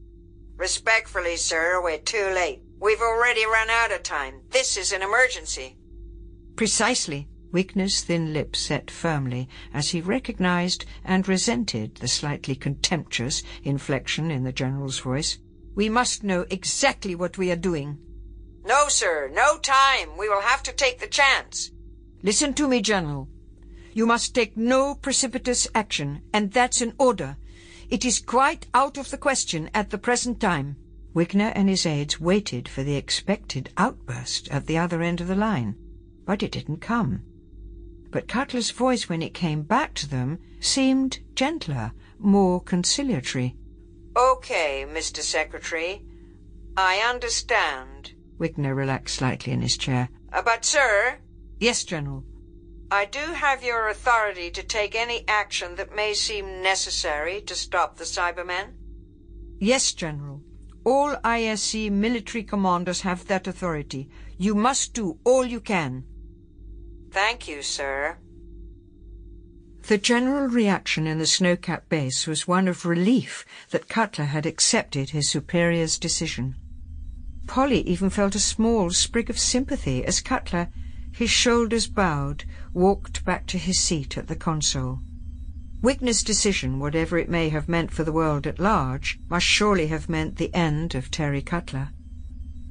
Respectfully, sir, we're too late. We've already run out of time. This is an emergency.
Precisely. Wigner's thin lips set firmly as he recognized and resented the slightly contemptuous inflection in the General's voice.
We must know exactly what we are doing. No, sir, no time. We will have to take the chance. Listen to me, General. You must take no precipitous action, and that's an order. It is quite out of the question at the present time.
Wigner and his aides waited for the expected outburst at the other end of the line but it didn't come. But Cutler's voice, when it came back to them, seemed gentler, more conciliatory.
Okay, Mr. Secretary. I understand.
Wigner relaxed slightly in his chair.
Uh, but, sir...
Yes, General.
I do have your authority to take any action that may seem necessary to stop the Cybermen?
Yes, General. All ISC military commanders have that authority. You must do all you can.
Thank you, sir.
The general reaction in the snow-capped base was one of relief that Cutler had accepted his superior's decision. Polly even felt a small sprig of sympathy as Cutler, his shoulders bowed, walked back to his seat at the console. Wigner's decision, whatever it may have meant for the world at large, must surely have meant the end of Terry Cutler.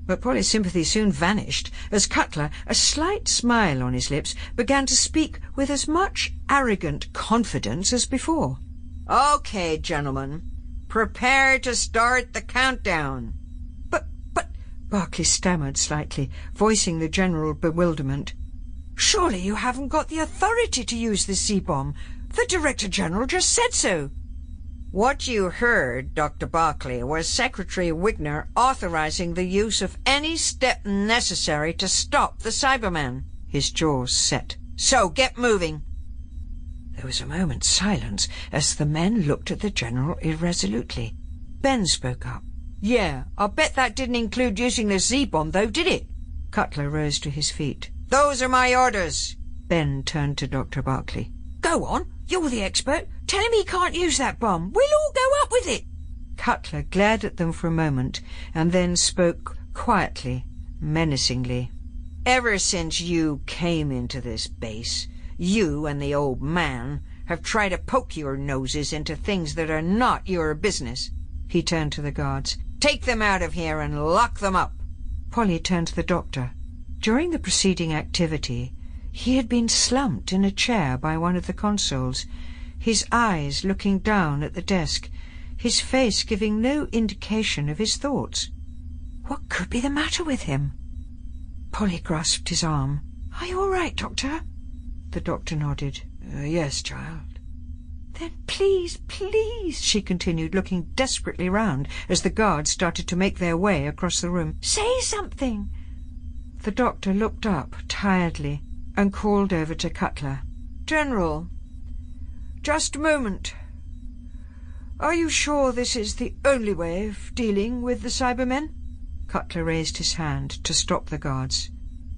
But Polly's sympathy soon vanished as Cutler, a slight smile on his lips, began to speak with as much arrogant confidence as before.
Okay, gentlemen, prepare to start the countdown.
But, but, Barclay stammered slightly, voicing the general bewilderment. Surely you haven't got the authority to use this Z-bomb. The Director General just said so.
What you heard, Dr. Barclay, was Secretary Wigner authorizing the use of any step necessary to stop the Cyberman.
His jaws set.
So get moving.
There was a moment's silence as the men looked at the General irresolutely. Ben spoke up.
Yeah, I'll bet that didn't include using the Z-bomb, though, did it?
Cutler rose to his feet.
Those are my orders.
Ben turned to Dr. Barclay.
Go on, you're the expert. Tell him he can't use that bomb. We'll all go up with it.
Cutler glared at them for a moment and then spoke quietly, menacingly.
Ever since you came into this base, you and the old man have tried to poke your noses into things that are not your business.
He turned to the guards.
Take them out of here and lock them up.
Polly turned to the doctor. During the preceding activity, he had been slumped in a chair by one of the consoles, his eyes looking down at the desk, his face giving no indication of his thoughts. What could be the matter with him? Polly grasped his arm.
Are you all right, Doctor?
The doctor nodded.
Uh, yes, child.
Then please, please, she continued, looking desperately round as the guards started to make their way across the room.
Say something.
The doctor looked up tiredly and called over to Cutler.
General, just a moment. Are you sure this is the only way of dealing with the Cybermen?
Cutler raised his hand to stop the guards.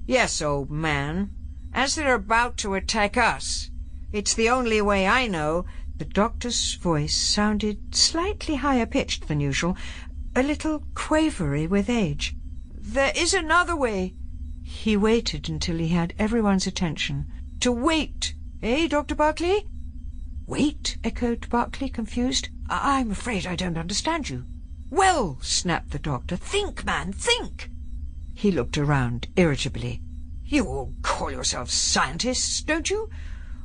Yes, old man. As they're about to attack us. It's the only way I know.
The doctor's voice sounded slightly higher pitched than usual, a little quavery with age.
There is another way.
He waited until he had everyone's attention.
To wait, eh, Dr. Barclay?
Wait, echoed Barclay, confused.
I I'm afraid I don't understand you.
Well, snapped the doctor,
think, man, think!
He looked around irritably.
You all call yourselves scientists, don't you?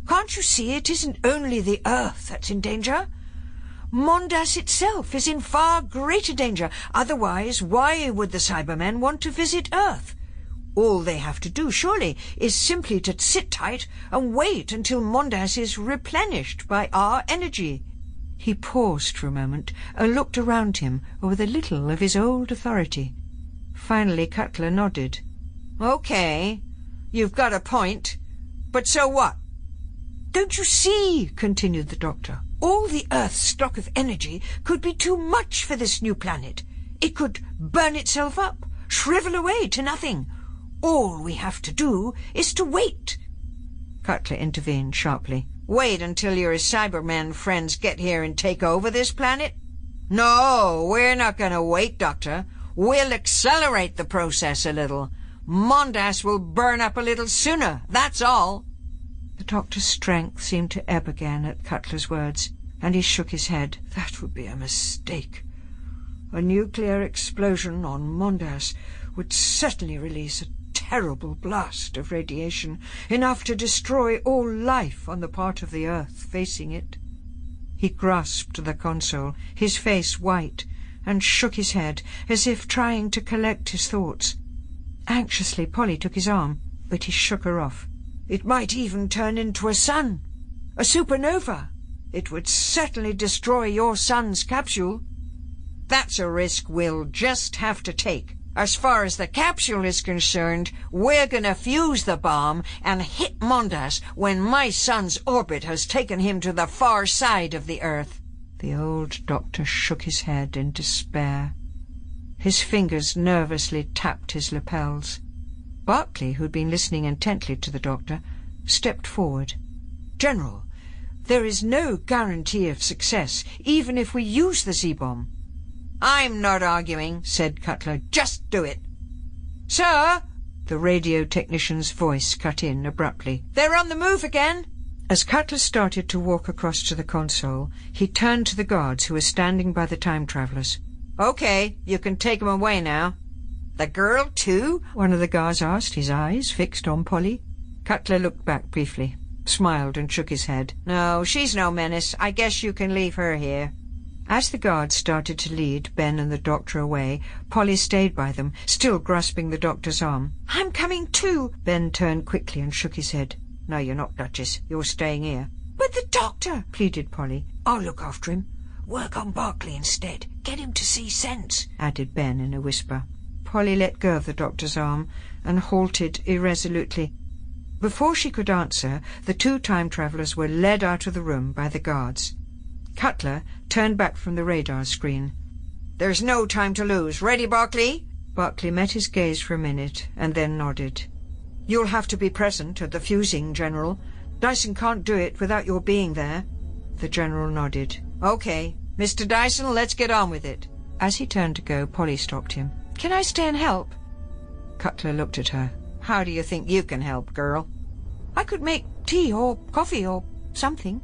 Can't you see it isn't only the Earth that's in danger? Mondas itself is in far greater danger. Otherwise, why would the Cybermen want to visit Earth? All they have to do, surely, is simply to sit tight and wait until Mondas is replenished by our energy.
He paused for a moment and looked around him with a little of his old authority. Finally Cutler nodded.
Okay, you've got a point. But so what?
Don't you see, continued the doctor, all the Earth's stock of energy could be too much for this new planet. It could burn itself up, shrivel away to nothing. All we have to do is to wait.
Cutler intervened sharply.
Wait until your Cybermen friends get here and take over this planet? No, we're not going to wait, Doctor. We'll accelerate the process a little. Mondas will burn up a little sooner, that's all.
The doctor's strength seemed to ebb again at Cutler's words, and he shook his head.
That would be a mistake. A nuclear explosion on Mondas would certainly release a terrible blast of radiation, enough to destroy all life on the part of the Earth facing it.
He grasped the console, his face white, and shook his head, as if trying to collect his thoughts. Anxiously, Polly took his arm, but he shook her off.
It might even turn into a sun, a supernova. It would certainly destroy your son's capsule.
That's a risk we'll just have to take. As far as the capsule is concerned, we're gonna fuse the bomb and hit Mondas when my son's orbit has taken him to the far side of the Earth.
The old doctor shook his head in despair. His fingers nervously tapped his lapels. Barclay, who'd been listening intently to the doctor, stepped forward.
General,
There is no guarantee of success, even if we use the Z-bomb.
I'm not arguing, said Cutler. Just do it.
Sir! The radio technician's voice cut in abruptly. They're on the move again! As Cutler started to walk across to the console, he turned to the guards who were standing by the time travelers.
Okay, you can take 'em away now. The girl, too?
One of the guards asked, his eyes fixed on Polly. Cutler looked back briefly, smiled and shook his head.
No, she's no menace. I guess you can leave her here.
As the guards started to lead Ben and the doctor away, Polly stayed by them, still grasping the doctor's arm.
I'm coming too.
Ben turned quickly and shook his head. No, you're not, Duchess. You're staying here.
But the doctor,
pleaded Polly.
I'll look after him. Work on Barclay instead. Get him to see sense,
added Ben in a whisper. Polly let go of the doctor's arm and halted irresolutely. Before she could answer, the two time travellers were led out of the room by the guards. Cutler turned back from the radar screen.
There's no time to lose. Ready, Barclay?
Barclay met his gaze for a minute and then nodded.
You'll have to be present at the fusing, General. Dyson can't do it without your being there.
The General nodded.
Okay. Mr. Dyson, let's get on with it.
As he turned to go, Polly stopped him.
Can I stay and help?
Cutler looked at her.
How do you think you can help, girl?
I could make tea or coffee or something.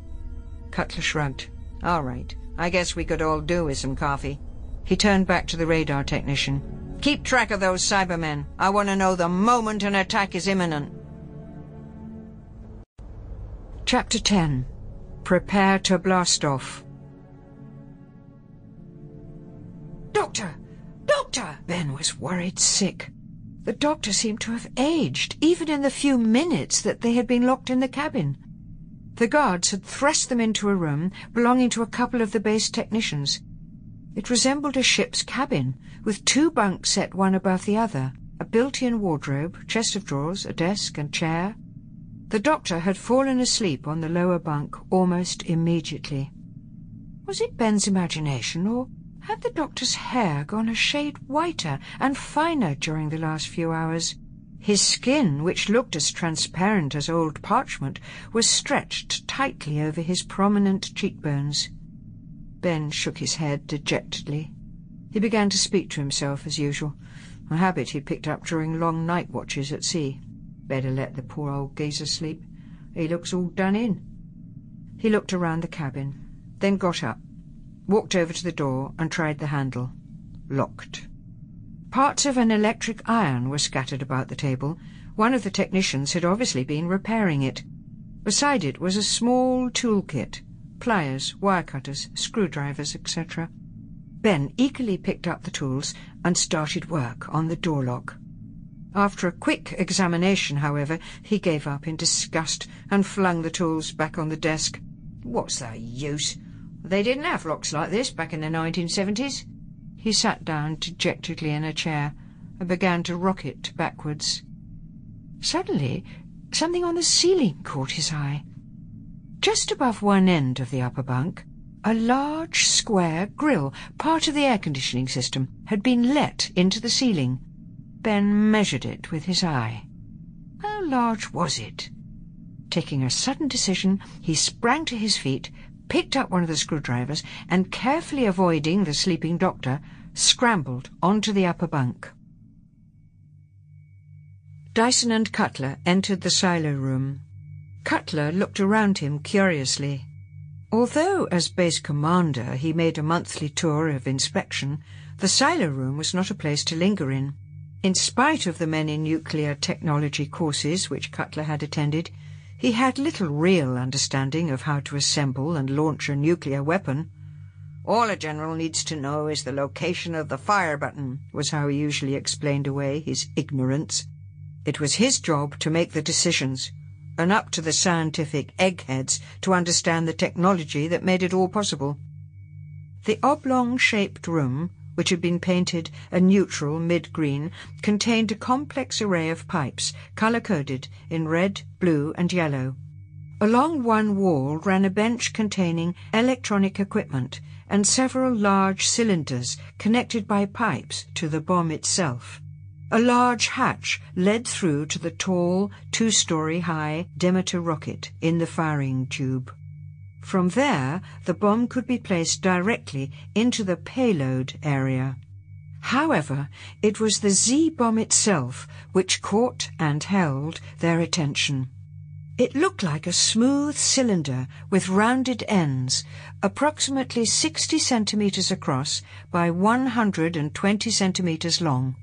Cutler shrugged.
All right. I guess we could all do with some coffee.
He turned back to the radar technician.
Keep track of those Cybermen. I want to know the moment an attack is imminent.
Chapter 10 Prepare to blast off.
Doctor! Doctor!
Ben was worried sick. The doctor seemed to have aged, even in the few minutes that they had been locked in the cabin. The guards had thrust them into a room belonging to a couple of the base technicians. It resembled a ship's cabin, with two bunks set one above the other, a built-in wardrobe, chest of drawers, a desk and chair. The doctor had fallen asleep on the lower bunk almost immediately. Was it Ben's imagination, or had the doctor's hair gone a shade whiter and finer during the last few hours? His skin, which looked as transparent as old parchment, was stretched tightly over his prominent cheekbones. Ben shook his head dejectedly. He began to speak to himself as usual, a habit he picked up during long night watches at sea. Better let the poor old geezer sleep. He looks all done in. He looked around the cabin, then got up, walked over to the door and tried the handle. Locked. Parts of an electric iron were scattered about the table. One of the technicians had obviously been repairing it. Beside it was a small toolkit, pliers, wire cutters, screwdrivers, etc. Ben eagerly picked up the tools and started work on the door lock. After a quick examination, however, he gave up in disgust and flung the tools back on the desk.
What's the use? They didn't have locks like this back in the 1970s.
He sat down dejectedly in a chair and began to rock it backwards. Suddenly, something on the ceiling caught his eye. Just above one end of the upper bunk, a large square grill, part of the air conditioning system, had been let into the ceiling. Ben measured it with his eye. How large was it? Taking a sudden decision, he sprang to his feet, picked up one of the screwdrivers, and carefully avoiding the sleeping doctor, scrambled onto the upper bunk. Dyson and Cutler entered the silo room. Cutler looked around him curiously. Although, as base commander, he made a monthly tour of inspection, the silo room was not a place to linger in. In spite of the many nuclear technology courses which Cutler had attended, he had little real understanding of how to assemble and launch a nuclear weapon.
All a general needs to know is the location of the fire button,
was how he usually explained away his ignorance. It was his job to make the decisions, and up to the scientific eggheads to understand the technology that made it all possible. The oblong-shaped room, which had been painted a neutral mid-green, contained a complex array of pipes, colour-coded in red, blue and yellow. Along one wall ran a bench containing electronic equipment and several large cylinders connected by pipes to the bomb itself. A large hatch led through to the tall, two-story high Demeter rocket in the firing tube. From there, the bomb could be placed directly into the payload area. However, it was the Z-bomb itself which caught and held their attention. It looked like a smooth cylinder with rounded ends, approximately 60 centimeters across by 120 centimeters long.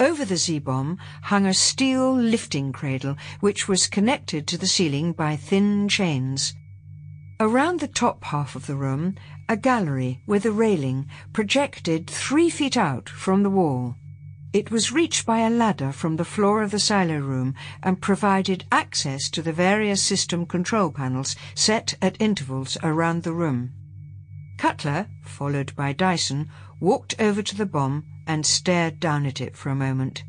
Over the Z-bomb hung a steel lifting cradle which was connected to the ceiling by thin chains. Around the top half of the room, a gallery with a railing projected three feet out from the wall. It was reached by a ladder from the floor of the silo room and provided access to the various system control panels set at intervals around the room. Cutler, followed by Dyson, walked over to the bomb and stared down at it for a moment.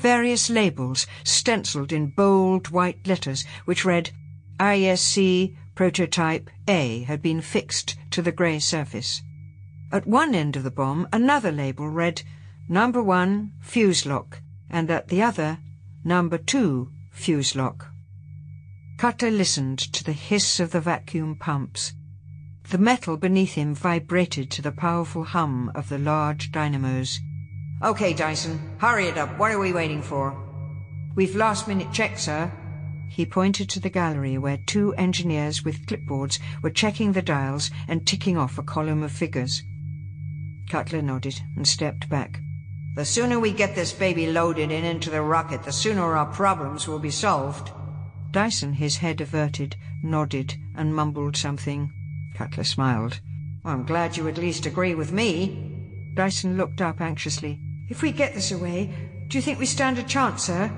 Various labels, stenciled in bold white letters, which read ISC Prototype A, had been fixed to the grey surface. At one end of the bomb, another label read number one, fuse lock, and at the other, number two, fuse lock. Cutler listened to the hiss of the vacuum pumps. The metal beneath him vibrated to the powerful hum of the large dynamos.
OK, Dyson, hurry it up. What are we waiting for? We've last-minute check, sir.
He pointed to the gallery where two engineers with clipboards were checking the dials and ticking off a column of figures. Cutler nodded and stepped back.
The sooner we get this baby loaded and into the rocket, the sooner our problems will be solved.
Dyson, his head averted, nodded and mumbled something. Cutler smiled.
Well, I'm glad you at least agree with me.
Dyson looked up anxiously.
If we get this away, do you think we stand a chance, sir?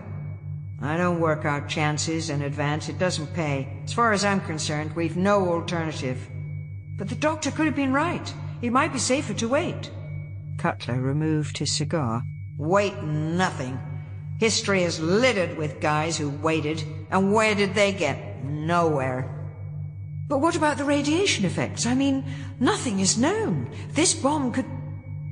I don't work out chances in advance. It doesn't pay. As far as I'm concerned, we've no alternative. But the doctor could have been right. It might be safer to wait.
Cutler removed his cigar.
Wait nothing. History is littered with guys who waited, and where did they get? Nowhere. But what about the radiation effects? I mean, nothing is known. This bomb could...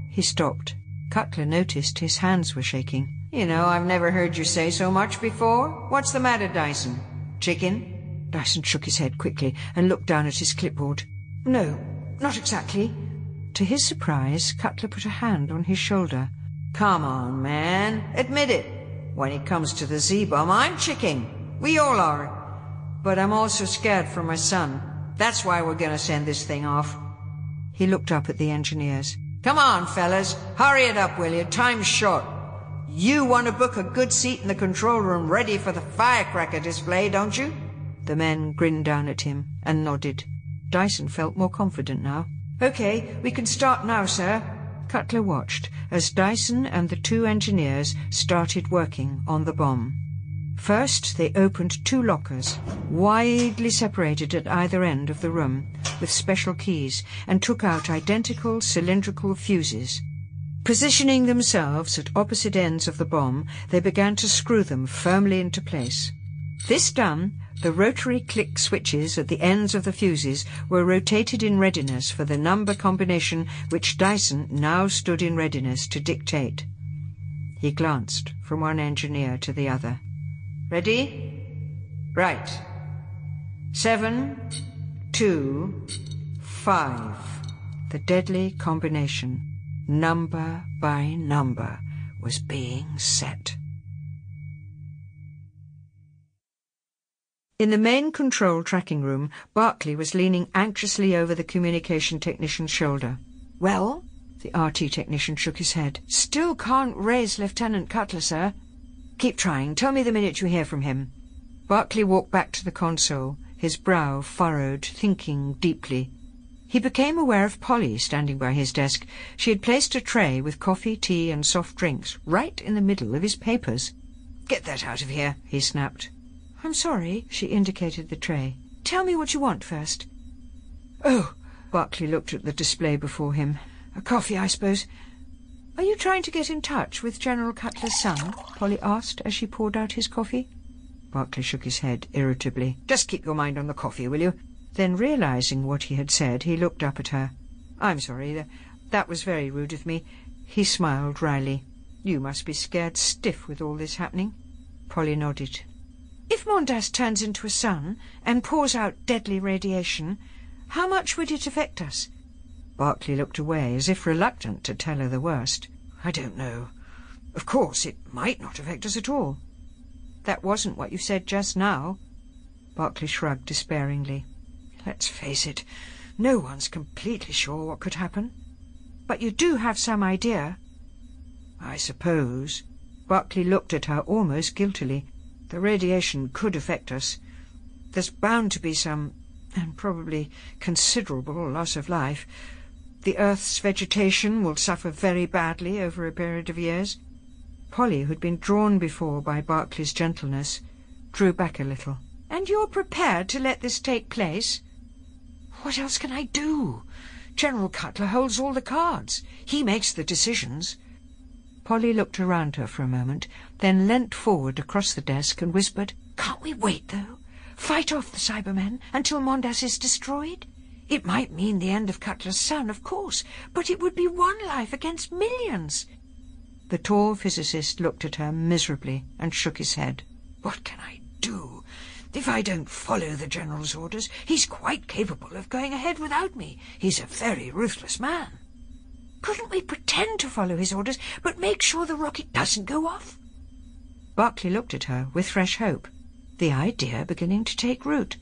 He stopped. Cutler noticed his hands were shaking.
You know, I've never heard you say so much before. What's the matter, Dyson? Chicken?
Dyson shook his head quickly and looked down at his clipboard.
No, not exactly.
To his surprise, Cutler put a hand on his shoulder.
Come on, man. Admit it. When it comes to the Z-bomb, I'm chicken. We all are. But I'm also scared for my son. That's why we're gonna send this thing off.
He looked up at the engineers.
Come on, fellas. Hurry it up, will you? Time's short. You want to book a good seat in the control room ready for the firecracker display, don't you?
The men grinned down at him and nodded. Dyson felt more confident now.
OK, we can start now, sir.
Cutler watched as Dyson and the two engineers started working on the bomb. First, they opened two lockers, widely separated at either end of the room, with special keys, and took out identical cylindrical fuses. Positioning themselves at opposite ends of the bomb, they began to screw them firmly into place. This done, the rotary click switches at the ends of the fuses were rotated in readiness for the number combination which Dyson now stood in readiness to dictate. He glanced from one engineer to the other.
Ready? Right. Seven, two, five.
The deadly combination, number by number, was being set. In the main control tracking room, Barclay was leaning anxiously over the communication technician's shoulder.
Well?
The RT technician shook his head.
Still can't raise Lieutenant Cutler, sir.
Keep trying. Tell me the minute you hear from him. Barclay walked back to the console, his brow furrowed, thinking deeply. He became aware of Polly standing by his desk. She had placed a tray with coffee, tea, and soft drinks right in the middle of his papers.
Get that out of here, he snapped.
I'm sorry, she indicated the tray. Tell me what you want first.
Oh,
Barclay looked at the display before him.
A coffee, I suppose.
Are you trying to get in touch with General Cutler's son? Polly asked as she poured out his coffee. Barclay shook his head irritably.
Just keep your mind on the coffee, will you?
Then, realizing what he had said, he looked up at her. I'm sorry, that was very rude of me. He smiled wryly. You must be scared stiff with all this happening. Polly nodded. If Mondas turns into a sun and pours out deadly radiation, How much would it affect us? Barclay looked away, as if reluctant to tell her the worst. I don't know. Of course, it might not affect us at all. That wasn't what you said just now. Barclay shrugged despairingly. Let's face it, no one's completely sure what could happen. But you do have some idea. I suppose. Barclay looked at her almost guiltily. The radiation could affect us. There's bound to be some, and probably considerable, loss of life. The Earth's vegetation will suffer very badly over a period of years. Polly, who'd been drawn before by Barclay's gentleness, drew back a little. And you're prepared to let this take place? What else can I do? General Cutler holds all the cards. He makes the decisions. Polly looked around her for a moment, then leant forward across the desk and whispered, Can't we wait, though? Fight off the Cybermen until Mondas is destroyed? It might mean the end of Cutler's son, of course, but it would be one life against millions. The tall physicist looked at her miserably and shook his head. What can I do? If I don't follow the General's orders, he's quite capable of going ahead without me. He's a very ruthless man. Couldn't we pretend to follow his orders, but make sure the rocket doesn't go off? Barclay looked at her with fresh hope, the idea beginning to take root.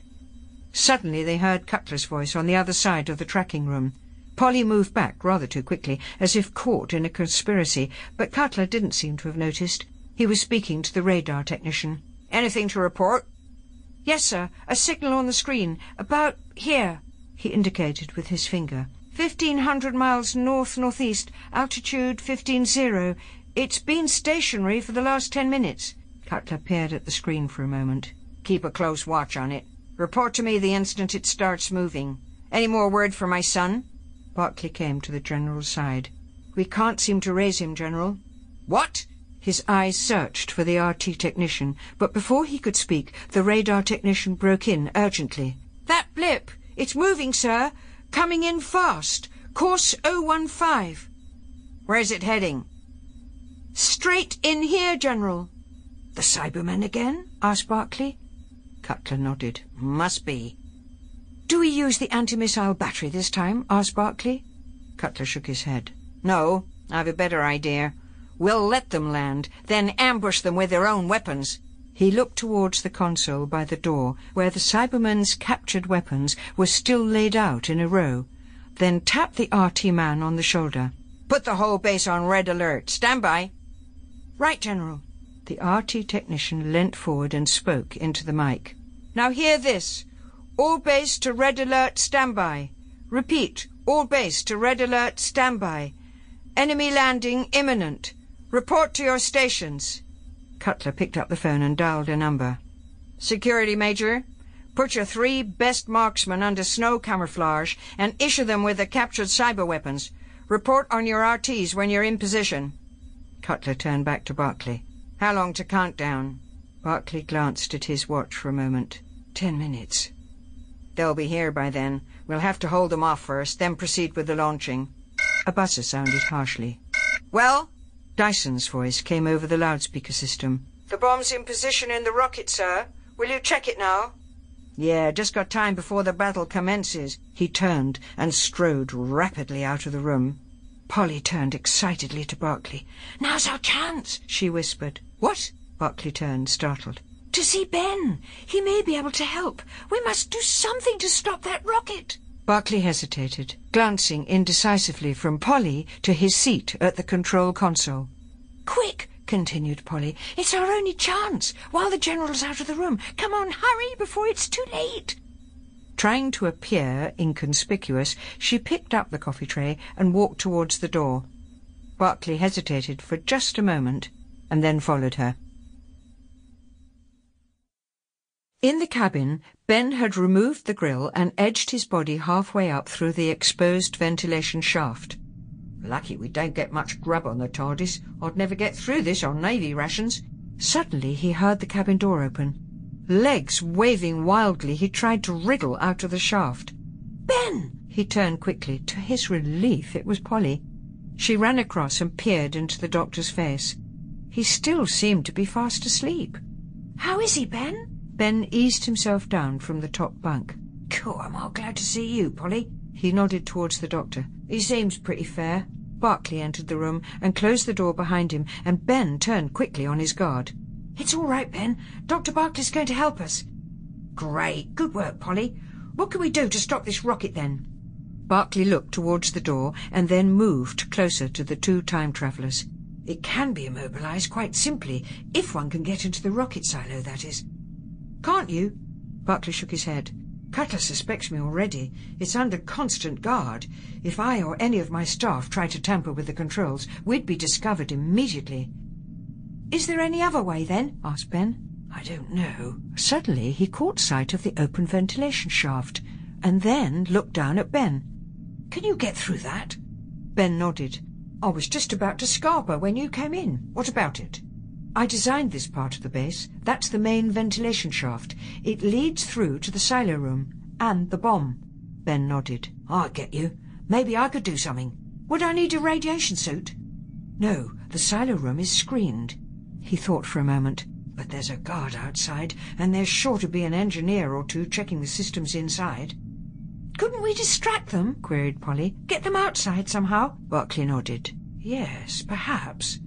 Suddenly they heard Cutler's voice on the other side of the tracking room. Polly moved back rather too quickly, as if caught in a conspiracy, but Cutler didn't seem to have noticed. He was speaking to the radar technician.
Anything to report?
Yes, sir. A signal on the screen. About here. He indicated with his finger. Fifteen hundred miles north-northeast. Altitude fifteen zero. It's been stationary for the last ten minutes. Cutler peered at the screen for a moment.
Keep a close watch on it. Report to me the instant it starts moving. Any more word for my son?
Barclay came to the General's side. We can't seem to raise him, General.
What?
His eyes searched for the RT technician, but before he could speak, the radar technician broke in urgently. That blip! It's moving, sir! Coming in fast! Course 015.
Where's it heading?
Straight in here, General. The Cybermen again? asked Barclay. Cutler nodded.
Must be.
Do we use the anti-missile battery this time? asked Barclay. Cutler shook his head.
No, I've a better idea. We'll let them land, then ambush them with their own weapons.
He looked towards the console by the door, where the Cybermen's captured weapons were still laid out in a row, then tapped the RT man on the shoulder.
Put the whole base on red alert. Stand by.
Right, General. The RT technician leant forward and spoke into the mic. Now hear this. All base to red alert standby. Repeat, all base to red alert standby. Enemy landing imminent. Report to your stations. Cutler picked up the phone and dialed a number.
Security Major, put your three best marksmen under snow camouflage and issue them with the captured cyber weapons. Report on your RTs when you're in position.
Cutler turned back to Barclay.
How long to count down?
Barclay glanced at his watch for a moment. Ten minutes.
They'll be here by then. We'll have to hold them off first, then proceed with the launching.
A buzzer sounded harshly.
Well?
Dyson's voice came over the loudspeaker system. The bomb's in position in the rocket, sir. Will you check it now?
Yeah, just got time before the battle commences.
He turned and strode rapidly out of the room. Polly turned excitedly to Barclay. Now's our chance, she whispered.
What?
Barclay turned, startled. To see Ben. He may be able to help. We must do something to stop that rocket. Barclay hesitated, glancing indecisively from Polly to his seat at the control console. Quick, continued Polly. It's our only chance, while the General's out of the room. Come on, hurry, before it's too late. Trying to appear inconspicuous, she picked up the coffee tray and walked towards the door. Barclay hesitated for just a moment and then followed her. In the cabin, Ben had removed the grill and edged his body halfway up through the exposed ventilation shaft.
Lucky we don't get much grub on the TARDIS. I'd never get through this on Navy rations.
Suddenly he heard the cabin door open. Legs waving wildly, he tried to wriggle out of the shaft. Ben! He turned quickly. To his relief, it was Polly. She ran across and peered into the doctor's face. He still seemed to be fast asleep. How is he, Ben? Ben eased himself down from the top bunk. Cool, I'm all glad to see you, Polly. He nodded towards the doctor. He seems pretty fair. Barclay entered the room and closed the door behind him, and Ben turned quickly on his guard. It's all right, Ben. Dr. Barclay's going to help us. Great. Good work, Polly. What can we do to stop this rocket, then? Barclay looked towards the door and then moved closer to the two time travellers. It can be immobilized quite simply, if one can get into the rocket silo, that is. Can't you? Barclay shook his head. Cutler suspects me already. It's under constant guard. If I or any of my staff try to tamper with the controls, we'd be discovered immediately. Is there any other way, then? asked Ben. I don't know. Suddenly he caught sight of the open ventilation shaft, and then looked down at Ben. Can you get through that? Ben nodded. I was just about to scarper when you came in. What about it? I designed this part of the base. That's the main ventilation shaft. It leads through to the silo room and the bomb. Ben nodded. I get you. Maybe I could do something. Would I need a radiation suit? No, the silo room is screened. He thought for a moment. But there's a guard outside, and there's sure to be an engineer or two checking the systems inside. Couldn't we distract them? queried Polly. Get them outside somehow? Barclay nodded. Yes, perhaps.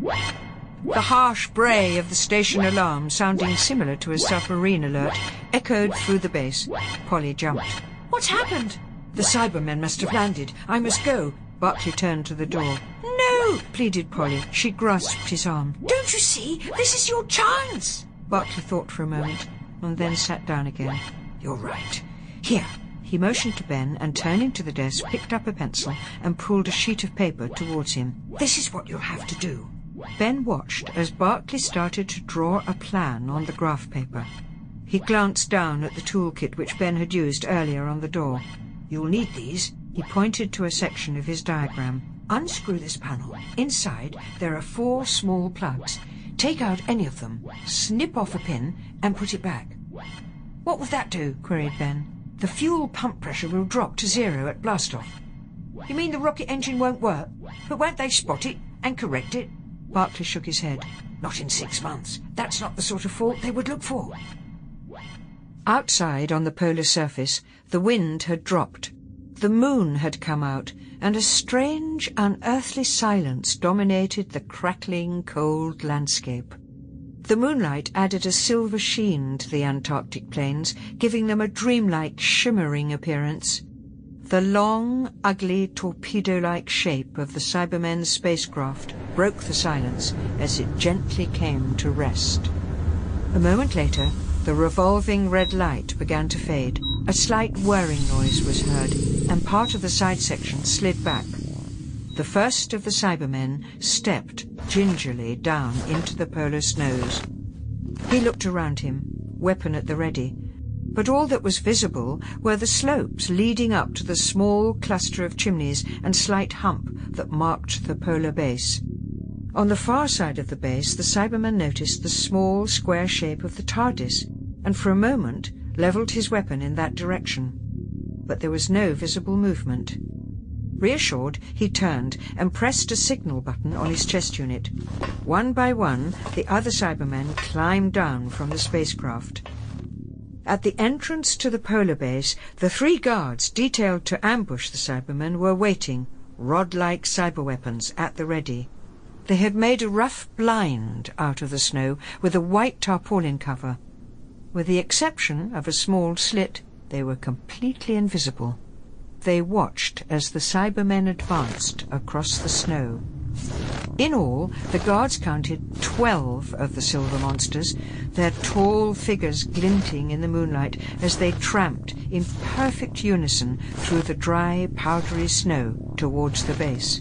The harsh bray of the station alarm, sounding similar to a submarine alert, echoed through the base. Polly jumped. What's happened? The Cybermen must have landed. I must go. Barclay turned to the door. No, pleaded Polly. She grasped his arm. Don't you see? This is your chance. Barclay thought for a moment and then sat down again. You're right. Here. He motioned to Ben and turning to the desk picked up a pencil and pulled a sheet of paper towards him. This is what you'll have to do. Ben watched as Barclay started to draw a plan on the graph paper. He glanced down at the toolkit which Ben had used earlier on the door. You'll need these. He pointed to a section of his diagram. Unscrew this panel. Inside, there are four small plugs. Take out any of them, snip off a pin, and put it back. What will that do? queried Ben. The fuel pump pressure will drop to zero at blastoff. You mean the rocket engine won't work? But won't they spot it and correct it? Barclay shook his head. Not in six months. That's not the sort of fault they would look for. Outside on the polar surface, the wind had dropped. The moon had come out, and a strange, unearthly silence dominated the crackling, cold landscape. The moonlight added a silver sheen to the Antarctic plains, giving them a dreamlike, shimmering appearance. The long, ugly, torpedo-like shape of the Cybermen's spacecraft broke the silence as it gently came to rest. A moment later, the revolving red light began to fade. A slight whirring noise was heard, and part of the side section slid back. The first of the Cybermen stepped gingerly down into the polar snows. He looked around him, weapon at the ready, but all that was visible were the slopes leading up to the small cluster of chimneys and slight hump that marked the polar base. On the far side of the base, the Cyberman noticed the small square shape of the TARDIS, and for a moment levelled his weapon in that direction. But there was no visible movement. Reassured, he turned and pressed a signal button on his chest unit. One by one, the other Cybermen climbed down from the spacecraft. At the entrance to the polar base, the three guards detailed to ambush the Cybermen were waiting, rod-like cyber weapons at the ready. They had made a rough blind out of the snow with a white tarpaulin cover. With the exception of a small slit, they were completely invisible. They watched as the Cybermen advanced across the snow. In all, the guards counted twelve of the silver monsters, their tall figures glinting in the moonlight as they tramped in perfect unison through the dry, powdery snow towards the base.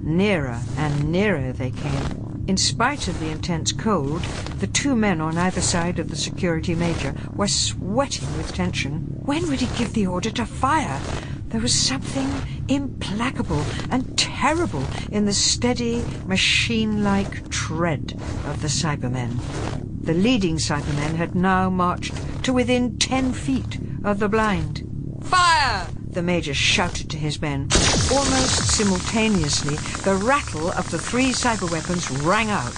Nearer and nearer they came. In spite of the intense cold, the two men on either side of the security major were sweating with tension. When would he give the order to fire? There was something implacable and terrible in the steady, machine-like tread of the Cybermen. The leading Cybermen had now marched to within ten feet of the blind. Fire! The Major shouted to his men. Almost simultaneously, the rattle of the three cyber weapons rang out.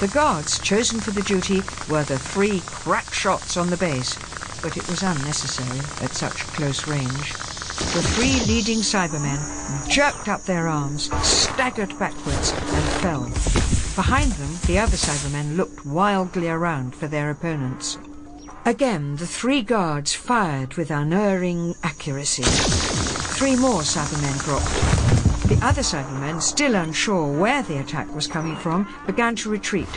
The guards chosen for the duty were the three crack shots on the base. but it was unnecessary at such close range. The three leading Cybermen jerked up their arms, staggered backwards, and fell. Behind them, the other Cybermen looked wildly around for their opponents. Again, the three guards fired with unerring accuracy. Three more Cybermen dropped. The other Cybermen, still unsure where the attack was coming from, began to retreat.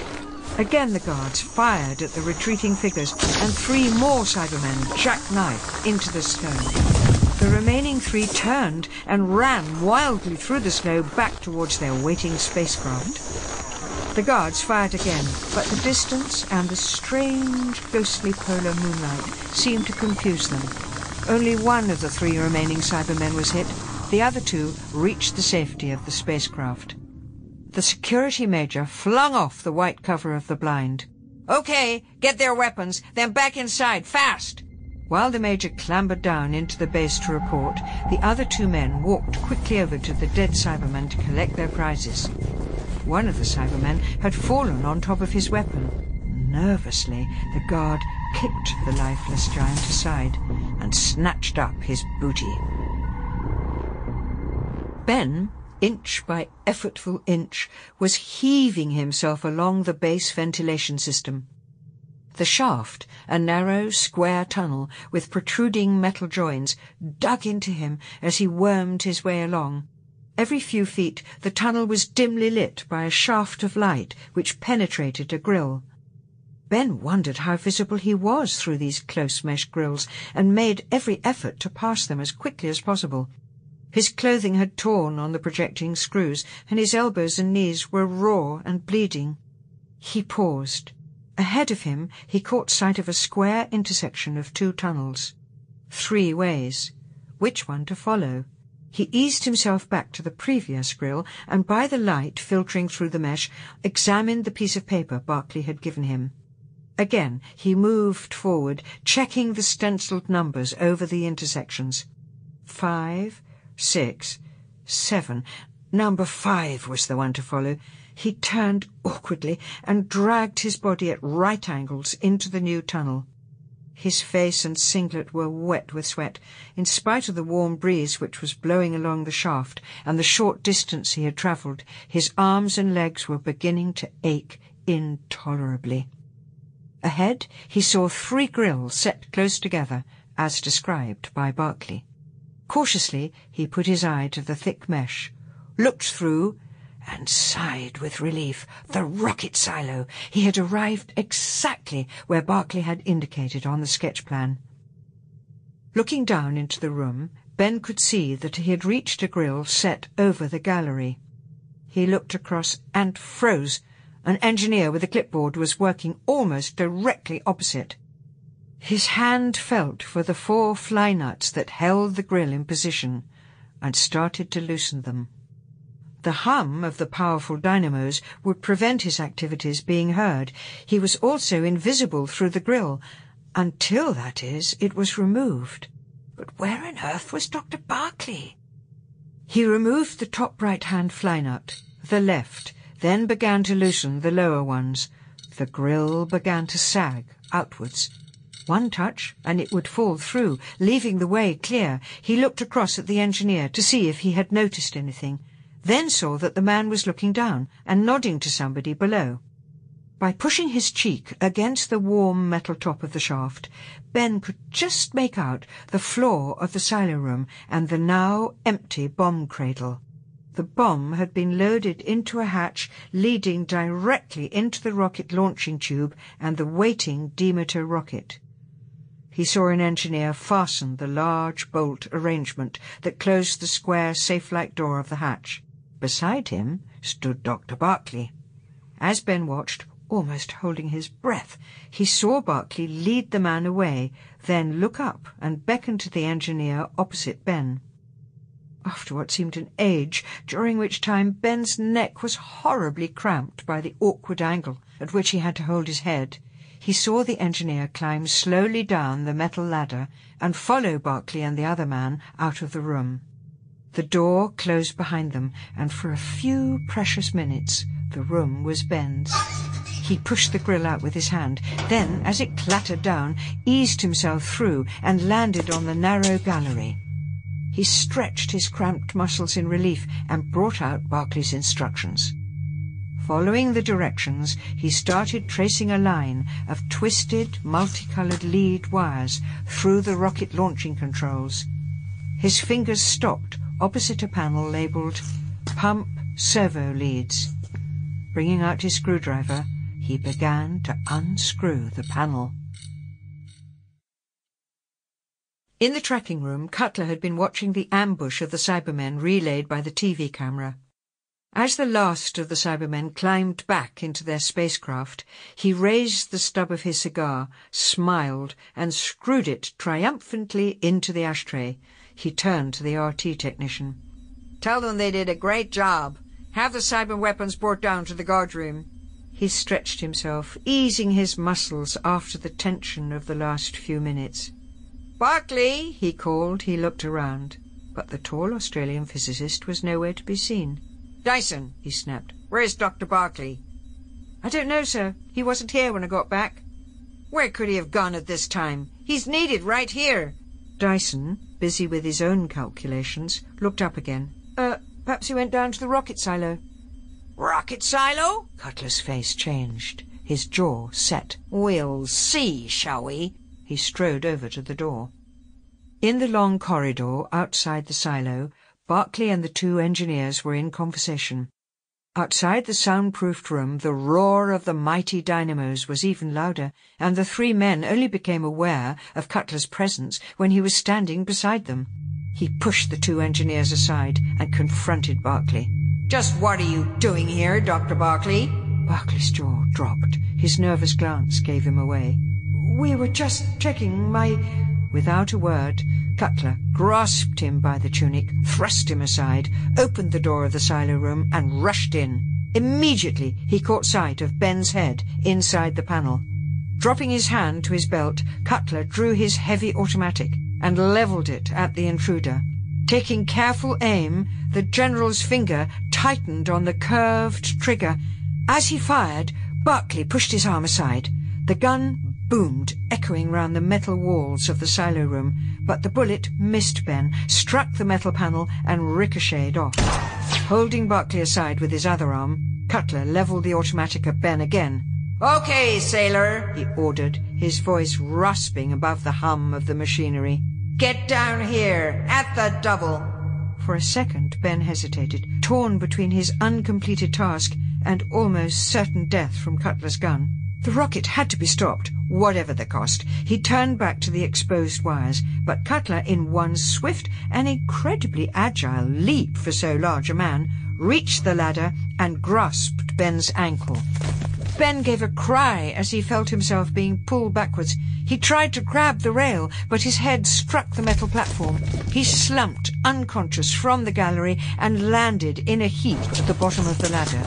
Again the guards fired at the retreating figures, and three more Cybermen jackknifed into the snow. The remaining three turned and ran wildly through the snow back towards their waiting spacecraft. The guards fired again, but the distance and the strange, ghostly polar moonlight seemed to confuse them. Only one of the three remaining Cybermen was hit. The other two reached the safety of the spacecraft. The security major flung off the white cover of the blind.
Okay, get their weapons, then back inside, fast!
While the major clambered down into the base to report, the other two men walked quickly over to the dead Cyberman to collect their prizes. One of the Cybermen had fallen on top of his weapon. Nervously, the guard kicked the lifeless giant aside and snatched up his booty. Ben inch by effortful inch, was heaving himself along the base ventilation system. The shaft, a narrow, square tunnel with protruding metal joins, dug into him as he wormed his way along. Every few feet the tunnel was dimly lit by a shaft of light which penetrated a grill. Ben wondered how visible he was through these close mesh grills and made every effort to pass them as quickly as possible. His clothing had torn on the projecting screws, and his elbows and knees were raw and bleeding. He paused. Ahead of him he caught sight of a square intersection of two tunnels. Three ways. Which one to follow? He eased himself back to the previous grill, and by the light filtering through the mesh, examined the piece of paper Barclay had given him. Again he moved forward, checking the stenciled numbers over the intersections. Five, six, seven. Number five was the one to follow. He turned awkwardly and dragged his body at right angles into the new tunnel. His face and singlet were wet with sweat, in spite of the warm breeze which was blowing along the shaft and the short distance he had travelled. His arms and legs were beginning to ache intolerably. Ahead he saw three grills set close together, as described by Barclay. Cautiously he put his eye to the thick mesh, looked through, and sighed with relief. The rocket silo! He had arrived exactly where Barclay had indicated on the sketch plan. Looking down into the room, Ben could see that he had reached a grill set over the gallery. He looked across and froze. An engineer with a clipboard was working almost directly opposite. His hand felt for the four fly nuts that held the grill in position and started to loosen them. The hum of the powerful dynamos would prevent his activities being heard. He was also invisible through the grill, until, that is, it was removed. But where on earth was Dr. Barclay? He removed the top right-hand fly nut, the left, then began to loosen the lower ones. The grill began to sag outwards. One touch, and it would fall through, leaving the way clear. He looked across at the engineer to see if he had noticed anything, then saw that the man was looking down and nodding to somebody below. By pushing his cheek against the warm metal top of the shaft, Ben could just make out the floor of the silo room and the now empty bomb cradle. The bomb had been loaded into a hatch leading directly into the rocket launching tube and the waiting Demeter rocket. He saw an engineer fasten the large bolt arrangement that closed the square safe-like door of the hatch. Beside him stood Dr. Barclay. As Ben watched, almost holding his breath, he saw Barclay lead the man away, then look up and beckon to the engineer opposite Ben. After what seemed an age, during which time Ben's neck was horribly cramped by the awkward angle at which he had to hold his head, he saw the engineer climb slowly down the metal ladder and follow Barclay and the other man out of the room. The door closed behind them, and for a few precious minutes the room was Ben's. He pushed the grill out with his hand, then, as it clattered down, eased himself through and landed on the narrow gallery. He stretched his cramped muscles in relief and brought out Barclay's instructions. Following the directions, he started tracing a line of twisted, multicolored lead wires through the rocket launching controls. His fingers stopped opposite a panel labelled Pump Servo Leads. Bringing out his screwdriver, he began to unscrew the panel. In the tracking room, Cutler had been watching the ambush of the Cybermen relayed by the TV camera. As the last of the Cybermen climbed back into their spacecraft, he raised the stub of his cigar, smiled, and screwed it triumphantly into the ashtray. He turned to the RT technician.
Tell them they did a great job. Have the cyber weapons brought down to the guardroom.
He stretched himself, easing his muscles after the tension of the last few minutes.
Barclay,
he called. He looked around, but the tall Australian physicist was nowhere to be seen.
Dyson, he snapped. Where's Dr. Barclay?
I don't know, sir. He wasn't here when I got back.
Where could he have gone at this time? He's needed right here.
Dyson, busy with his own calculations, looked up again. Uh, perhaps he went down to the rocket silo.
Rocket silo?
Cutler's face changed. His jaw set.
We'll see, shall we?
He strode over to the door. In the long corridor outside the silo, Barclay and the two engineers were in conversation. Outside the soundproofed room, the roar of the mighty dynamos was even louder, and the three men only became aware of Cutler's presence when he was standing beside them. He pushed the two engineers aside and confronted Barclay.
Just what are you doing here, Dr. Barclay?
Barclay's jaw dropped. His nervous glance gave him away.
We were just checking my...
Without a word, Cutler grasped him by the tunic, thrust him aside, opened the door of the silo room, and rushed in. Immediately he caught sight of Ben's head inside the panel. Dropping his hand to his belt, Cutler drew his heavy automatic and levelled it at the intruder. Taking careful aim, the general's finger tightened on the curved trigger. As he fired, Barclay pushed his arm aside. The gun boomed, echoing round the metal walls of the silo room, but the bullet missed Ben, struck the metal panel, and ricocheted off. Holding Barclay aside with his other arm, Cutler levelled the automatic at Ben again.
Okay, sailor, he ordered,
his voice rasping above the hum of the machinery.
Get down here, at the double.
For a second, Ben hesitated, torn between his uncompleted task and almost certain death from Cutler's gun. The rocket had to be stopped, whatever the cost. He turned back to the exposed wires, but Cutler, in one swift and incredibly agile leap for so large a man, reached the ladder and grasped Ben's ankle. Ben gave a cry as he felt himself being pulled backwards. He tried to grab the rail, but his head struck the metal platform. He slumped, unconscious, from the gallery and landed in a heap at the bottom of the ladder.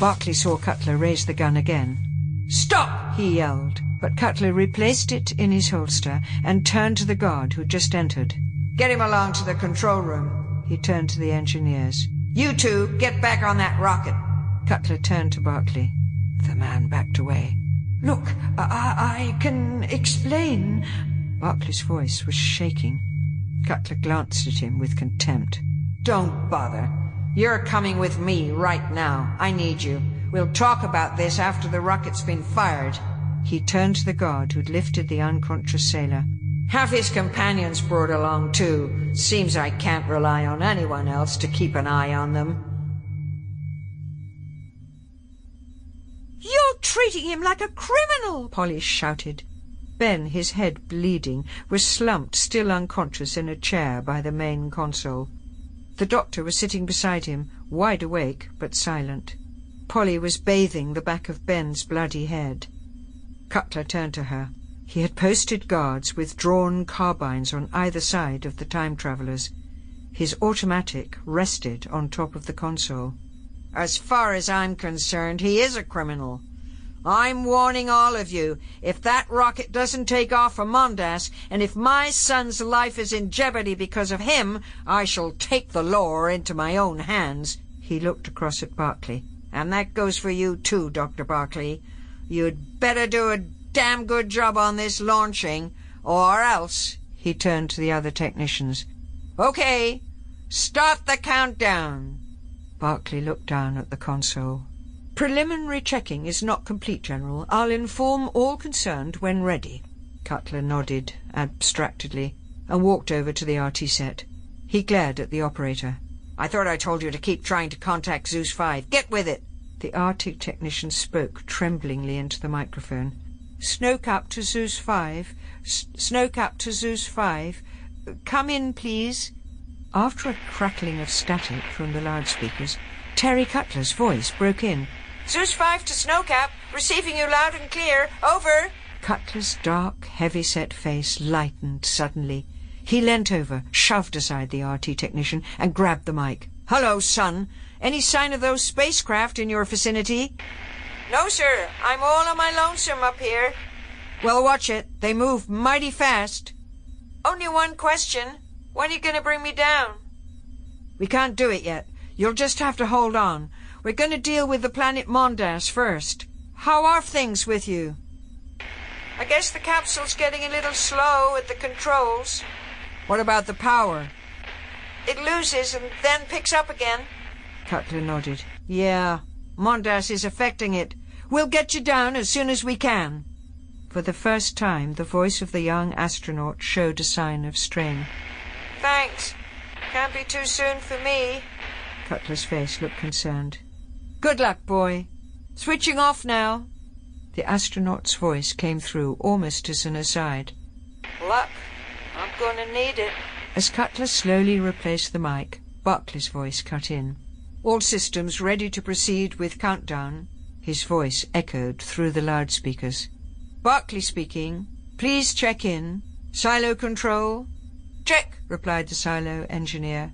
Barclay saw Cutler raise the gun again. Stop! he yelled, but Cutler replaced it in his holster and turned to the guard who just entered.
Get him along to the control room.
He turned to the engineers.
You two, get back on that rocket.
Cutler turned to Barclay. The man backed away.
Look, I, I can explain.
Barclay's voice was shaking. Cutler glanced at him with contempt.
Don't bother. You're coming with me right now. I need you. We'll talk about this after the rocket's been fired.
He turned to the guard who'd lifted the unconscious sailor.
Have his companions brought along too. Seems I can't rely on anyone else to keep an eye on them.
You're treating him like a criminal, Polly shouted.
Ben, his head bleeding, was slumped, still unconscious, in a chair by the main console. The doctor was sitting beside him, wide awake but silent. Polly was bathing the back of Ben's bloody head. Cutler turned to her. He had posted guards with drawn carbines on either side of the time travellers. His automatic rested on top of the console.
As far as I'm concerned, he is a criminal. I'm warning all of you, if that rocket doesn't take off from Mondas, and if my son's life is in jeopardy because of him, I shall take the law into my own hands.
He looked across at Barclay
And that goes for you too, Dr. Barclay. You'd better do a damn good job on this launching, or else, he turned to the other technicians. Okay, start the countdown.
Barclay looked down at the console. Preliminary checking is not complete, General. I'll inform all concerned when ready. Cutler nodded abstractedly and walked over to the RT set. He glared at the operator.
I thought I told you to keep trying to contact Zeus 5. Get with it!
The RT technician spoke tremblingly into the microphone. Snowcap to Zeus 5. S Snowcap to Zeus 5. Come in, please. After a crackling of static from the loudspeakers, Terry Cutler's voice broke in.
Zeus 5 to Snowcap, receiving you loud and clear. Over.
Cutler's dark, heavy-set face lightened suddenly. He leant over, shoved aside the RT technician, and grabbed the mic.
Hello, son. Any sign of those spacecraft in your vicinity?
No, sir. I'm all on my lonesome up here.
Well, watch it. They move mighty fast.
Only one question. When are you going to bring me down?
We can't do it yet. You'll just have to hold on. We're going to deal with the planet Mondas first. How are things with you?
I guess the capsule's getting a little slow at the controls.
What about the power?
It loses and then picks up again.
Cutler nodded. Yeah, Mondas is affecting it. We'll get you down as soon as we can.
For the first time, the voice of the young astronaut showed a sign of strain.
Thanks. Can't be too soon for me.
Cutler's face looked concerned.
Good luck, boy. Switching off now.
The astronaut's voice came through almost as an aside.
Luck. I'm going to need it.
As Cutler slowly replaced the mic, Barclay's voice cut in.
All systems ready to proceed with countdown.
His voice echoed through the loudspeakers.
Barclay speaking. Please check in. Silo control.
Check,
replied the silo engineer.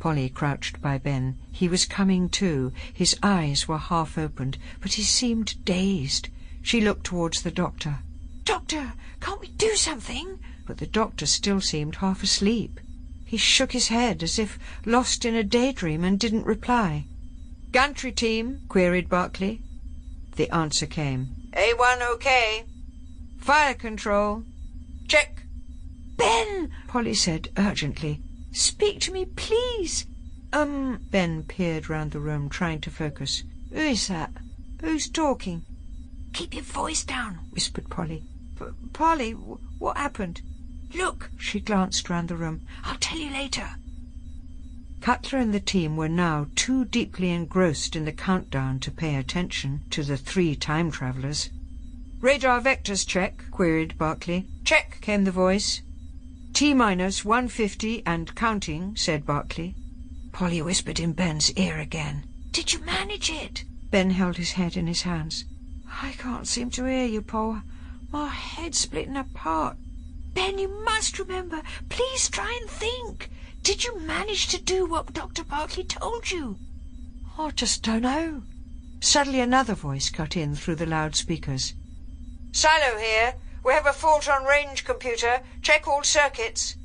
Polly crouched by Ben. He was coming to. His eyes were half opened, but he seemed dazed. She looked towards the doctor.
Doctor, can't we do something?
But the doctor still seemed half asleep. He shook his head as if lost in a daydream and didn't reply.
Gantry team? queried Barclay.
The answer came.
A1 okay.
Fire control.
Check.
Ben, Polly said urgently. Speak to me, please. Um, Ben peered round the room, trying to focus. Who is that? Who's talking?
Keep your voice down, whispered Polly.
P Polly, what happened?
Look.
She glanced round the room.
I'll tell you later.
Cutler and the team were now too deeply engrossed in the countdown to pay attention to the three time travellers.
Radar vectors check, queried Barclay.
Check,
came the voice. T-minus 150 and counting, said Barclay.
Polly whispered in Ben's ear again.
Did you manage it?
Ben held his head in his hands. I can't seem to hear you, Paul. My head's splitting apart.
Ben, you must remember. Please try and think. Did you manage to do what Dr. Barclay told you?
I just don't know. Suddenly another voice cut in through the loudspeakers.
Silo here. We have a fault on range computer. Check all circuits.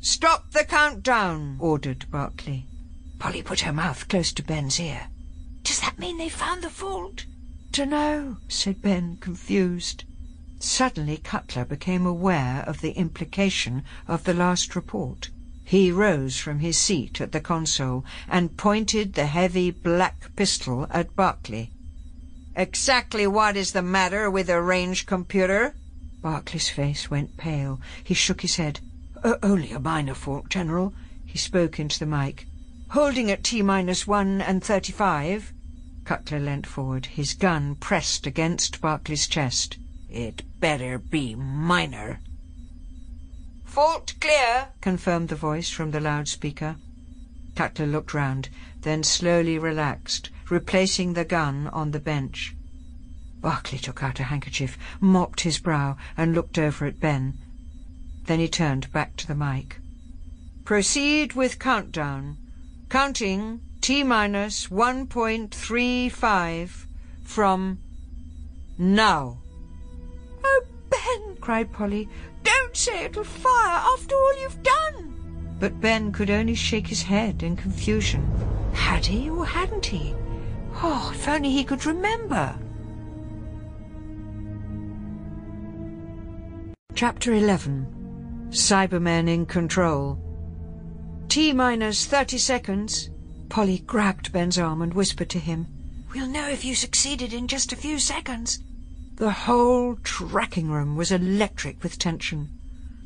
Stop the countdown, ordered Barclay.
Polly put her mouth close to Ben's ear.
Does that mean they found the fault?
Dunno, said Ben, confused. Suddenly Cutler became aware of the implication of the last report. He rose from his seat at the console and pointed the heavy black pistol at Barclay.
Exactly what is the matter with the range computer?
Barclay's face went pale. He shook his head. Only a minor fault, General. He spoke into the mic.
Holding at T-minus one and thirty-five.
Cutler leant forward, his gun pressed against Barclay's chest.
It better be minor.
Fault clear,
confirmed the voice from the loudspeaker. Cutler looked round, then slowly relaxed, replacing the gun on the bench. Barclay took out a handkerchief, mopped his brow, and looked over at Ben. Then he turned back to the mic.
Proceed with countdown. Counting T-minus 1.35 from now.
Oh, Ben, cried Polly, don't say it'll fire after all you've done.
But Ben could only shake his head in confusion. Had he or hadn't he? Oh, if only he could remember. Chapter 11 Cybermen in Control T minus 30 seconds. Polly grabbed Ben's arm and whispered to him, We'll know if you succeeded in just a few seconds. The whole tracking room was electric with tension.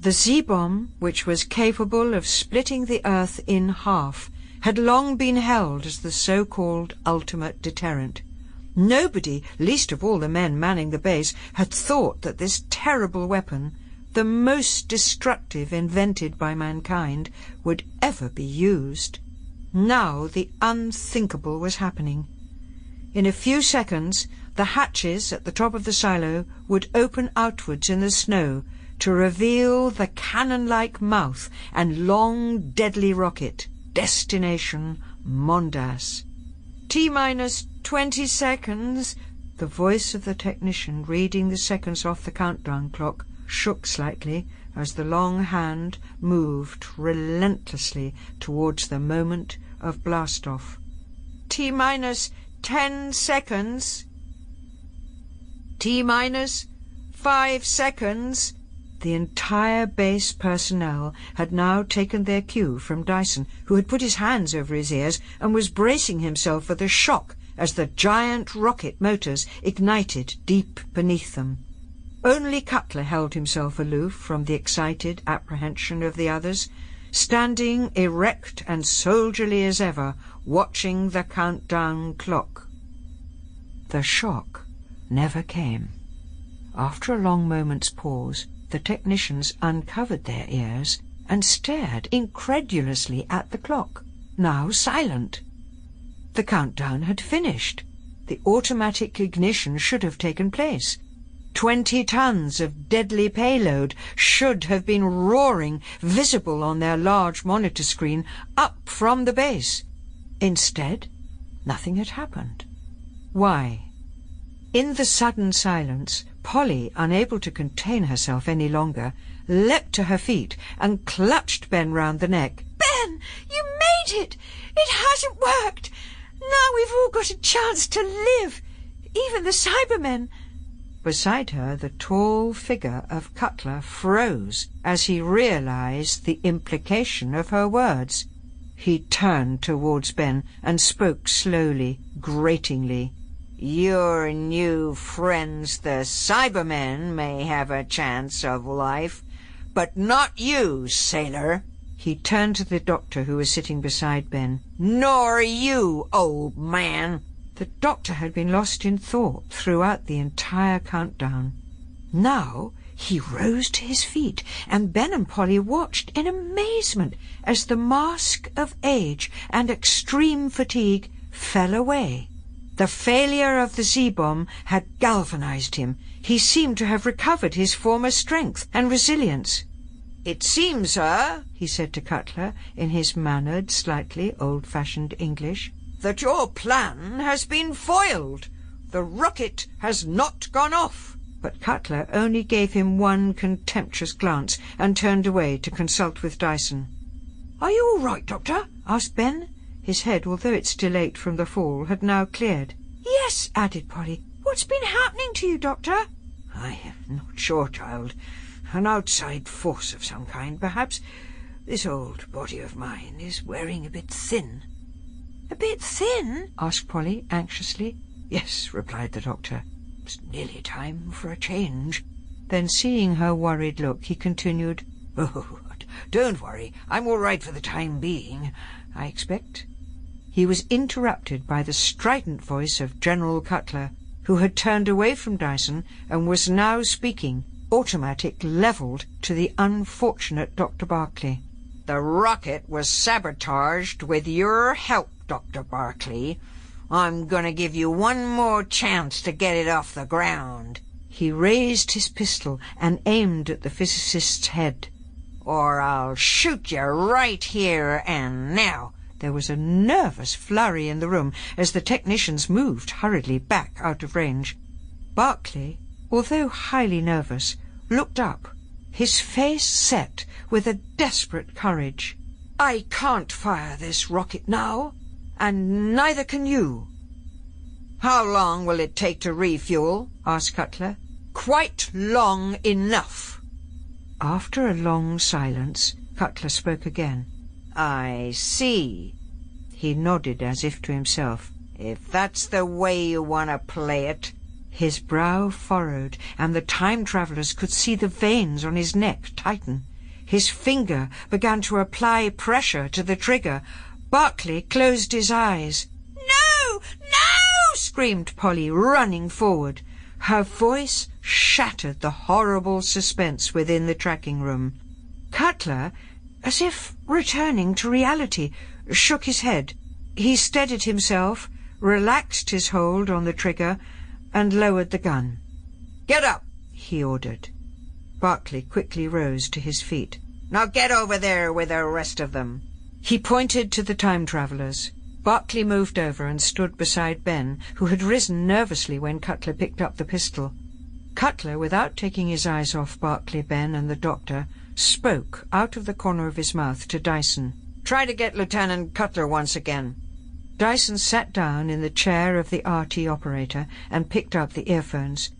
The Z-bomb, which was capable of splitting the Earth in half, had long been held as the so-called ultimate deterrent. Nobody, least of all the men manning the base, had thought that this terrible weapon, the most destructive invented by mankind, would ever be used. Now the unthinkable was happening. In a few seconds, the hatches at the top of the silo would open outwards in the snow to reveal the cannon-like mouth and long, deadly rocket. Destination Mondas. T-minus twenty seconds. The voice of the technician reading the seconds off the countdown clock shook slightly as the long hand moved relentlessly towards the moment of blastoff. T-minus ten seconds. T-minus five seconds. The entire base personnel had now taken their cue from Dyson, who had put his hands over his ears and was bracing himself for the shock as the giant rocket motors ignited deep beneath them. Only Cutler held himself aloof from the excited apprehension of the others, standing erect and soldierly as ever, watching the countdown clock. The shock never came. After a long moment's pause, the technicians uncovered their ears and stared incredulously at the clock, now silent. The countdown had finished. The automatic ignition should have taken place. Twenty tons of deadly payload should have been roaring, visible on their large monitor screen, up from the base. Instead, nothing had happened. Why? In the sudden silence, Polly, unable to contain herself any longer, leapt to her feet and clutched Ben round the neck.
Ben, you made it! It hasn't worked! Now we've all got a chance to live! Even the Cybermen!
Beside her, the tall figure of Cutler froze as he realized the implication of her words. He turned towards Ben and spoke slowly, gratingly.
Your new friends, the Cybermen, may have a chance of life, but not you, sailor.
He turned to the doctor who was sitting beside Ben.
Nor you, old man.
The doctor had been lost in thought throughout the entire countdown. Now he rose to his feet, and Ben and Polly watched in amazement as the mask of age and extreme fatigue fell away. The failure of the Z-bomb had galvanized him. He seemed to have recovered his former strength and resilience.
It seems, sir,
he said to Cutler in his mannered, slightly old-fashioned English,
that your plan has been foiled. The rocket has not gone off.
But Cutler only gave him one contemptuous glance and turned away to consult with Dyson.
Are you all right, Doctor?
asked Ben. His head, although it still ached from the fall, had now cleared.
Yes, added Polly. What's been happening to you, Doctor?
I am not sure, child. An outside force of some kind, perhaps. This old body of mine is wearing a bit thin.
A bit thin?
asked Polly anxiously.
Yes, replied the doctor. It's nearly time for a change.
Then, seeing her worried look, he continued, <laughs>
Oh, don't worry. I'm all right for the time being, I expect.
He was interrupted by the strident voice of General Cutler, who had turned away from Dyson and was now speaking, automatic levelled to the unfortunate Dr. Barclay.
The rocket was sabotaged with your help, Dr. Barclay. I'm going to give you one more chance to get it off the ground.
He raised his pistol and aimed at the physicist's head.
Or I'll shoot you right here and now.
There was a nervous flurry in the room as the technicians moved hurriedly back out of range. Barclay, although highly nervous, looked up, his face set with a desperate courage.
I can't fire this rocket now, and neither can you.
How long will it take to refuel? asked Cutler. Quite long enough. After a long silence, Cutler spoke again. I see. He nodded as if to himself. If that's the way you want to play it. His brow furrowed, and the time travellers could see the veins on his neck tighten. His finger began to apply pressure to the trigger. Barclay closed his eyes. No! No! screamed Polly, running forward. Her voice shattered the horrible suspense within the tracking room. Cutler, as if returning to reality, shook his head. He steadied himself, relaxed his hold on the trigger, and lowered the gun. Get up, he ordered. Barclay quickly rose to his feet. Now get over there with the rest of them. He pointed to the time travellers. Barclay moved over and stood beside Ben, who had risen nervously when Cutler picked up the pistol. Cutler, without taking his eyes off Barclay, Ben, and the doctor, spoke out of the corner of his mouth to Dyson. Try to get Lieutenant Cutler once again. Dyson sat down in the chair of the RT operator and picked up the earphones.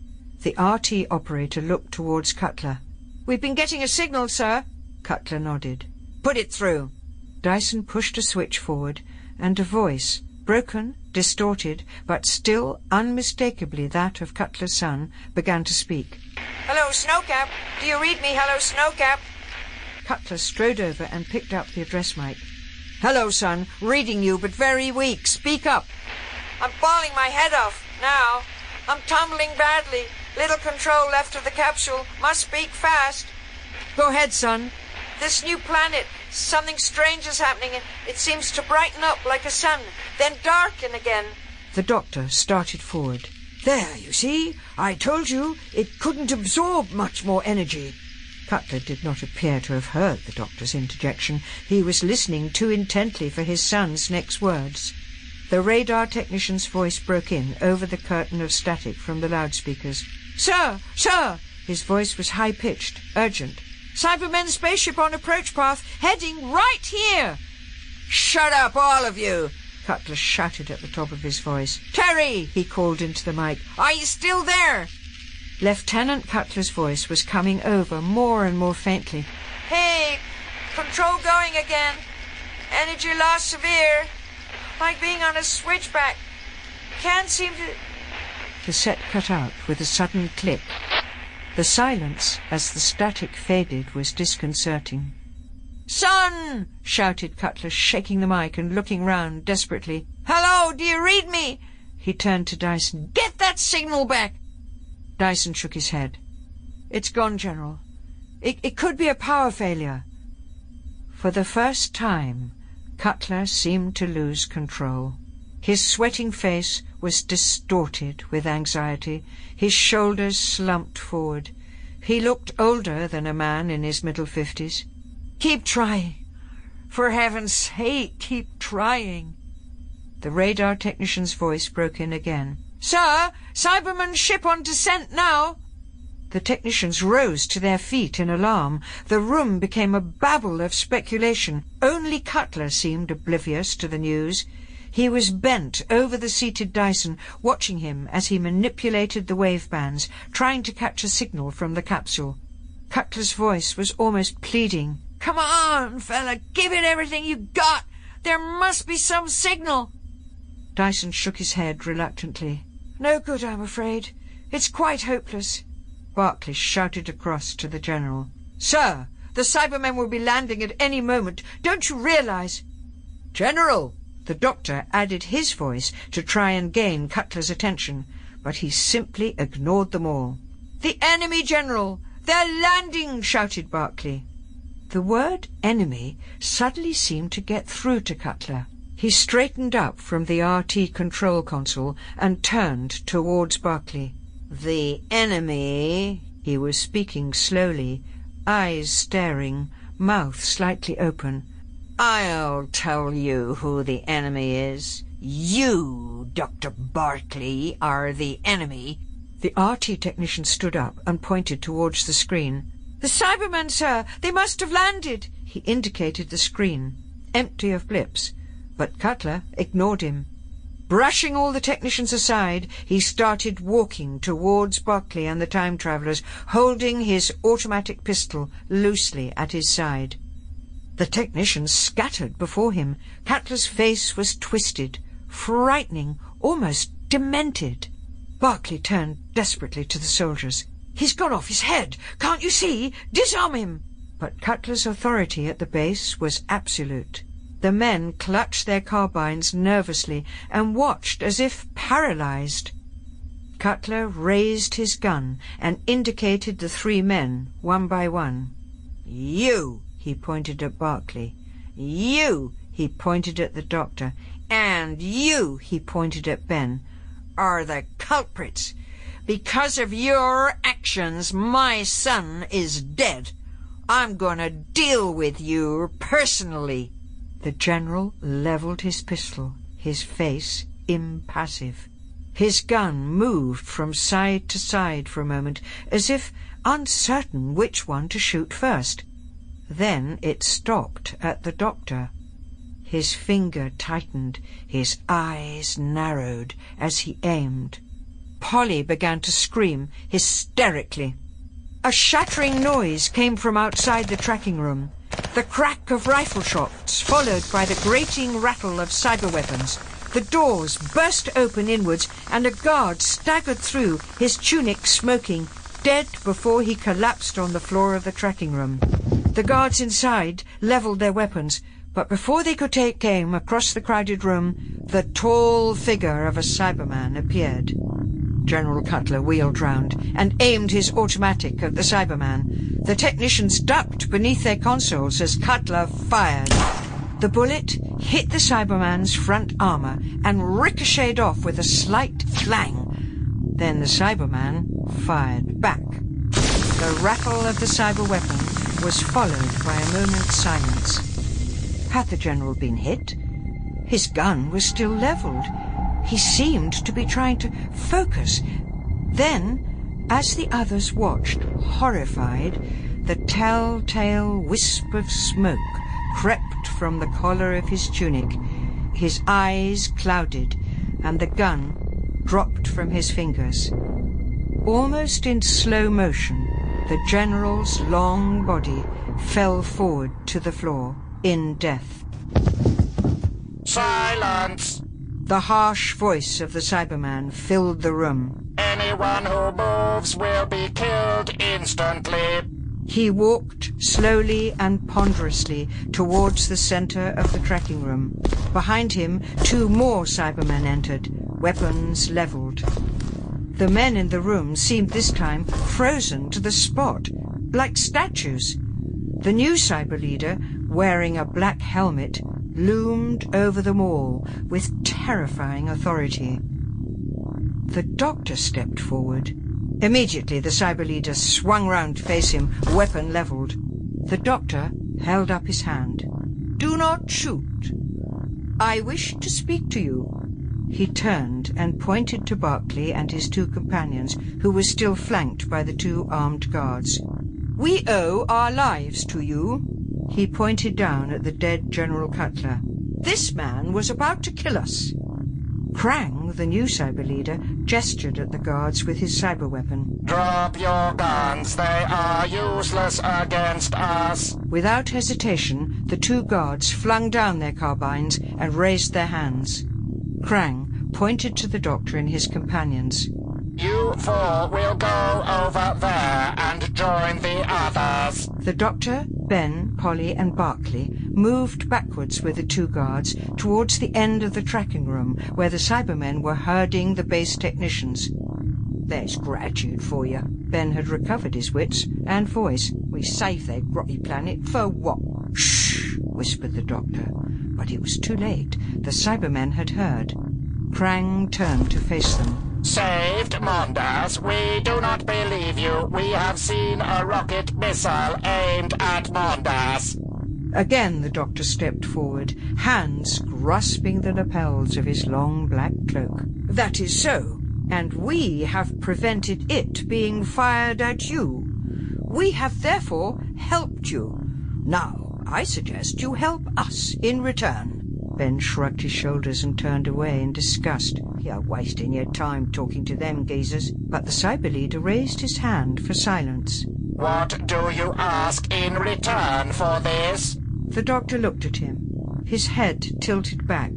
The RT operator looked towards Cutler. We've been getting a signal, sir. Cutler nodded. Put it through. Dyson pushed a switch forward, and a voice, broken, distorted, but still unmistakably that of Cutler's son, began to speak. Hello, Snowcap. Do you read me? Hello, Snowcap. Cutler strode over and picked up the address mic. Hello, son. Reading you, but very weak. Speak up. I'm bawling my head off now. I'm tumbling badly. Little control left of the capsule. Must speak fast. Go ahead, son. This new planet, something strange is happening. It seems to brighten up like a sun, then darken again. The doctor started forward. There, you see. I told you it couldn't absorb much more energy. Cutler did not appear to have heard the doctor's interjection. He was listening too intently for his son's next words. The radar technician's voice broke in over the curtain of static from the loudspeakers. Sir! Sir! His voice was high-pitched, urgent. Cybermen spaceship on approach path, heading right here! Shut up, all of you! Cutler shouted at the top of his voice. Terry! he called into the mic. Are you still there? Lieutenant Cutler's voice was coming over more and more faintly. Hey, control going again. Energy loss severe. Like being on a switchback. Can't seem to... The set cut out with a sudden click. The silence, as the static faded, was disconcerting. Son! shouted Cutler, shaking the mic and looking round desperately. Hello, do you read me? He turned to Dyson. Get that signal back! Dyson shook his head. It's gone, General. It, it could be a power failure. For the first time, Cutler seemed to lose control. His sweating face was distorted with anxiety. His shoulders slumped forward. He looked older than a man in his middle fifties. Keep trying. For heaven's sake, keep trying. The radar technician's voice broke in again. Sir, Cyberman ship on descent now. The technicians rose to their feet in alarm. The room became a babble of speculation. Only Cutler seemed oblivious to the news. He was bent over the seated Dyson, watching him as he manipulated the wave bands, trying to catch a signal from the capsule. Cutler's voice was almost pleading. Come on, fella, give it everything you got. There must be some signal. Dyson shook his head reluctantly. No good, I'm afraid. It's quite hopeless. Barclay shouted across to the General. Sir, the Cybermen will be landing at any moment. Don't you realize? General! The doctor added his voice to try and gain Cutler's attention, but he simply ignored them all. The enemy, General! They're landing! shouted Barclay. The word enemy suddenly seemed to get through to Cutler. He straightened up from the RT control console and turned towards Barclay. The enemy, he was speaking slowly, eyes staring, mouth slightly open. I'll tell you who the enemy is. You, Dr. Barclay, are the enemy. The RT technician stood up and pointed towards the screen. The Cybermen, sir! They must have landed! He indicated the screen, empty of blips but Cutler ignored him. Brushing all the technicians aside, he started walking towards Barclay and the time travellers, holding his automatic pistol loosely at his side. The technicians scattered before him. Cutler's face was twisted, frightening, almost demented. Barclay turned desperately to the soldiers. He's gone off his head. Can't you see? Disarm him! But Cutler's authority at the base was absolute. The men clutched their carbines nervously and watched as if paralyzed. Cutler raised his gun and indicated the three men, one by one. You, he pointed at Barclay. You, he pointed at the doctor. And you, he pointed at Ben, are the culprits. Because of your actions, my son is dead. I'm going to deal with you personally. The general levelled his pistol, his face impassive. His gun moved from side to side for a moment, as if uncertain which one to shoot first. Then it stopped at the doctor. His finger tightened, his eyes narrowed as he aimed. Polly began to scream hysterically. A shattering noise came from outside the tracking room. The crack of rifle shots, followed by the grating rattle of cyber weapons. The doors burst open inwards, and a guard staggered through, his tunic smoking, dead before he collapsed on the floor of the tracking room. The guards inside levelled their weapons, but before they could take aim across the crowded room, the tall figure of a Cyberman appeared. General Cutler wheeled round and aimed his automatic at the Cyberman. The technicians ducked beneath their consoles as Cutler fired. The bullet hit the Cyberman's front armor and ricocheted off with a slight clang. Then the Cyberman fired back. The rattle of the cyber weapon was followed by a moment's silence. Had the general been hit? His gun was still leveled. He seemed to be trying to focus. Then, as the others watched, horrified, the telltale wisp of smoke crept from the collar of his tunic. His eyes clouded, and the gun dropped from his fingers. Almost in slow motion, the general's long body fell forward to the floor in death.
Silence!
The harsh voice of the Cyberman filled the room.
Anyone who moves will be killed instantly.
He walked slowly and ponderously towards the center of the tracking room. Behind him, two more Cybermen entered, weapons leveled. The men in the room seemed this time frozen to the spot, like statues. The new cyber leader, wearing a black helmet, loomed over them all with terrifying authority. The doctor stepped forward. Immediately the cyber leader swung round to face him, weapon levelled. The doctor held up his hand. Do not shoot. I wish to speak to you. He turned and pointed to Barclay and his two companions, who were still flanked by the two armed guards. We owe our lives to you. He pointed down at the dead General Cutler. This man was about to kill us. Krang, the new cyber leader, gestured at the guards with his cyber weapon.
Drop your guns. They are useless against us.
Without hesitation, the two guards flung down their carbines and raised their hands. Krang pointed to the doctor and his companions.
You four will go over there and join the others.
The doctor, Ben, Polly, and Barclay moved backwards with the two guards towards the end of the tracking room where the Cybermen were herding the base technicians. There's gratitude for you. Ben had recovered his wits and voice. We saved their grotty planet for what? Shh, whispered the doctor. But it was too late. The Cybermen had heard. Krang turned to face them.
Saved Mondas, we do not believe you. We have seen a rocket missile aimed at Mondas.
Again the doctor stepped forward, hands grasping the lapels of his long black cloak. That is so, and we have prevented it being fired at you. We have therefore helped you. Now, I suggest you help us in return. Ben shrugged his shoulders and turned away in disgust. You're wasting your time talking to them geezers. But the cyber leader raised his hand for silence.
What do you ask in return for this?
The doctor looked at him, his head tilted back,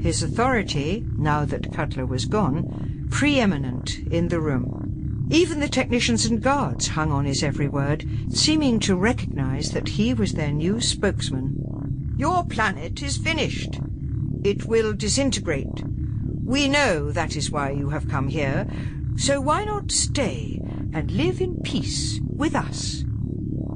his authority, now that Cutler was gone, preeminent in the room. Even the technicians and guards hung on his every word, seeming to recognize that he was their new spokesman. Your planet is finished. It will disintegrate. We know that is why you have come here, so why not stay and live in peace with us?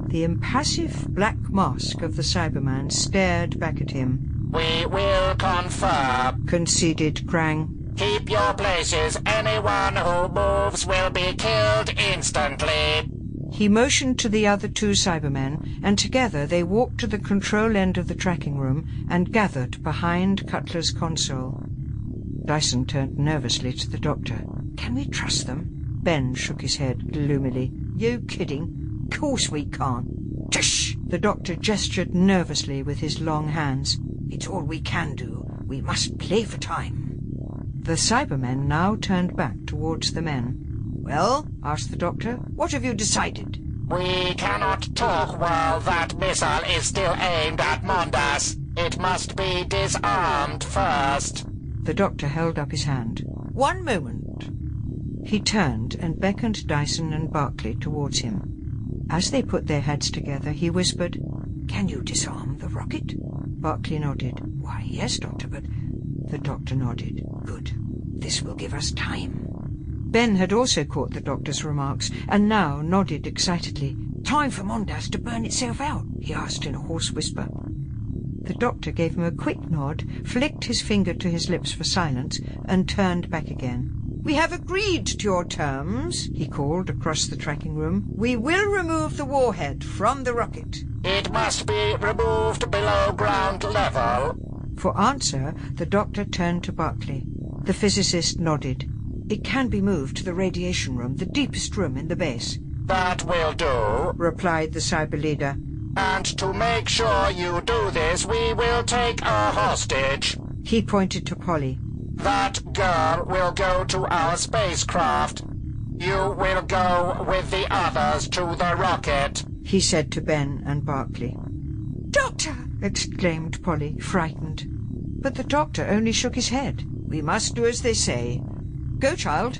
The impassive black mask of the Cyberman stared back at him.
We will confer,
conceded Krang.
Keep your places. Anyone who moves will be killed instantly.
He motioned to the other two Cybermen, and together they walked to the control end of the tracking room and gathered behind Cutler's console. Dyson turned nervously to the doctor. Can we trust them? Ben shook his head gloomily. You kidding? Course we can't. Tush! The doctor gestured nervously with his long hands. It's all we can do. We must play for time. The Cybermen now turned back towards the men. Well, asked the doctor, what have you decided?
We cannot talk while that missile is still aimed at Mondas. It must be disarmed first.
The doctor held up his hand. One moment. He turned and beckoned Dyson and Barclay towards him. As they put their heads together, he whispered, Can you disarm the rocket? Barclay nodded. Why, yes, Doctor, but... The doctor nodded. Good. This will give us time. Ben had also caught the doctor's remarks, and now nodded excitedly. Time for Mondas to burn itself out, he asked in a hoarse whisper. The doctor gave him a quick nod, flicked his finger to his lips for silence, and turned back again. We have agreed to your terms, he called across the tracking room. We will remove the warhead from the rocket.
It must be removed below ground level.
For answer, the doctor turned to Barclay. The physicist nodded. It can be moved to the radiation room, the deepest room in the base.
That will do,
replied the cyber leader.
And to make sure you do this, we will take a hostage.
He pointed to Polly.
That girl will go to our spacecraft. You will go with the others to the rocket,
he said to Ben and Barclay. Doctor! exclaimed Polly, frightened. But the doctor only shook his head. We must do as they say. Go, child.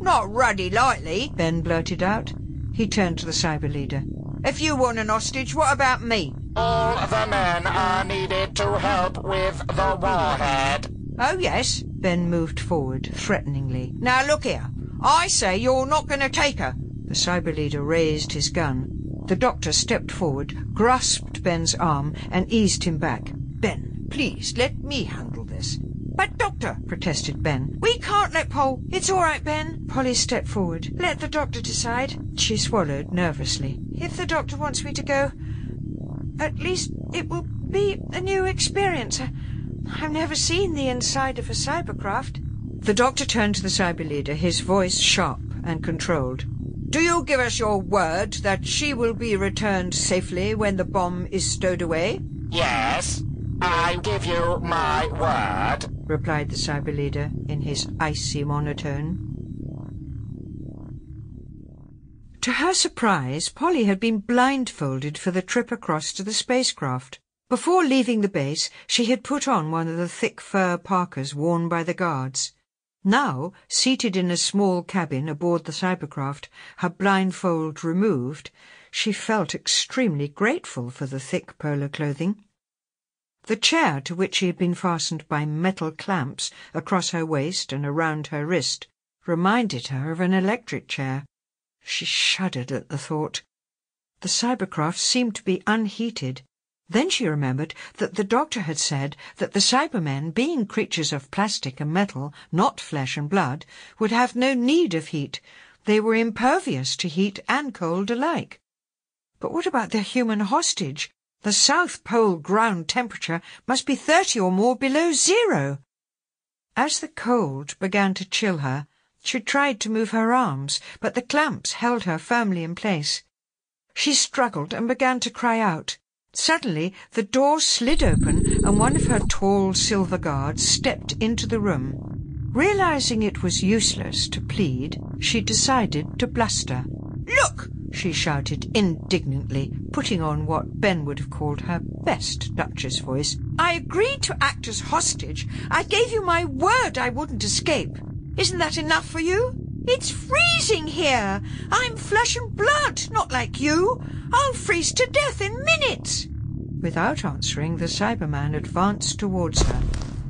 Not ruddy lightly, Ben blurted out. He turned to the cyber leader. If you want an hostage, what about me?
All the men are needed to help with the warhead.
Oh, yes. Ben moved forward, threateningly. Now, look here. I say you're not going to take her. The cyber leader raised his gun. The doctor stepped forward, grasped Ben's arm, and eased him back. Ben, please, let me handle this. But, Doctor, protested Ben, we can't let Paul. It's all right, Ben. Polly stepped forward. Let the doctor decide. She swallowed nervously. If the doctor wants me to go, at least it will be a new experience. I've never seen the inside of a cybercraft. The doctor turned to the cyber leader, his voice sharp and controlled. Do you give us your word that she will be returned safely when the bomb is stowed away?
Yes, I give you my word,
replied the cyber leader in his icy monotone. To her surprise, Polly had been blindfolded for the trip across to the spacecraft. Before leaving the base, she had put on one of the thick fur parkas worn by the guards. Now, seated in a small cabin aboard the cybercraft, her blindfold removed, she felt extremely grateful for the thick polar clothing. The chair to which she had been fastened by metal clamps across her waist and around her wrist reminded her of an electric chair. She shuddered at the thought. The cybercraft seemed to be unheated, then she remembered that the doctor had said that the Cybermen, being creatures of plastic and metal, not flesh and blood, would have no need of heat. They were impervious to heat and cold alike. But what about the human hostage? The South Pole ground temperature must be thirty or more below zero. As the cold began to chill her, she tried to move her arms, but the clamps held her firmly in place. She struggled and began to cry out. Suddenly, the door slid open and one of her tall silver guards stepped into the room. Realizing it was useless to plead, she decided to bluster. Look! She shouted indignantly, putting on what Ben would have called her best Duchess voice. I agreed to act as hostage. I gave you my word I wouldn't escape. Isn't that enough for you? It's freezing here. I'm flesh and blood, not like you. I'll freeze to death in minutes. Without answering, the Cyberman advanced towards her.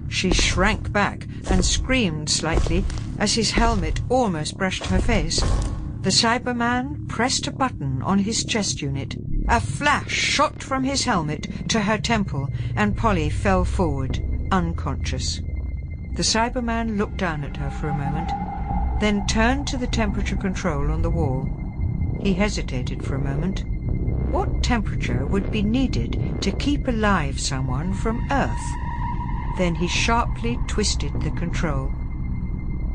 She shrank back and screamed slightly as his helmet almost brushed her face. The Cyberman pressed a button on his chest unit. A flash shot from his helmet to her temple, and Polly fell forward, unconscious. The Cyberman looked down at her for a moment, then turned to the temperature control on the wall. He hesitated for a moment. What temperature would be needed to keep alive someone from Earth? Then he sharply twisted the control.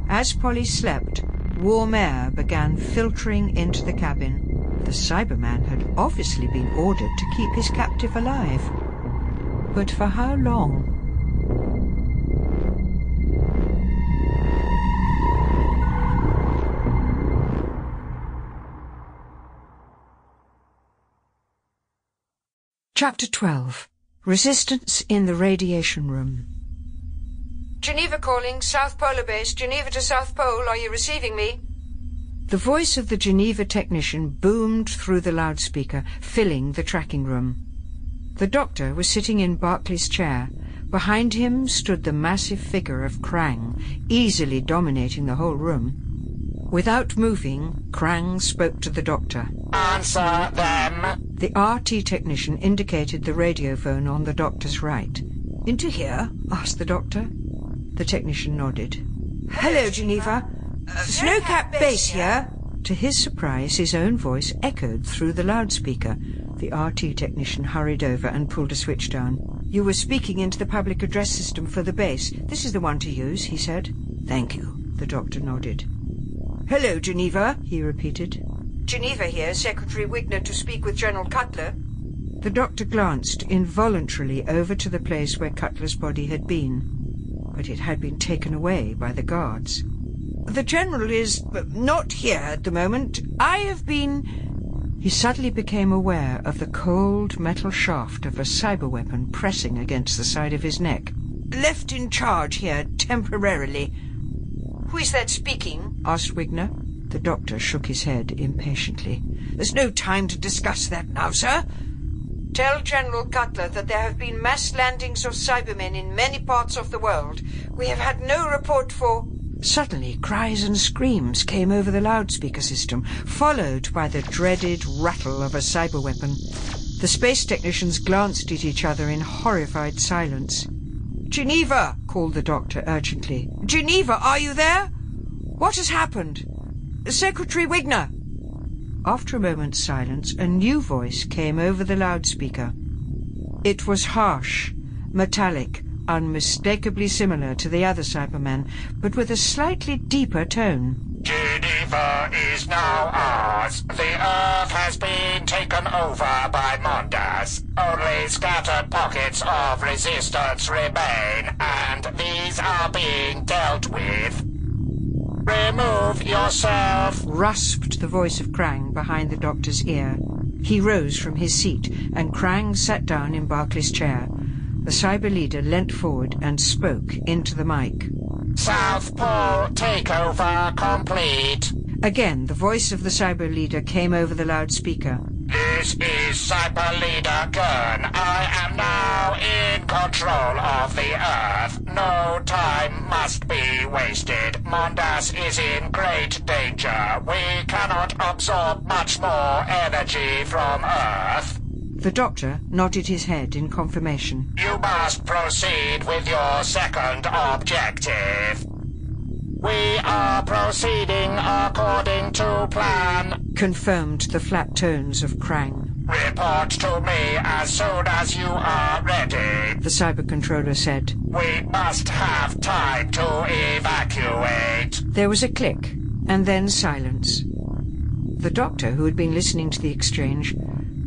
As Polly slept, warm air began filtering into the cabin. The Cyberman had obviously been ordered to keep his captive alive. But for how long? Chapter 12 Resistance in the Radiation Room Geneva calling, South Polar Base, Geneva to South Pole, are you receiving me? The voice of the Geneva technician boomed through the loudspeaker, filling the tracking room. The doctor was sitting in Barclay's chair. Behind him stood the massive figure of Krang, easily dominating the whole room. Without moving, Krang spoke to the doctor.
Answer them.
The RT technician indicated the radiophone on the doctor's right. Into here? asked the doctor. The technician nodded. Hello, Geneva. Snowcap Base here. To his surprise, his own voice echoed through the loudspeaker. The RT technician hurried over and pulled a switch down. You were speaking into the public address system for the base. This is the one to use, he said. Thank you, the doctor nodded. Hello, Geneva, he repeated. Geneva here, Secretary Wigner to speak with General Cutler. The doctor glanced involuntarily over to the place where Cutler's body had been but it had been taken away by the guards. The General is not here at the moment. I have been... He suddenly became aware of the cold metal shaft of a cyber weapon pressing against the side of his neck. Left in charge here temporarily. Who is that speaking? asked Wigner. The doctor shook his head impatiently. There's no time to discuss that now, sir. Tell General Cutler that there have been mass landings of Cybermen in many parts of the world. We have had no report for... Suddenly, cries and screams came over the loudspeaker system, followed by the dreaded rattle of a cyber weapon. The space technicians glanced at each other in horrified silence. Geneva, called the doctor urgently. Geneva, are you there? What has happened? Secretary Wigner. After a moment's silence, a new voice came over the loudspeaker. It was harsh, metallic, unmistakably similar to the other Cybermen, but with a slightly deeper tone.
Geneva is now ours. The Earth has been taken over by Mondas. Only scattered pockets of resistance remain, and these are being dealt with. Remove yourself,
rasped the voice of Krang behind the doctor's ear. He rose from his seat, and Krang sat down in Barclay's chair. The cyber leader leant forward and spoke into the mic.
South Pole takeover complete.
Again, the voice of the cyber leader came over the loudspeaker.
This is Cyber Leader Gurn. I am now in control of the Earth. No time must be wasted. Mondas is in great danger. We cannot absorb much more energy from Earth.
The doctor nodded his head in confirmation.
You must proceed with your second objective. We are proceeding according to plan,
confirmed the flat tones of Krang.
Report to me as soon as you are ready,
the cyber controller said.
We must have time to evacuate.
There was a click, and then silence. The doctor, who had been listening to the exchange,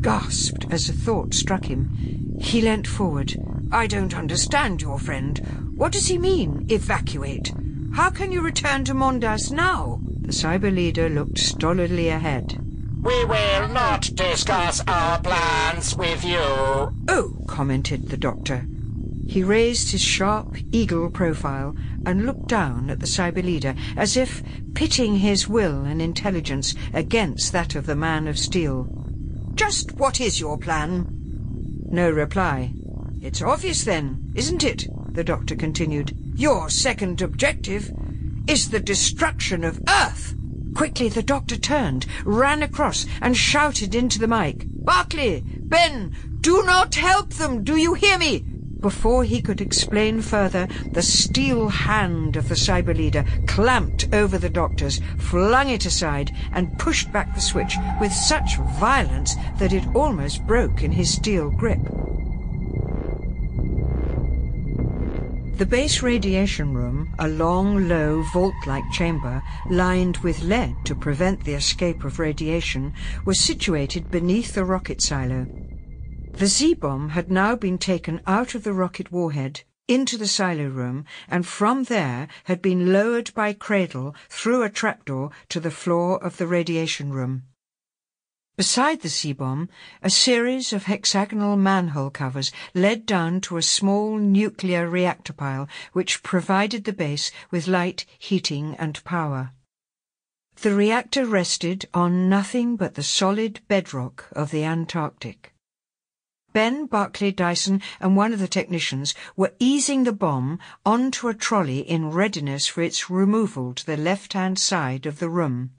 gasped as a thought struck him. He leant forward. I don't understand your friend. What does he mean, evacuate? How can you return to Mondas now? The cyber leader looked stolidly ahead.
We will not discuss our plans with you.
Oh, commented the doctor. He raised his sharp eagle profile and looked down at the cyber leader as if pitting his will and intelligence against that of the man of steel. Just what is your plan? No reply. It's obvious then, isn't it? The doctor continued. Your second objective is the destruction of Earth. Quickly the doctor turned, ran across, and shouted into the mic. Barclay! Ben! Do not help them! Do you hear me? Before he could explain further, the steel hand of the cyber leader clamped over the doctor's, flung it aside, and pushed back the switch with such violence that it almost broke in his steel grip. The base radiation room, a long, low, vault-like chamber lined with lead to prevent the escape of radiation, was situated beneath the rocket silo. The Z-bomb had now been taken out of the rocket warhead into the silo room and from there had been lowered by cradle through a trapdoor to the floor of the radiation room. Beside the Z-bomb, a series of hexagonal manhole covers led down to a small nuclear reactor pile which provided the base with light, heating and power. The reactor rested on nothing but the solid bedrock of the Antarctic. Ben, Barclay, Dyson and one of the technicians were easing the bomb onto a trolley in readiness for its removal to the left-hand side of the room.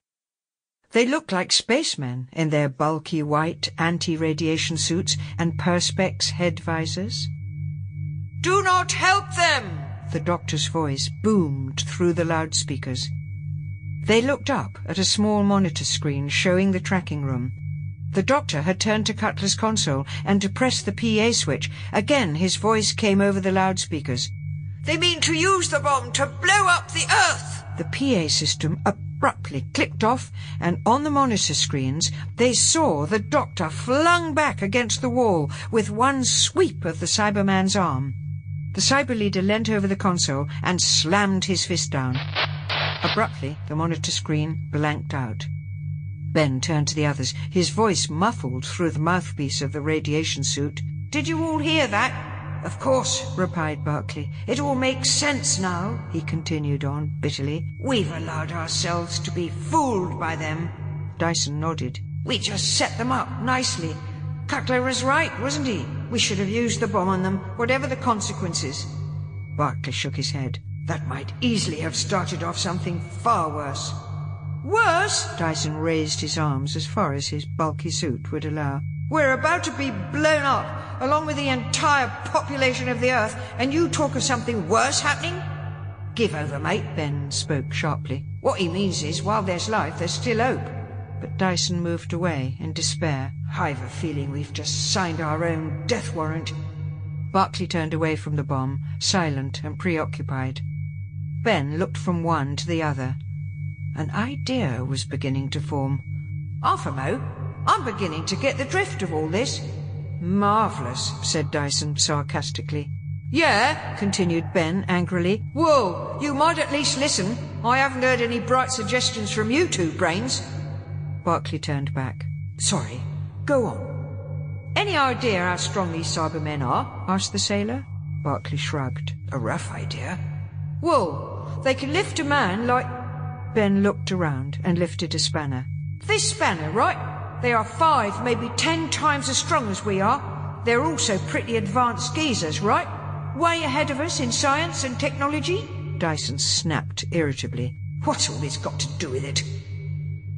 They looked like spacemen in their bulky white anti-radiation suits and perspex head visors. Do not help them! The doctor's voice boomed through the loudspeakers. They looked up at a small monitor screen showing the tracking room. The doctor had turned to Cutler's console and to press the PA switch. Again his voice came over the loudspeakers. They mean to use the bomb to blow up the Earth! The PA system abruptly clicked off, and on the monitor screens they saw the doctor flung back against the wall with one sweep of the Cyberman's arm. The cyber leader leant over the console and slammed his fist down. Abruptly, the monitor screen blanked out. Ben turned to the others, his voice muffled through the mouthpiece of the radiation suit. Did you all hear that? Of course, replied Barclay. It all makes sense now, he continued on bitterly. We've allowed ourselves to be fooled by them. Dyson nodded. We just set them up nicely. Cutler was right, wasn't he? We should have used the bomb on them, whatever the consequences. Barclay shook his head. That might easily have started off something far worse. Worse? Dyson raised his arms as far as his bulky suit would allow. We're about to be blown up, along with the entire population of the Earth, and you talk of something worse happening? Give over, mate, Ben spoke sharply. What he means is, while there's life, there's still hope. But Dyson moved away in despair. I've a feeling we've just signed our own death warrant. Barclay turned away from the bomb, silent and preoccupied. Ben looked from one to the other. An idea was beginning to form. Arthamo, I'm beginning to get the drift of all this. Marvellous, said Dyson sarcastically. Yeah, continued Ben angrily. Whoa, you might at least listen. I haven't heard any bright suggestions from you two, Brains. Barclay turned back. Sorry, go on. Any idea how strong these Cybermen are? asked the sailor. Barclay shrugged. A rough idea. Well, they can lift a man like... Ben looked around and lifted a spanner. This spanner, right? They are five, maybe ten times as strong as we are. They're also pretty advanced geezers, right? Way ahead of us in science and technology? Dyson snapped irritably. What's all this got to do with it?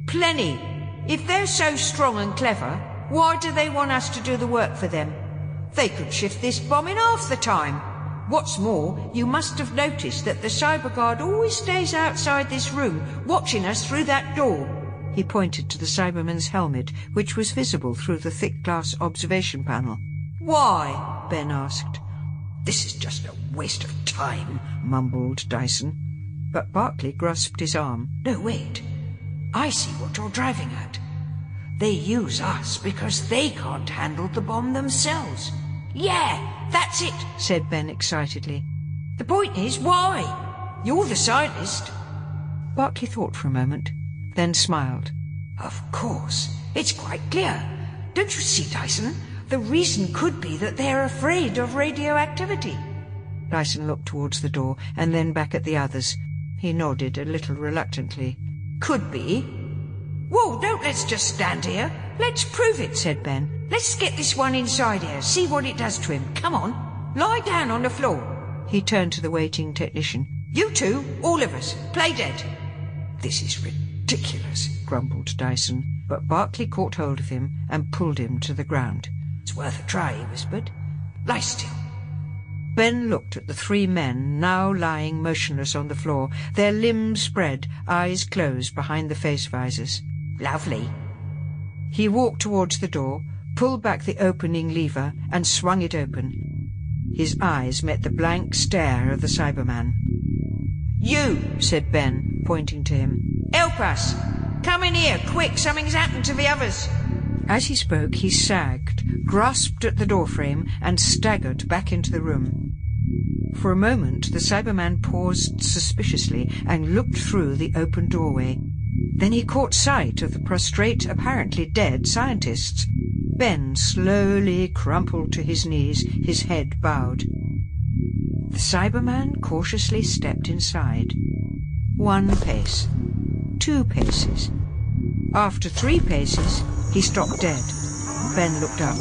Plenty. If they're so strong and clever, why do they want us to do the work for them? They could shift this bomb in half the time. What's more, you must have noticed that the cyber guard always stays outside this room, watching us through that door. He pointed to the Cyberman's helmet, which was visible through the thick glass observation panel. Why? Ben asked. This is just a waste of time, mumbled Dyson. But Barclay grasped his arm. No, wait. I see what you're driving at. They use us because they can't handle the bomb themselves. Yeah, that's it, said Ben excitedly. The point is, why? You're the scientist. Barclay thought for a moment, then smiled. Of course, it's quite clear. Don't you see, Dyson? The reason could be that they're afraid of radioactivity. Dyson looked towards the door and then back at the others. He nodded a little reluctantly. Could be. Whoa, don't let's just stand here. Let's prove it, said Ben. Let's get this one inside here, see what it does to him. Come on, lie down on the floor. He turned to the waiting technician. You two, all of us, play dead. This is ridiculous, grumbled Dyson, but Barclay caught hold of him and pulled him to the ground. It's worth a try, he whispered. Lie still. Ben looked at the three men now lying motionless on the floor, their limbs spread, eyes closed behind the face visors. Lovely. He walked towards the door, pulled back the opening lever, and swung it open. His eyes met the blank stare of the Cyberman. You, said Ben, pointing to him. Help us! Come in here, quick, something's happened to the others. As he spoke, he sagged, grasped at the doorframe, and staggered back into the room. For a moment, the Cyberman paused suspiciously and looked through the open doorway. Then he caught sight of the prostrate, apparently dead scientists. Ben slowly crumpled to his knees, his head bowed. The Cyberman cautiously stepped inside. One pace. Two paces. After three paces, he stopped dead. Ben looked up.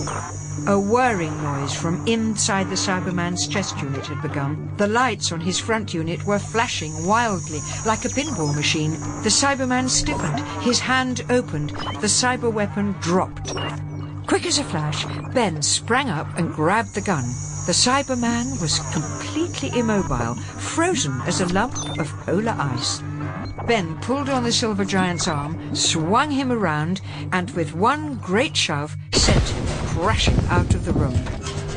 A whirring noise from inside the Cyberman's chest unit had begun. The lights on his front unit were flashing wildly, like a pinball machine. The Cyberman stiffened. His hand opened. The cyber weapon dropped. Quick as a flash, Ben sprang up and grabbed the gun. The Cyberman was completely immobile, frozen as a lump of polar ice. Ben pulled on the silver giant's arm, swung him around, and with one great shove sent him crashing out of the room.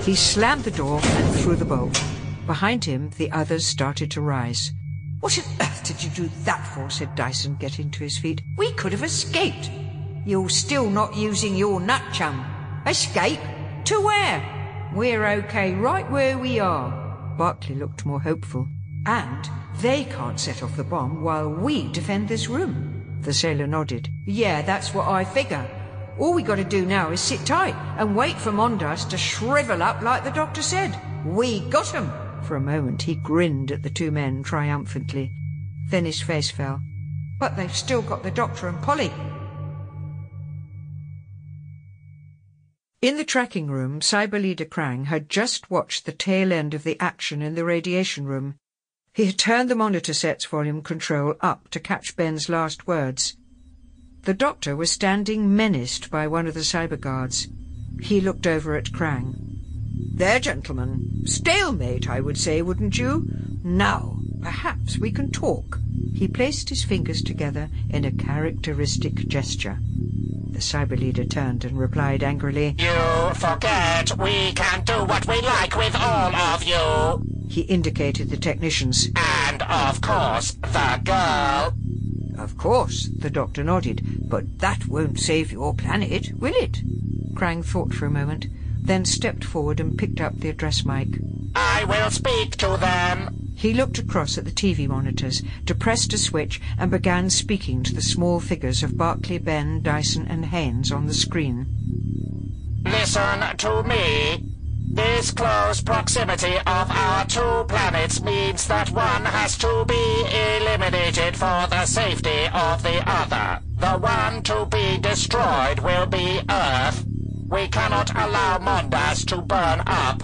He slammed the door and threw the bolt. Behind him, the others started to rise. What on earth did you do that for? said Dyson, getting to his feet. We could have escaped. You're still not using your nut chum. Escape? To where? We're okay right where we are. Barclay looked more hopeful. And they can't set off the bomb while we defend this room. The sailor nodded. Yeah, that's what I figure. All we got to do now is sit tight and wait for Mondas to shrivel up like the doctor said. We got 'em. For a moment he grinned at the two men triumphantly. Then his face fell. But they've still got the doctor and Polly. In the tracking room, Cyber Leader Krang had just watched the tail end of the action in the radiation room. He had turned the monitor set's volume control up to catch Ben's last words. The doctor was standing menaced by one of the cyber guards. He looked over at Krang. There, gentlemen. Stalemate, I would say, wouldn't you? Now, perhaps we can talk. He placed his fingers together in a characteristic gesture. The cyber leader turned and replied angrily,
You forget we can do what we like with all of you.
He indicated the technicians.
And, of course, the girl.
Of course, the doctor nodded, but that won't save your planet, will it? Krang thought for a moment, then stepped forward and picked up the address mic.
I will speak to them.
He looked across at the TV monitors, depressed a switch, and began speaking to the small figures of Barclay, Ben, Dyson, and Haynes on the screen.
Listen to me. This close proximity of our two planets means that one has to be eliminated for the safety of the other. The one to be destroyed will be Earth. We cannot allow Mondas to burn up.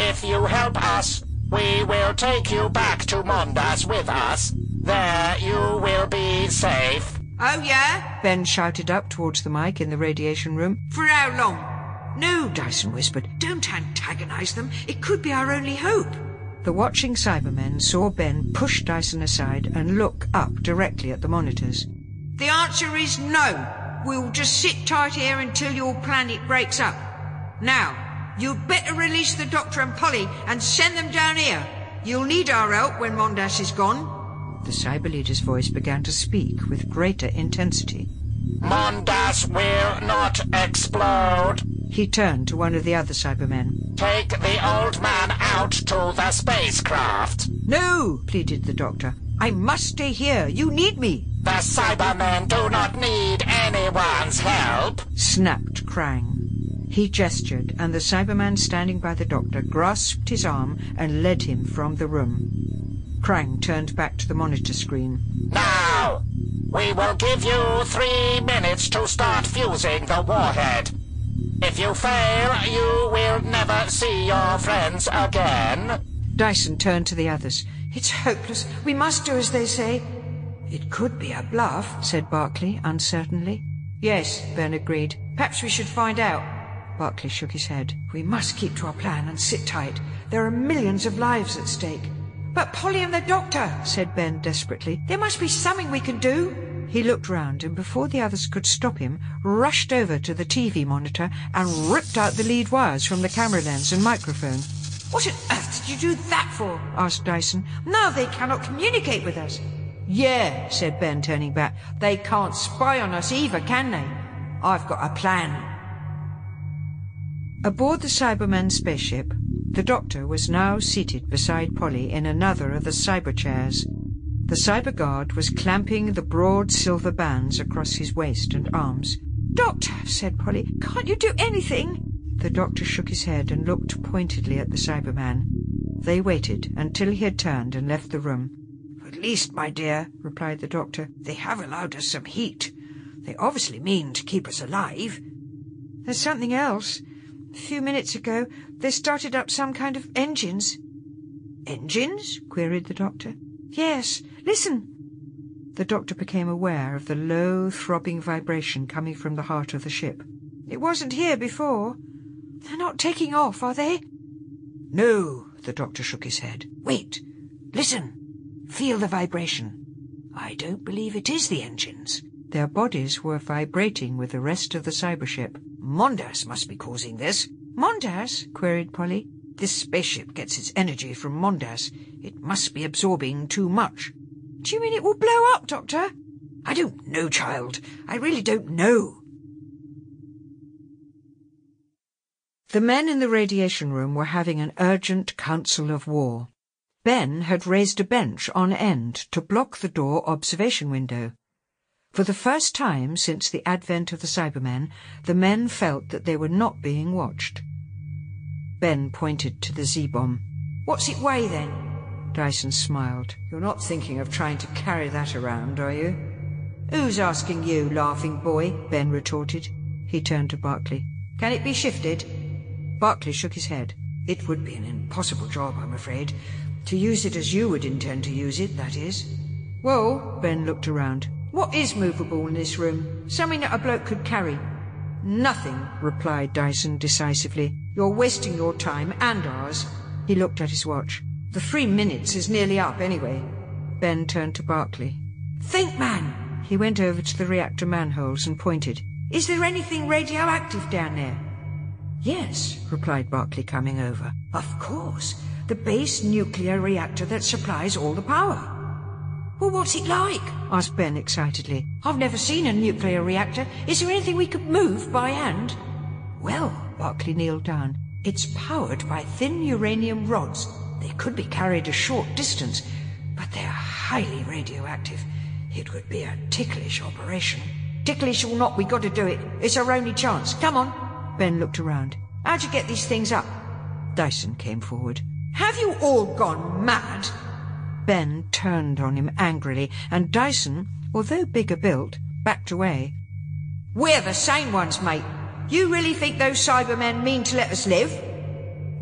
If you help us, we will take you back to Mondas with us. There you will be safe.
Oh, yeah?
Ben shouted up towards the mic in the radiation room.
For how long? No, Dyson whispered. Don't antagonize them. It could be our only hope.
The watching Cybermen saw Ben push Dyson aside and look up directly at the monitors.
The answer is no. We'll just sit tight here until your planet breaks up. Now, you'd better release the Doctor and Polly and send them down here. You'll need our help when Mondas is gone.
The cyber leader's voice began to speak with greater intensity.
Mondas will not explode.
He turned to one of the other Cybermen.
Take the old man out to the spacecraft.
No, pleaded the doctor. I must stay here. You need me.
The Cybermen do not need anyone's help,
snapped Krang. He gestured, and the Cyberman standing by the doctor grasped his arm and led him from the room. Krang turned back to the monitor screen.
Now, we will give you three minutes to start fusing the warhead. If you fail, you will never see your friends again.
Dyson turned to the others.
It's hopeless. We must do as they say.
It could be a bluff, said Barclay uncertainly.
Yes, Ben agreed. Perhaps we should find out.
Barclay shook his head.
We must keep to our plan and sit tight. There are millions of lives at stake. But Polly and the doctor, said Ben desperately. There must be something we can do.
He looked round and before the others could stop him, rushed over to the TV monitor and ripped out the lead wires from the camera lens and microphone.
What on earth did you do that for?
asked Dyson.
Now they cannot communicate with us.
Yeah, said Ben, turning back. They can't spy on us either, can they? I've got a plan. Aboard the Cyberman spaceship, the Doctor was now seated beside Polly in another of the cyber chairs. The cyber guard was clamping the broad silver bands across his waist and arms.
Doctor, said Polly, can't you do anything?
The doctor shook his head and looked pointedly at the Cyberman. They waited until he had turned and left the room.
Least, my dear, replied the doctor, they have allowed us some heat. They obviously mean to keep us alive.
There's something else. A few minutes ago, they started up some kind of engines.
Engines? queried the doctor.
Yes. Listen. The doctor became aware of the low, throbbing vibration coming from the heart of the ship. It wasn't here before. They're not taking off, are they?
No, the doctor shook his head. Wait. Listen. Feel the vibration. I don't believe it is the engines.
Their bodies were vibrating with the rest of the cybership.
Mondas must be causing this.
Mondas? queried Polly.
This spaceship gets its energy from Mondas. It must be absorbing too much.
Do you mean it will blow up, Doctor?
I don't know, child. I really don't know.
The men in the radiation room were having an urgent council of war. Ben had raised a bench on end to block the door observation window. For the first time since the advent of the Cybermen, the men felt that they were not being watched. Ben pointed to the Z-bomb.
What's it weigh, then?
Dyson smiled.
You're not thinking of trying to carry that around, are you? Who's asking you, laughing boy? Ben retorted.
He turned to Barclay.
Can it be shifted?
Barclay shook his head.
It would be an impossible job, I'm afraid. To use it as you would intend to use it, that is.
Well, Ben looked around.
What is movable in this room? Something that a bloke could carry?
Nothing, replied Dyson decisively.
You're wasting your time and ours.
He looked at his watch.
The three minutes is nearly up anyway.
Ben turned to Barclay.
Think, man!
He went over to the reactor manholes and pointed.
Is there anything radioactive down there?
Yes, replied Barclay, coming over.
Of course. The base nuclear reactor that supplies all the power. Well, what's it like?
asked Ben excitedly.
I've never seen a nuclear reactor. Is there anything we could move by hand?
Well, Barclay kneeled down. It's powered by thin uranium rods. They could be carried a short distance, but they're highly radioactive. It would be a ticklish operation.
Ticklish or not, we got to do it. It's our only chance. Come on.
Ben looked around.
How'd you get these things up?
Dyson came forward.
Have you all gone mad?
Ben turned on him angrily, and Dyson, although bigger built, backed away.
We're the sane ones, mate. You really think those Cybermen mean to let us live?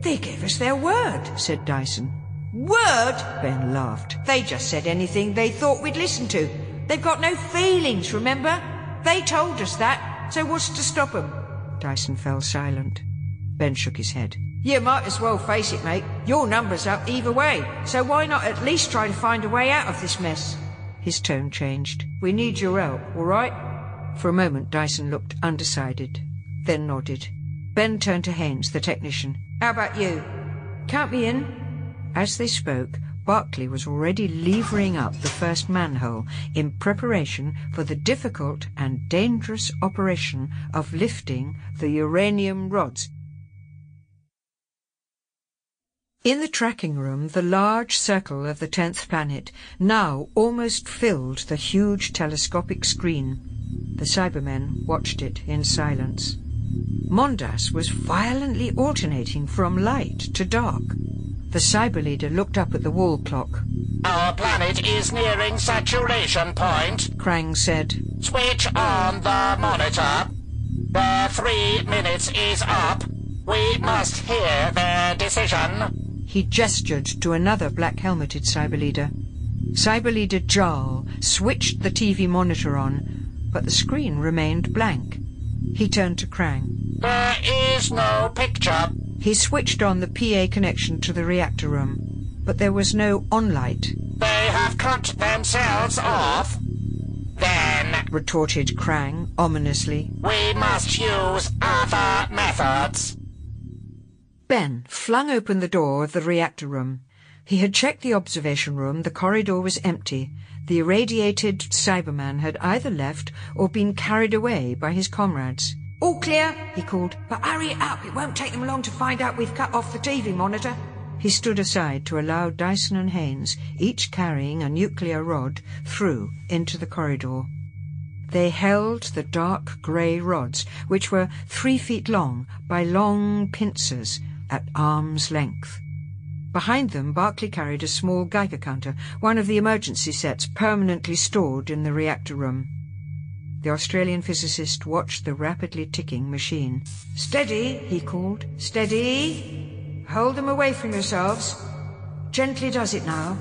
They gave us their word, said Dyson.
Word?
Ben laughed.
They just said anything they thought we'd listen to. They've got no feelings, remember? They told us that, so what's to stop them?
Dyson fell silent. Ben shook his head.
You might as well face it, mate. Your number's up either way, so why not at least try to find a way out of this mess?
His tone changed.
We need your help, all right?
For a moment, Dyson looked undecided, then nodded. Ben turned to Haynes, the technician.
How about you?
Count me in. As they spoke, Barclay was already levering up the first manhole in preparation for the difficult and dangerous operation of lifting the uranium rods. In the tracking room, the large circle of the tenth planet now almost filled the huge telescopic screen. The Cybermen watched it in silence. Mondas was violently alternating from light to dark. The cyber leader looked up at the wall clock.
Our planet is nearing saturation point,
Krang said.
Switch on the monitor. The three minutes is up. We must hear their decision.
He gestured to another black-helmeted cyber leader. Cyber leader Jarl switched the TV monitor on, but the screen remained blank. He turned to Krang.
There is no picture.
He switched on the PA connection to the reactor room, but there was no on-light.
They have cut themselves off. Then
retorted Krang ominously.
we must use other methods.
Ben flung open the door of the reactor room. He had checked the observation room. The corridor was empty. The irradiated Cyberman had either left or been carried away by his comrades.
All clear, he called. But hurry up. It won't take them long to find out we've cut off the TV monitor.
He stood aside to allow Dyson and Haynes, each carrying a nuclear rod, through into the corridor. They held the dark grey rods, which were three feet long by long pincers at arm's length. Behind them, Barclay carried a small Geiger counter, one of the emergency sets permanently stored in the reactor room. The Australian physicist watched the rapidly ticking machine.
Steady, he called. Steady. Hold them away from yourselves. Gently does it now.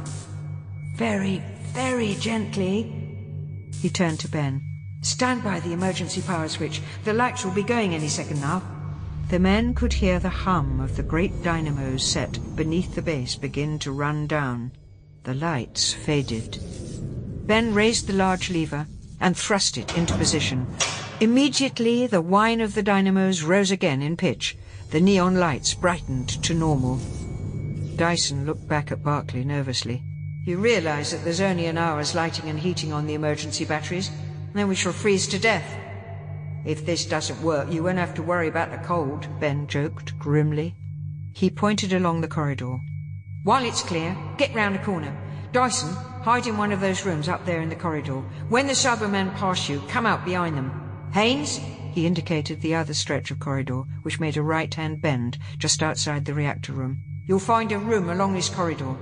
Very, very gently.
He turned to Ben.
Stand by the emergency power switch. The lights will be going any second now.
The men could hear the hum of the great dynamos set beneath the base begin to run down. The lights faded. Ben raised the large lever and thrust it into position. Immediately the whine of the dynamos rose again in pitch. The neon lights brightened to normal. Dyson looked back at Barclay nervously.
You realize that there's only an hour's lighting and heating on the emergency batteries, then we shall freeze to death. If this doesn't work, you won't have to worry about the cold,
Ben joked grimly. He pointed along the corridor.
While it's clear, get round the corner. Dyson, hide in one of those rooms up there in the corridor. When the Cybermen pass you, come out behind them. Haynes?
He indicated the other stretch of corridor, which made a right-hand bend just outside the reactor room.
You'll find a room along this corridor.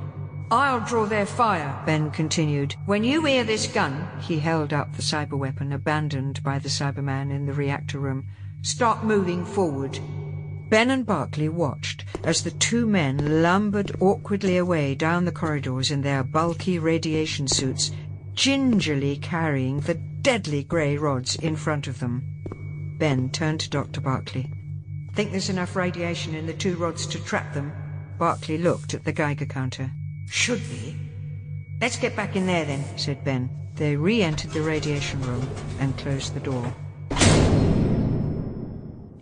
I'll draw their fire,
Ben continued.
When you hear this gun,
He held up the cyber weapon abandoned by the Cyberman in the reactor room.
start moving forward.
Ben and Barclay watched as the two men lumbered awkwardly away down the corridors in their bulky radiation suits, gingerly carrying the deadly grey rods in front of them. Ben turned to Dr. Barclay.
Think there's enough radiation in the two rods to trap them?
Barclay looked at the Geiger counter.
Should be. Let's get back in there then.
said Ben. They re-entered the radiation room and closed the door.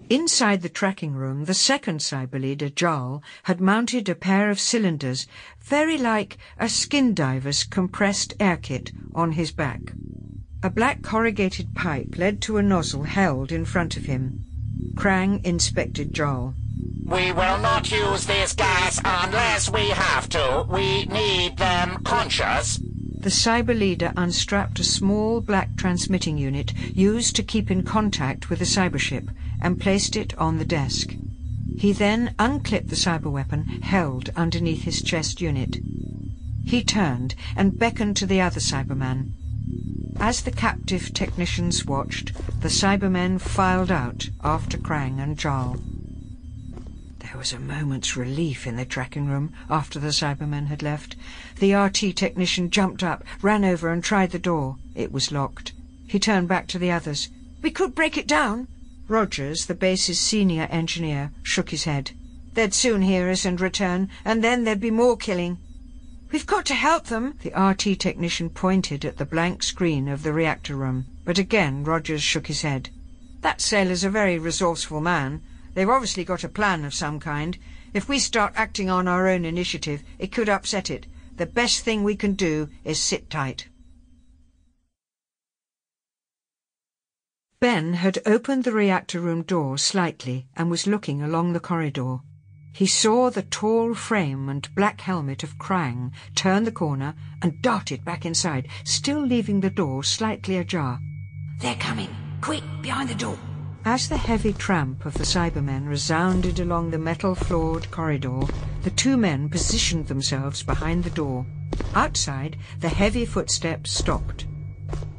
Inside the tracking room, the second cyber leader, Jarl, had mounted a pair of cylinders, very like a skin diver's compressed air kit, on his back. A black corrugated pipe led to a nozzle held in front of him. Krang inspected Jarl.
We will not use this gas unless we have to. We need them conscious.
The cyber leader unstrapped a small black transmitting unit used to keep in contact with the cyber ship and placed it on the desk. He then unclipped the cyber weapon held underneath his chest unit. He turned and beckoned to the other Cyberman. As the captive technicians watched, the Cybermen filed out after Krang and Jarl. There was a moment's relief in the tracking room after the Cybermen had left. The RT technician jumped up, ran over and tried the door. It was locked. He turned back to the others.
We could break it down.
Rogers, the base's senior engineer, shook his head.
They'd soon hear us and return, and then there'd be more killing. We've got to help them.
The RT technician pointed at the blank screen of the reactor room, but again Rogers shook his head.
That sailor's a very resourceful man. They've obviously got a plan of some kind. If we start acting on our own initiative, it could upset it.
The best thing we can do is sit tight. Ben had opened the reactor room door slightly and was looking along the corridor. He saw the tall frame and black helmet of Krang turn the corner and darted back inside, still leaving the door slightly ajar.
They're coming. Quick, behind the door.
As the heavy tramp of the Cybermen resounded along the metal-floored corridor, the two men positioned themselves behind the door. Outside, the heavy footsteps stopped.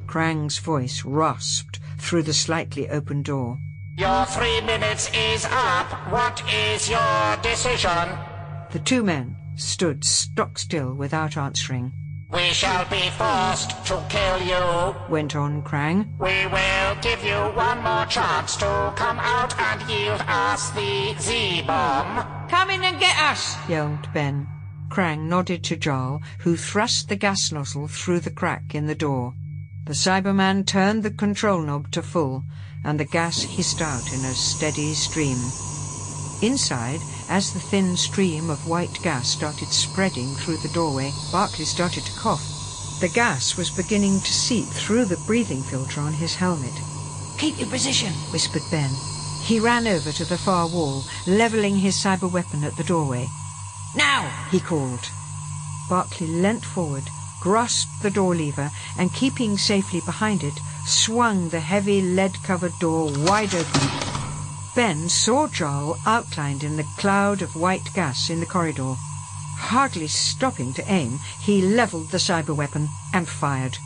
Krang's voice rasped through the slightly open door.
Your three minutes is up. What is your decision?
The two men stood stock still without answering.
We shall be forced to kill you.
Went on Krang.
We will give you one more chance to come out and yield us the Z-bomb.
Come in and get us!
yelled Ben. Krang nodded to Jarl, who thrust the gas nozzle through the crack in the door. The Cyberman turned the control knob to full, and the gas hissed out in a steady stream. Inside, as the thin stream of white gas started spreading through the doorway, Barclay started to cough. The gas was beginning to seep through the breathing filter on his helmet.
Keep your position,
whispered Ben. He ran over to the far wall, levelling his cyber weapon at the doorway.
Now,
he called. Barclay leant forward, grasped the door lever, and keeping safely behind it, swung the heavy lead-covered door wide open. Ben saw Jarl outlined in the cloud of white gas in the corridor. Hardly stopping to aim, he levelled the cyber weapon and fired.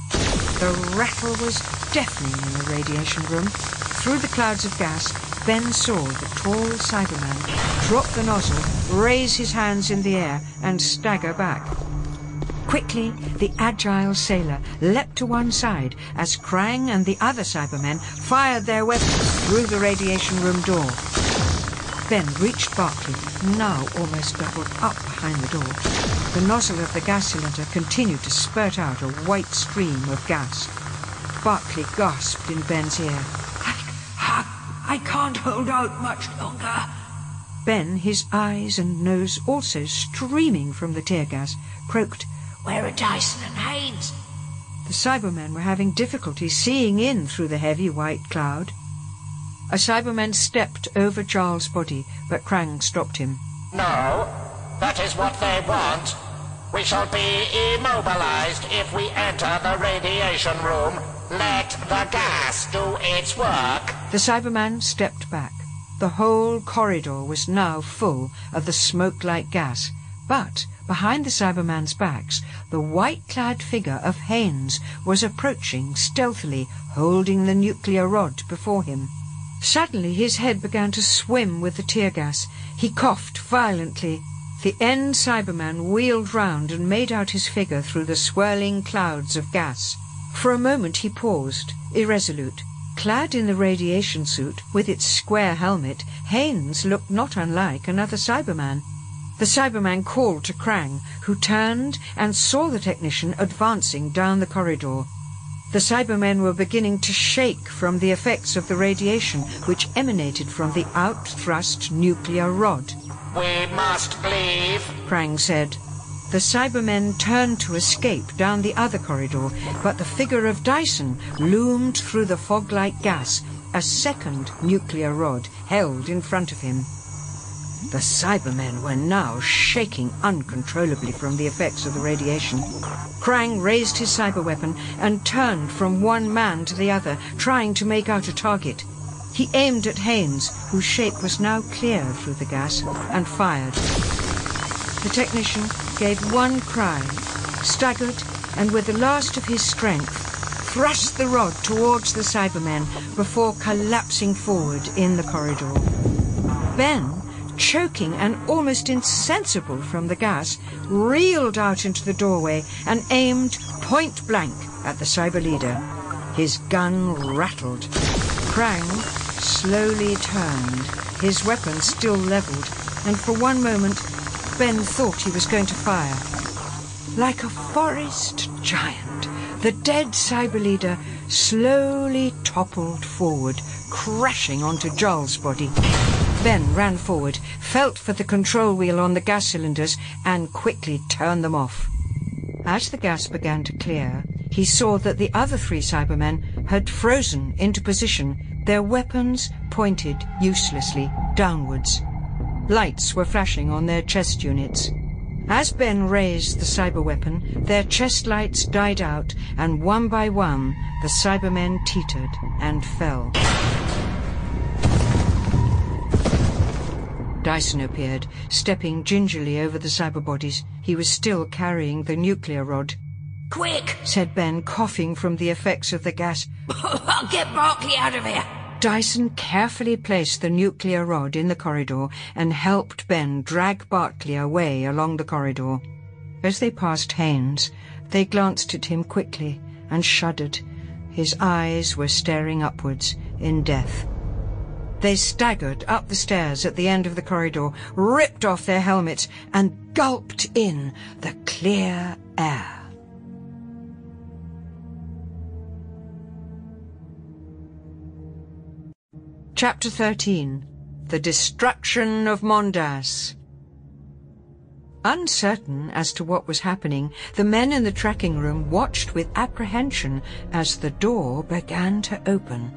The rattle was deafening in the radiation room. Through the clouds of gas, Ben saw the tall Cyberman drop the nozzle, raise his hands in the air, and stagger back. Quickly, the agile sailor leapt to one side as Krang and the other Cybermen fired their weapons through the radiation room door. Ben reached Barclay, now almost doubled up behind the door. The nozzle of the gas cylinder continued to spurt out a white stream of gas. Barclay gasped in Ben's ear.
I, I, I can't hold out much longer.
Ben, his eyes and nose also streaming from the tear gas, croaked,
where are Dyson and Haines?
The Cybermen were having difficulty seeing in through the heavy white cloud. A Cyberman stepped over Charles' body, but Krang stopped him.
No, that is what they want. We shall be immobilized if we enter the radiation room. Let the gas do its work.
The Cyberman stepped back. The whole corridor was now full of the smoke-like gas, but behind the Cyberman's backs, the white-clad figure of Haines was approaching stealthily, holding the nuclear rod before him. Suddenly his head began to swim with the tear gas. He coughed violently. The end Cyberman wheeled round and made out his figure through the swirling clouds of gas. For a moment he paused, irresolute. Clad in the radiation suit, with its square helmet, Haines looked not unlike another Cyberman. The Cyberman called to Krang, who turned and saw the technician advancing down the corridor. The Cybermen were beginning to shake from the effects of the radiation which emanated from the out-thrust nuclear rod.
We must leave,
Krang said. The Cybermen turned to escape down the other corridor, but the figure of Dyson loomed through the fog-like gas, a second nuclear rod held in front of him. The Cybermen were now shaking uncontrollably from the effects of the radiation. Krang raised his cyber weapon and turned from one man to the other, trying to make out a target. He aimed at Haines, whose shape was now clear through the gas, and fired. The technician gave one cry, staggered, and with the last of his strength, thrust the rod towards the Cybermen before collapsing forward in the corridor. Ben choking and almost insensible from the gas, reeled out into the doorway and aimed point blank at the cyber leader. His gun rattled. Krang slowly turned, his weapon still levelled, and for one moment Ben thought he was going to fire. Like a forest giant, the dead cyber leader slowly toppled forward, crashing onto Jarl's body. Ben ran forward, felt for the control wheel on the gas cylinders, and quickly turned them off. As the gas began to clear, he saw that the other three Cybermen had frozen into position, their weapons pointed uselessly downwards. Lights were flashing on their chest units. As Ben raised the cyber weapon, their chest lights died out, and one by one the Cybermen teetered and fell. Dyson appeared, stepping gingerly over the cyber bodies. He was still carrying the nuclear rod.
Quick!
said Ben, coughing from the effects of the gas. <laughs>
I'll get Barclay out of here.
Dyson carefully placed the nuclear rod in the corridor and helped Ben drag Barclay away along the corridor. As they passed Haines, they glanced at him quickly and shuddered. His eyes were staring upwards in death. They staggered up the stairs at the end of the corridor, ripped off their helmets, and gulped in the clear air. Chapter 13 The Destruction of Mondas Uncertain as to what was happening, the men in the tracking room watched with apprehension as the door began to open.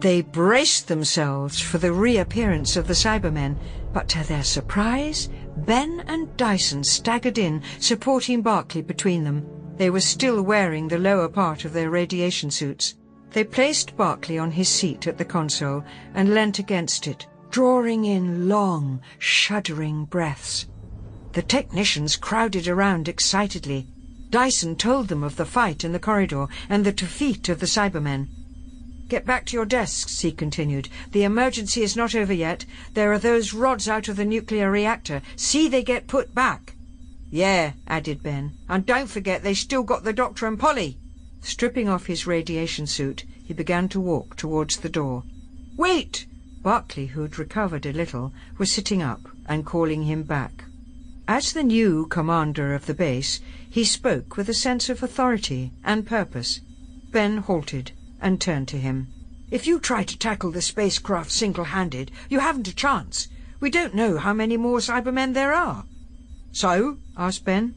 They braced themselves for the reappearance of the Cybermen, but to their surprise, Ben and Dyson staggered in, supporting Barclay between them. They were still wearing the lower part of their radiation suits. They placed Barclay on his seat at the console and leant against it, drawing in long, shuddering breaths. The technicians crowded around excitedly. Dyson told them of the fight in the corridor and the defeat of the Cybermen. Get back to your desks, he continued. The emergency is not over yet. There are those rods out of the nuclear reactor. See they get put back. Yeah, added Ben. And don't forget they still got the doctor and Polly. Stripping off his radiation suit, he began to walk towards the door. Wait! Barclay, who'd recovered a little, was sitting up and calling him back. As the new commander of the base, he spoke with a sense of authority and purpose. Ben halted and turned to him. If you try to tackle the spacecraft single-handed, you haven't a chance. We don't know how many more Cybermen there are. So? asked Ben.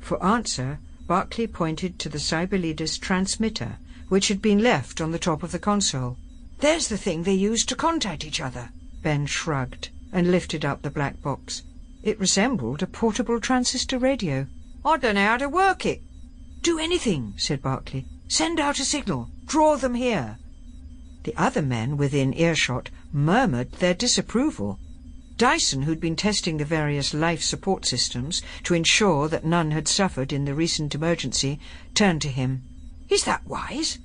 For answer, Barclay pointed to the Cyber Leader's transmitter, which had been left on the top of the console. There's the thing they use to contact each other. Ben shrugged and lifted up the black box. It resembled a portable transistor radio. I don't know how to work it. Do anything, said Barclay. Send out a signal. Draw them here. The other men within earshot murmured their disapproval. Dyson, who'd been testing the various life support systems to ensure that none had suffered in the recent emergency, turned to him. Is that wise?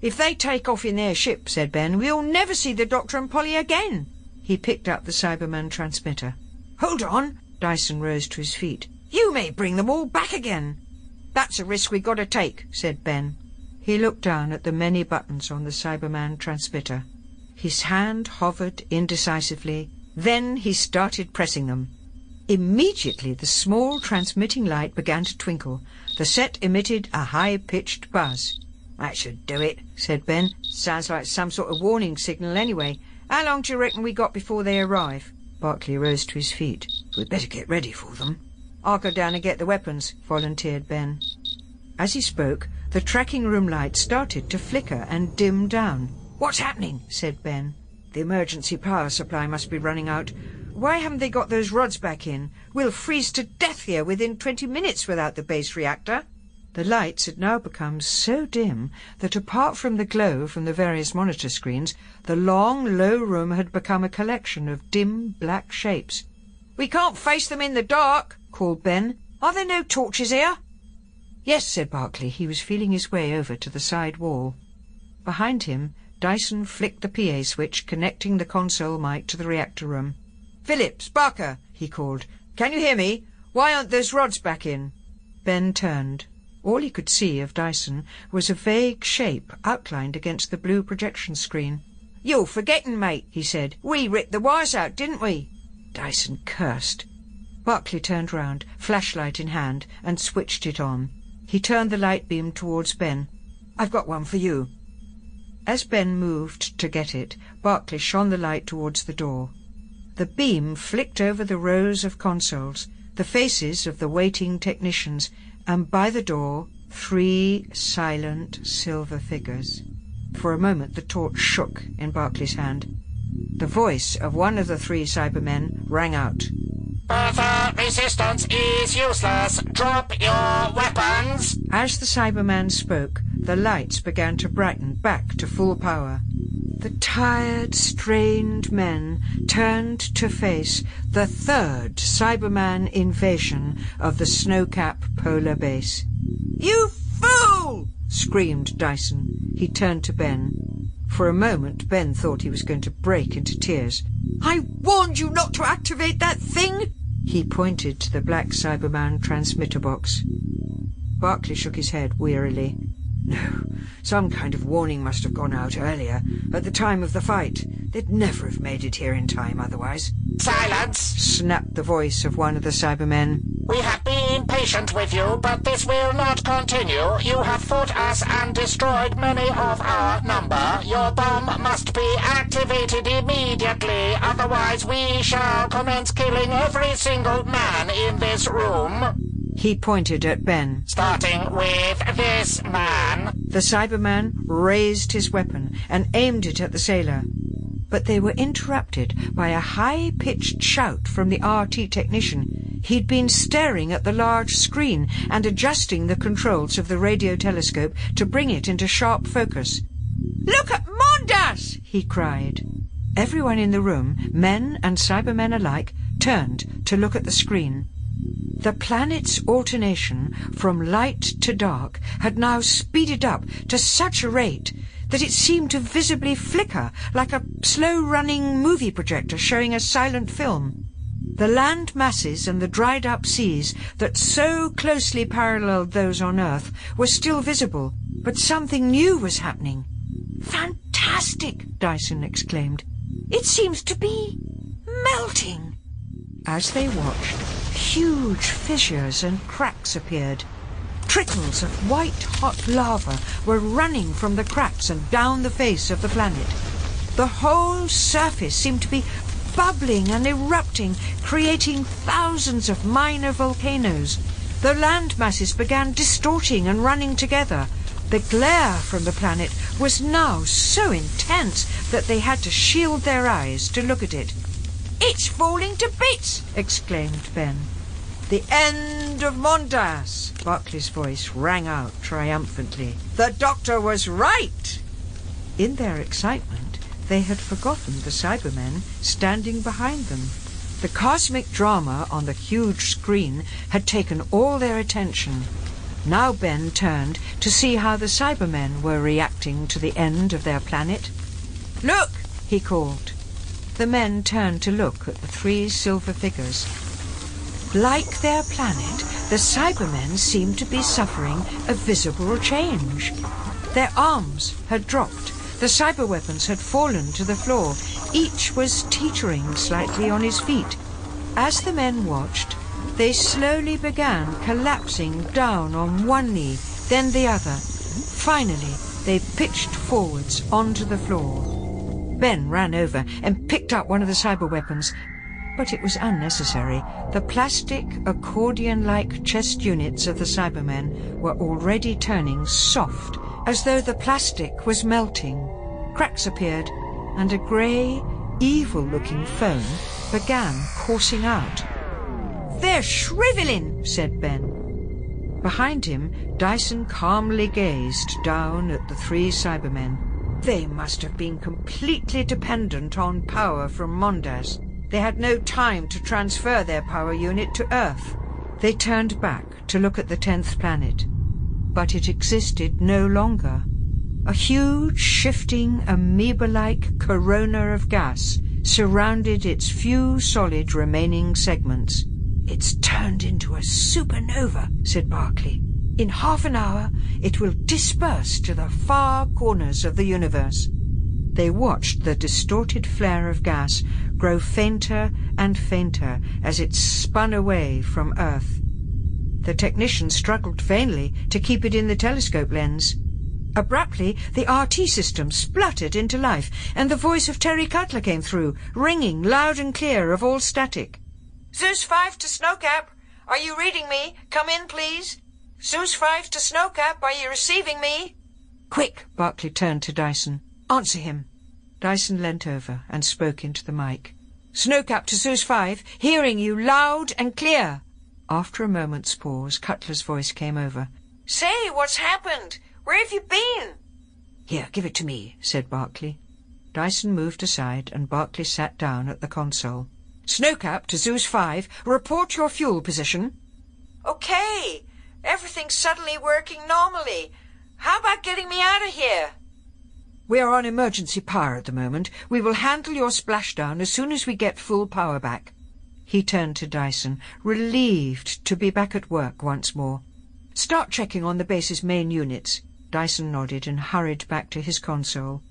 If they take off in their ship, said Ben, we'll never see the Doctor and Polly again. He picked up the Cyberman transmitter. Hold on! Dyson rose to his feet. You may bring them all back again. That's a risk we have got to take, said Ben. He looked down at the many buttons on the Cyberman transmitter. His hand hovered indecisively. Then he started pressing them. Immediately the small transmitting light began to twinkle. The set emitted a high-pitched buzz. That should do it, said Ben. Sounds like some sort of warning signal anyway. How long do you reckon we got before they arrive? Barclay rose to his feet. We'd better get ready for them. I'll go down and get the weapons, volunteered Ben. As he spoke, the tracking room light started to flicker and dim down. What's happening? said Ben. The emergency power supply must be running out. Why haven't they got those rods back in? We'll freeze to death here within twenty minutes without the base reactor. The lights had now become so dim that apart from the glow from the various monitor screens, the long, low room had become a collection of dim, black shapes. We can't face them in the dark, called Ben. Are there no torches here? Yes, said Barclay. He was feeling his way over to the side wall. Behind him, Dyson flicked the PA switch connecting the console mic to the reactor room. Phillips, Barker, he called. Can you hear me? Why aren't those rods back in? Ben turned. All he could see of Dyson was a vague shape outlined against the blue projection screen. You're forgetting, mate, he said. We ripped the wires out, didn't we? Dyson cursed. Barclay turned round, flashlight in hand, and switched it on. He turned the light beam towards Ben. I've got one for you. As Ben moved to get it, Barclay shone the light towards the door. The beam flicked over the rows of consoles, the faces of the waiting technicians, and by the door three silent silver figures. For a moment the torch shook in Barclay's hand. The voice of one of the three Cybermen rang out.
Further resistance is useless. Drop your weapons.
As the Cyberman spoke, the lights began to brighten back to full power. The tired, strained men turned to face the third Cyberman invasion of the Snowcap polar base.
You fool!
screamed Dyson. He turned to Ben. For a moment, Ben thought he was going to break into tears.
I warned you not to activate that thing!
He pointed to the black Cyberman transmitter box. Barclay shook his head wearily. No, some kind of warning must have gone out earlier, at the time of the fight. They'd never have made it here in time otherwise.
Silence!
Snapped the voice of one of the Cybermen.
We have been patient with you, but this will not continue. You have fought us and destroyed many of our number. Your bomb must be activated immediately, otherwise we shall commence killing every single man in this room.
He pointed at Ben.
Starting with this man.
The Cyberman raised his weapon and aimed it at the sailor. But they were interrupted by a high-pitched shout from the RT technician. He'd been staring at the large screen and adjusting the controls of the radio telescope to bring it into sharp focus.
Look at Mondas!
he cried. Everyone in the room, men and Cybermen alike, turned to look at the screen. The planet's alternation from light to dark had now speeded up to such a rate that it seemed to visibly flicker like a slow-running movie projector showing a silent film. The land masses and the dried-up seas that so closely paralleled those on Earth were still visible, but something new was happening.
Fantastic!
Dyson exclaimed.
It seems to be melting.
As they watched, huge fissures and cracks appeared. Trickles of white-hot lava were running from the cracks and down the face of the planet. The whole surface seemed to be bubbling and erupting, creating thousands of minor volcanoes. The land masses began distorting and running together. The glare from the planet was now so intense that they had to shield their eyes to look at it.
It's falling to bits!
exclaimed Ben. The end of Mondas! Barclay's voice rang out triumphantly. The doctor was right! In their excitement, they had forgotten the Cybermen standing behind them. The cosmic drama on the huge screen had taken all their attention. Now Ben turned to see how the Cybermen were reacting to the end of their planet.
Look!
he called. The men turned to look at the three silver figures. Like their planet, the Cybermen seemed to be suffering a visible change. Their arms had dropped. The cyber weapons had fallen to the floor. Each was teetering slightly on his feet. As the men watched, they slowly began collapsing down on one knee, then the other. Finally, they pitched forwards onto the floor. Ben ran over and picked up one of the cyber weapons, but it was unnecessary. The plastic, accordion-like chest units of the Cybermen were already turning soft, as though the plastic was melting. Cracks appeared, and a grey, evil-looking foam began coursing out.
They're shriveling,
said Ben. Behind him, Dyson calmly gazed down at the three Cybermen. They must have been completely dependent on power from Mondas. They had no time to transfer their power unit to Earth. They turned back to look at the tenth planet. But it existed no longer. A huge, shifting, amoeba-like corona of gas surrounded its few solid remaining segments. It's turned into a supernova, said Barclay. In half an hour, it will disperse to the far corners of the universe. They watched the distorted flare of gas grow fainter and fainter as it spun away from Earth. The technician struggled vainly to keep it in the telescope lens. Abruptly, the RT system spluttered into life, and the voice of Terry Cutler came through, ringing loud and clear of all static.
Zeus 5 to Snowcap. Are you reading me? Come in, please.
Zeus 5 to Snowcap, are you receiving me? Quick, Barclay turned to Dyson. Answer him. Dyson leant over and spoke into the mic. Snowcap to Zeus 5, hearing you loud and clear. After a moment's pause, Cutler's voice came over. Say, what's happened? Where have you been? Here, give it to me, said Barclay. Dyson moved aside and Barclay sat down at the console. Snowcap to Zeus 5, report your fuel position. Okay. Everything's suddenly working normally. How about getting me out of here? We are on emergency power at the moment. We will handle your splashdown as soon as we get full power back. He turned to Dyson, relieved to be back at work once more. Start checking on the base's main units. Dyson nodded and hurried back to his console.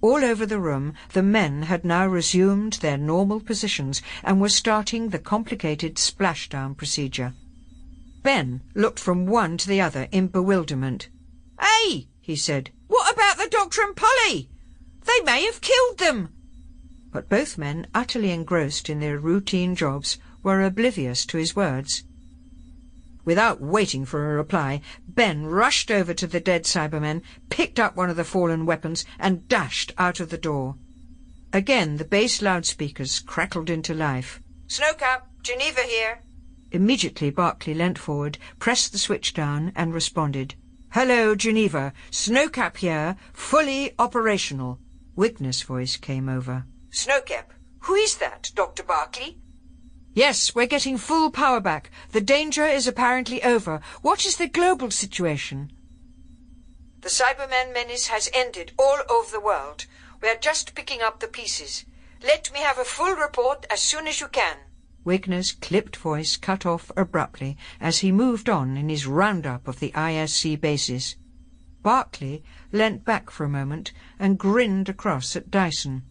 All over the room, the men had now resumed their normal positions and were starting the complicated splashdown procedure. Ben looked from one to the other in bewilderment. Hey, he said, what about the doctor and Polly? They may have killed them. But both men, utterly engrossed in their routine jobs, were oblivious to his words. Without waiting for a reply, Ben rushed over to the dead Cybermen, picked up one of the fallen weapons, and dashed out of the door. Again the base loudspeakers crackled into life. Snowcap, Geneva here. Immediately Barclay leant forward, pressed the switch down, and responded. Hello, Geneva. Snowcap here, fully operational. Wigner's voice came over. Snowcap, who is that, Dr. Barclay? Yes, we're getting full power back. The danger is apparently over. What is the global situation? The Cyberman menace has ended all over the world. We are just picking up the pieces. Let me have a full report as soon as you can. Wigner's clipped voice cut off abruptly as he moved on in his roundup of the ISC bases. Barclay leant back for a moment and grinned across at Dyson.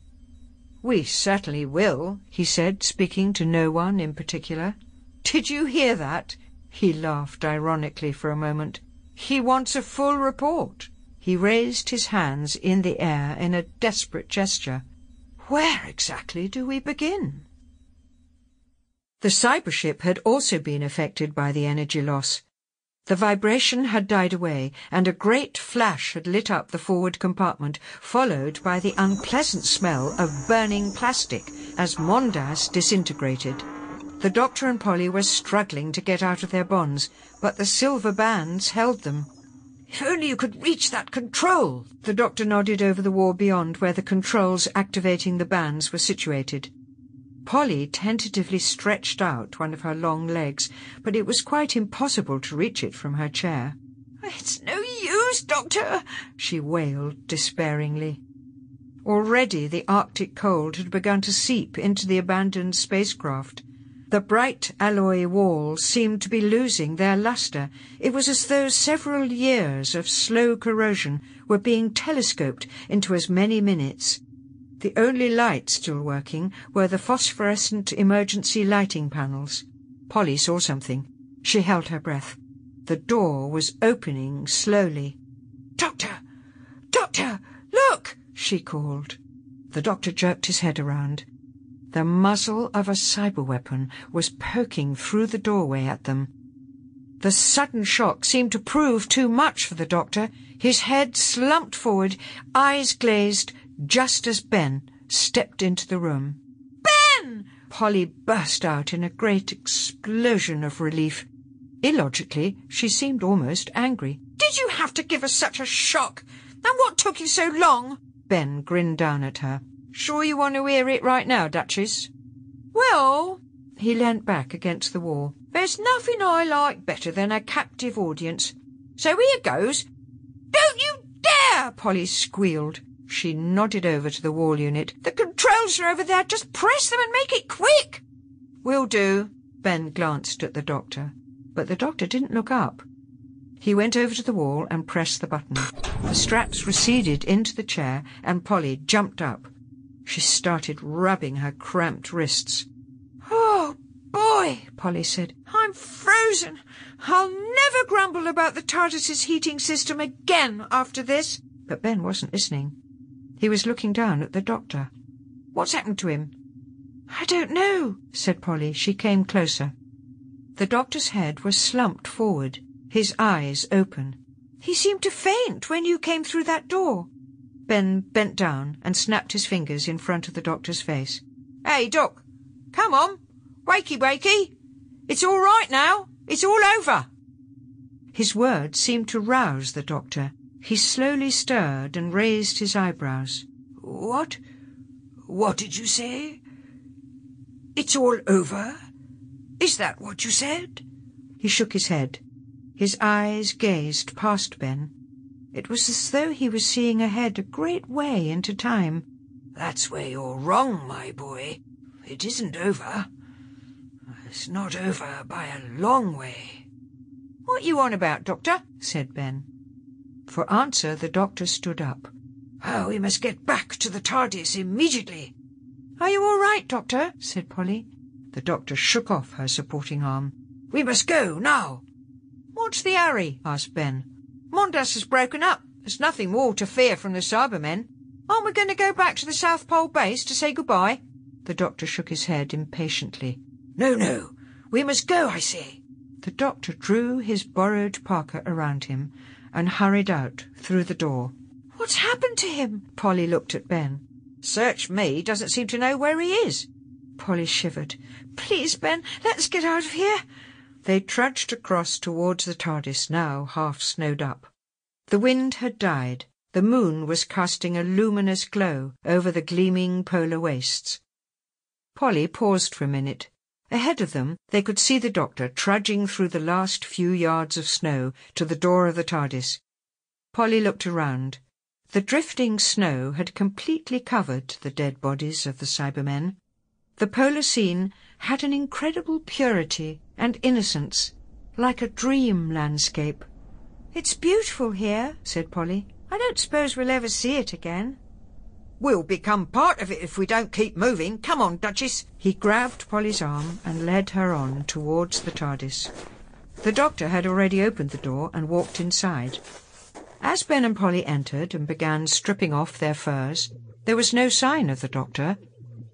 We certainly will, he said, speaking to no one in particular. Did you hear that? He laughed ironically for a moment. He wants a full report. He raised his hands in the air in a desperate gesture. Where exactly do we begin? The cybership had also been affected by the energy loss. The vibration had died away, and a great flash had lit up the forward compartment, followed by the unpleasant smell of burning plastic as Mondas disintegrated. The Doctor and Polly were struggling to get out of their bonds, but the silver bands held them. If only you could reach that control! The Doctor nodded over the wall beyond where the controls activating the bands were situated. Polly tentatively stretched out one of her long legs, but it was quite impossible to reach it from her chair. It's no use, Doctor, she wailed despairingly. Already the Arctic cold had begun to seep into the abandoned spacecraft. The bright alloy walls seemed to be losing their luster. It was as though several years of slow corrosion were being telescoped into as many minutes. The only lights still working were the phosphorescent emergency lighting panels. Polly saw something. She held her breath. The door was opening slowly. Doctor! Doctor! Look! she called. The doctor jerked his head around. The muzzle of a cyber weapon was poking through the doorway at them. The sudden shock seemed to prove too much for the doctor. His head slumped forward, eyes glazed, just as Ben stepped into the room. Ben! Polly burst out in a great explosion of relief. Illogically, she seemed almost angry. Did you have to give us such a shock? And what took you so long? Ben grinned down at her. Sure you want to hear it right now, Duchess? Well, he leant back against the wall. There's nothing I like better than a captive audience. So here goes. Don't you dare! Polly squealed. She nodded over to the wall unit. The controls are over there. Just press them and make it quick. Will do. Ben glanced at the doctor, but the doctor didn't look up. He went over to the wall and pressed the button. The straps receded into the chair and Polly jumped up. She started rubbing her cramped wrists. Oh, boy, Polly said. I'm frozen. I'll never grumble about the TARDIS's heating system again after this. But Ben wasn't listening. He was looking down at the doctor. What's happened to him? I don't know, said Polly. She came closer. The doctor's head was slumped forward. his eyes open. He seemed to faint when you came through that door. Ben bent down and snapped his fingers in front of the doctor's face.
Hey, Doc, come on. Wakey, wakey. It's all right now. It's all over.
His words seemed to rouse the doctor. He slowly stirred and raised his eyebrows.
What? What did you say? It's all over? Is that what you said?
He shook his head. His eyes gazed past Ben. It was as though he was seeing ahead a great way into time.
That's where you're wrong, my boy. It isn't over. It's not over by a long way.
What you on about, Doctor? said Ben. For answer, the doctor stood up.
Oh, we must get back to the TARDIS immediately.
Are you all right, Doctor? said Polly. The doctor shook off her supporting arm.
We must go now.
What's the hurry? asked Ben. Mondas has broken up. There's nothing more to fear from the Cybermen. Aren't we going to go back to the South Pole base to say goodbye? The doctor shook his head impatiently.
No, no. We must go, I say.
The doctor drew his borrowed parka around him and hurried out through the door. What's happened to him? Polly looked at Ben.
Search me doesn't seem to know where he is.
Polly shivered. Please, Ben, let's get out of here. They trudged across towards the TARDIS, now half snowed up. The wind had died. The moon was casting a luminous glow over the gleaming polar wastes. Polly paused for a minute, Ahead of them, they could see the doctor trudging through the last few yards of snow to the door of the TARDIS. Polly looked around. The drifting snow had completely covered the dead bodies of the Cybermen. The polar scene had an incredible purity and innocence, like a dream landscape. It's beautiful here, said Polly. I don't suppose we'll ever see it again.
We'll become part of it if we don't keep moving. Come on, Duchess.
He grabbed Polly's arm and led her on towards the TARDIS. The doctor had already opened the door and walked inside. As Ben and Polly entered and began stripping off their furs, there was no sign of the doctor.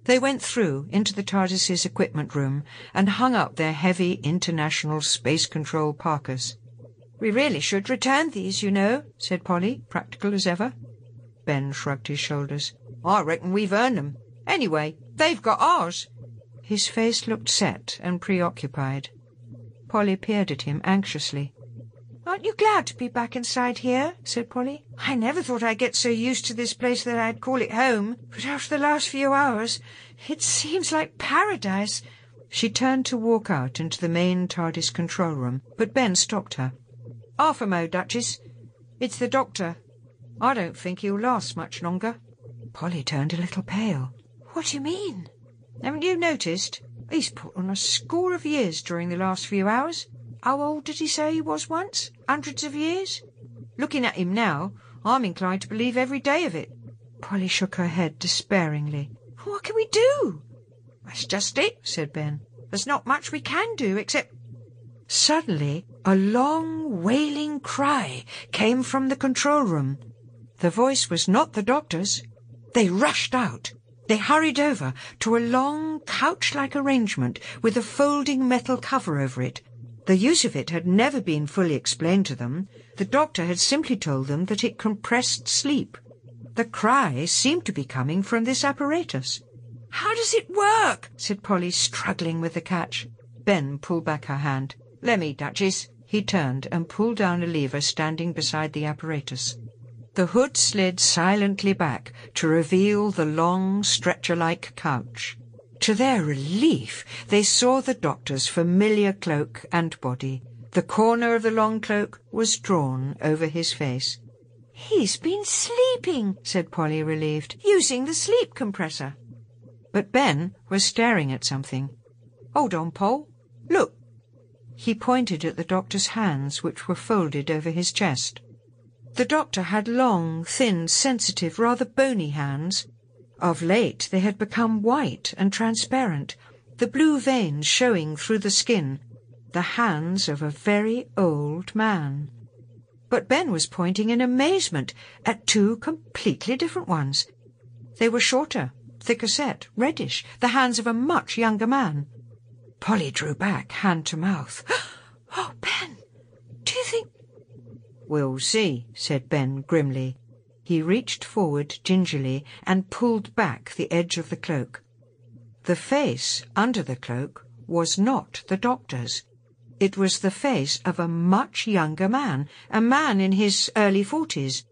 They went through into the TARDIS's equipment room and hung up their heavy international space control parkas. We really should return these, you know, said Polly, practical as ever. Ben shrugged his shoulders.
I reckon we've earned them. Anyway, they've got ours.
His face looked set and preoccupied. Polly peered at him anxiously. Aren't you glad to be back inside here? said Polly. I never thought I'd get so used to this place that I'd call it home, but after the last few hours, it seems like paradise. She turned to walk out into the main TARDIS control room, but Ben stopped her. Half a mo, Duchess. It's the doctor. I don't think he'll last much longer. Polly turned a little pale. What do you mean? Haven't you noticed? He's put on a score of years during the last few hours. How old did he say he was once? Hundreds of years? Looking at him now, I'm inclined to believe every day of it. Polly shook her head despairingly. What can we do? That's just it, said Ben. There's not much we can do except... Suddenly, a long, wailing cry came from the control room. The voice was not the doctor's. They rushed out. They hurried over to a long, couch-like arrangement with a folding metal cover over it. The use of it had never been fully explained to them. The doctor had simply told them that it compressed sleep. The cry seemed to be coming from this apparatus. How does it work? said Polly, struggling with the catch. Ben pulled back her hand. Let me, Duchess. He turned and pulled down a lever standing beside the apparatus. The hood slid silently back to reveal the long, stretcher-like couch. To their relief, they saw the doctor's familiar cloak and body. The corner of the long cloak was drawn over his face. He's been sleeping, said Polly, relieved, using the sleep compressor. But Ben was staring at something. Hold on, Paul. Look. He pointed at the doctor's hands, which were folded over his chest. The doctor had long, thin, sensitive, rather bony hands. Of late they had become white and transparent, the blue veins showing through the skin, the hands of a very old man. But Ben was pointing in amazement at two completely different ones. They were shorter, thicker set, reddish, the hands of a much younger man. Polly drew back, hand to mouth. <gasps> Oh, Ben, We'll see, said Ben grimly. He reached forward gingerly and pulled back the edge of the cloak. The face under the cloak was not the doctor's. It was the face of a much younger man, a man in his early forties.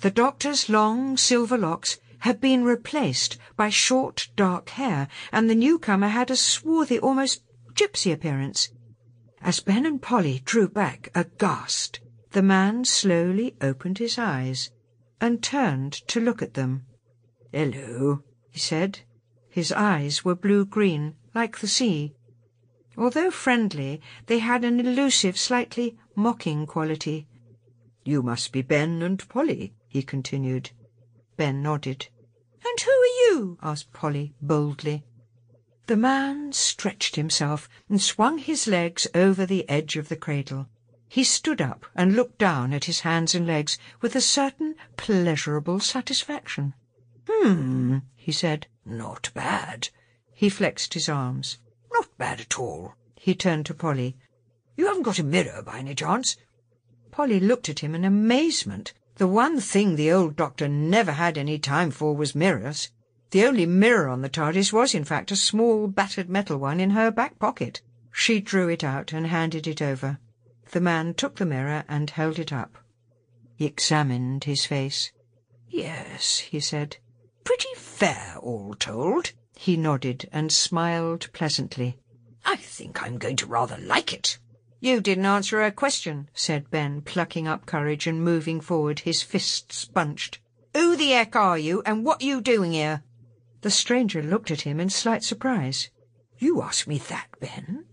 The doctor's long silver locks had been replaced by short dark hair, and the newcomer had a swarthy, almost gypsy appearance. As Ben and Polly drew back aghast, the man slowly opened his eyes and turned to look at them.
Hello,
he said. His eyes were blue-green, like the sea. Although friendly, they had an elusive, slightly mocking quality.
You must be Ben and Polly, he continued.
Ben nodded.
And who are you?
asked Polly boldly. The man stretched himself and swung his legs over the edge of the cradle. He stood up and looked down at his hands and legs with a certain pleasurable satisfaction.
Hmm,
he said.
Not bad.
He flexed his arms.
Not bad at all.
He turned to Polly.
You haven't got a mirror by any chance?
Polly looked at him in amazement. The one thing the old doctor never had any time for was mirrors. The only mirror on the TARDIS was, in fact, a small battered metal one in her back pocket. She drew it out and handed it over. The man took the mirror and held it up. He examined his face.
Yes, he said. Pretty fair, all told.
He nodded and smiled pleasantly.
I think I'm going to rather like it.
You didn't answer her question, said Ben, plucking up courage and moving forward, his fists bunched. Who the heck are you, and what are you doing here? The stranger looked at him in slight surprise.
You ask me that, Ben?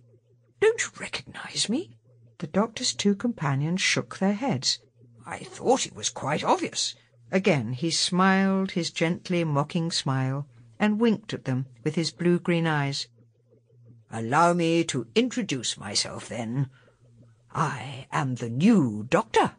Don't you recognize me?
The doctor's two companions shook their heads.
I thought it was quite obvious.
Again he smiled his gently mocking smile and winked at them with his blue-green eyes.
Allow me to introduce myself, then. I am the new doctor.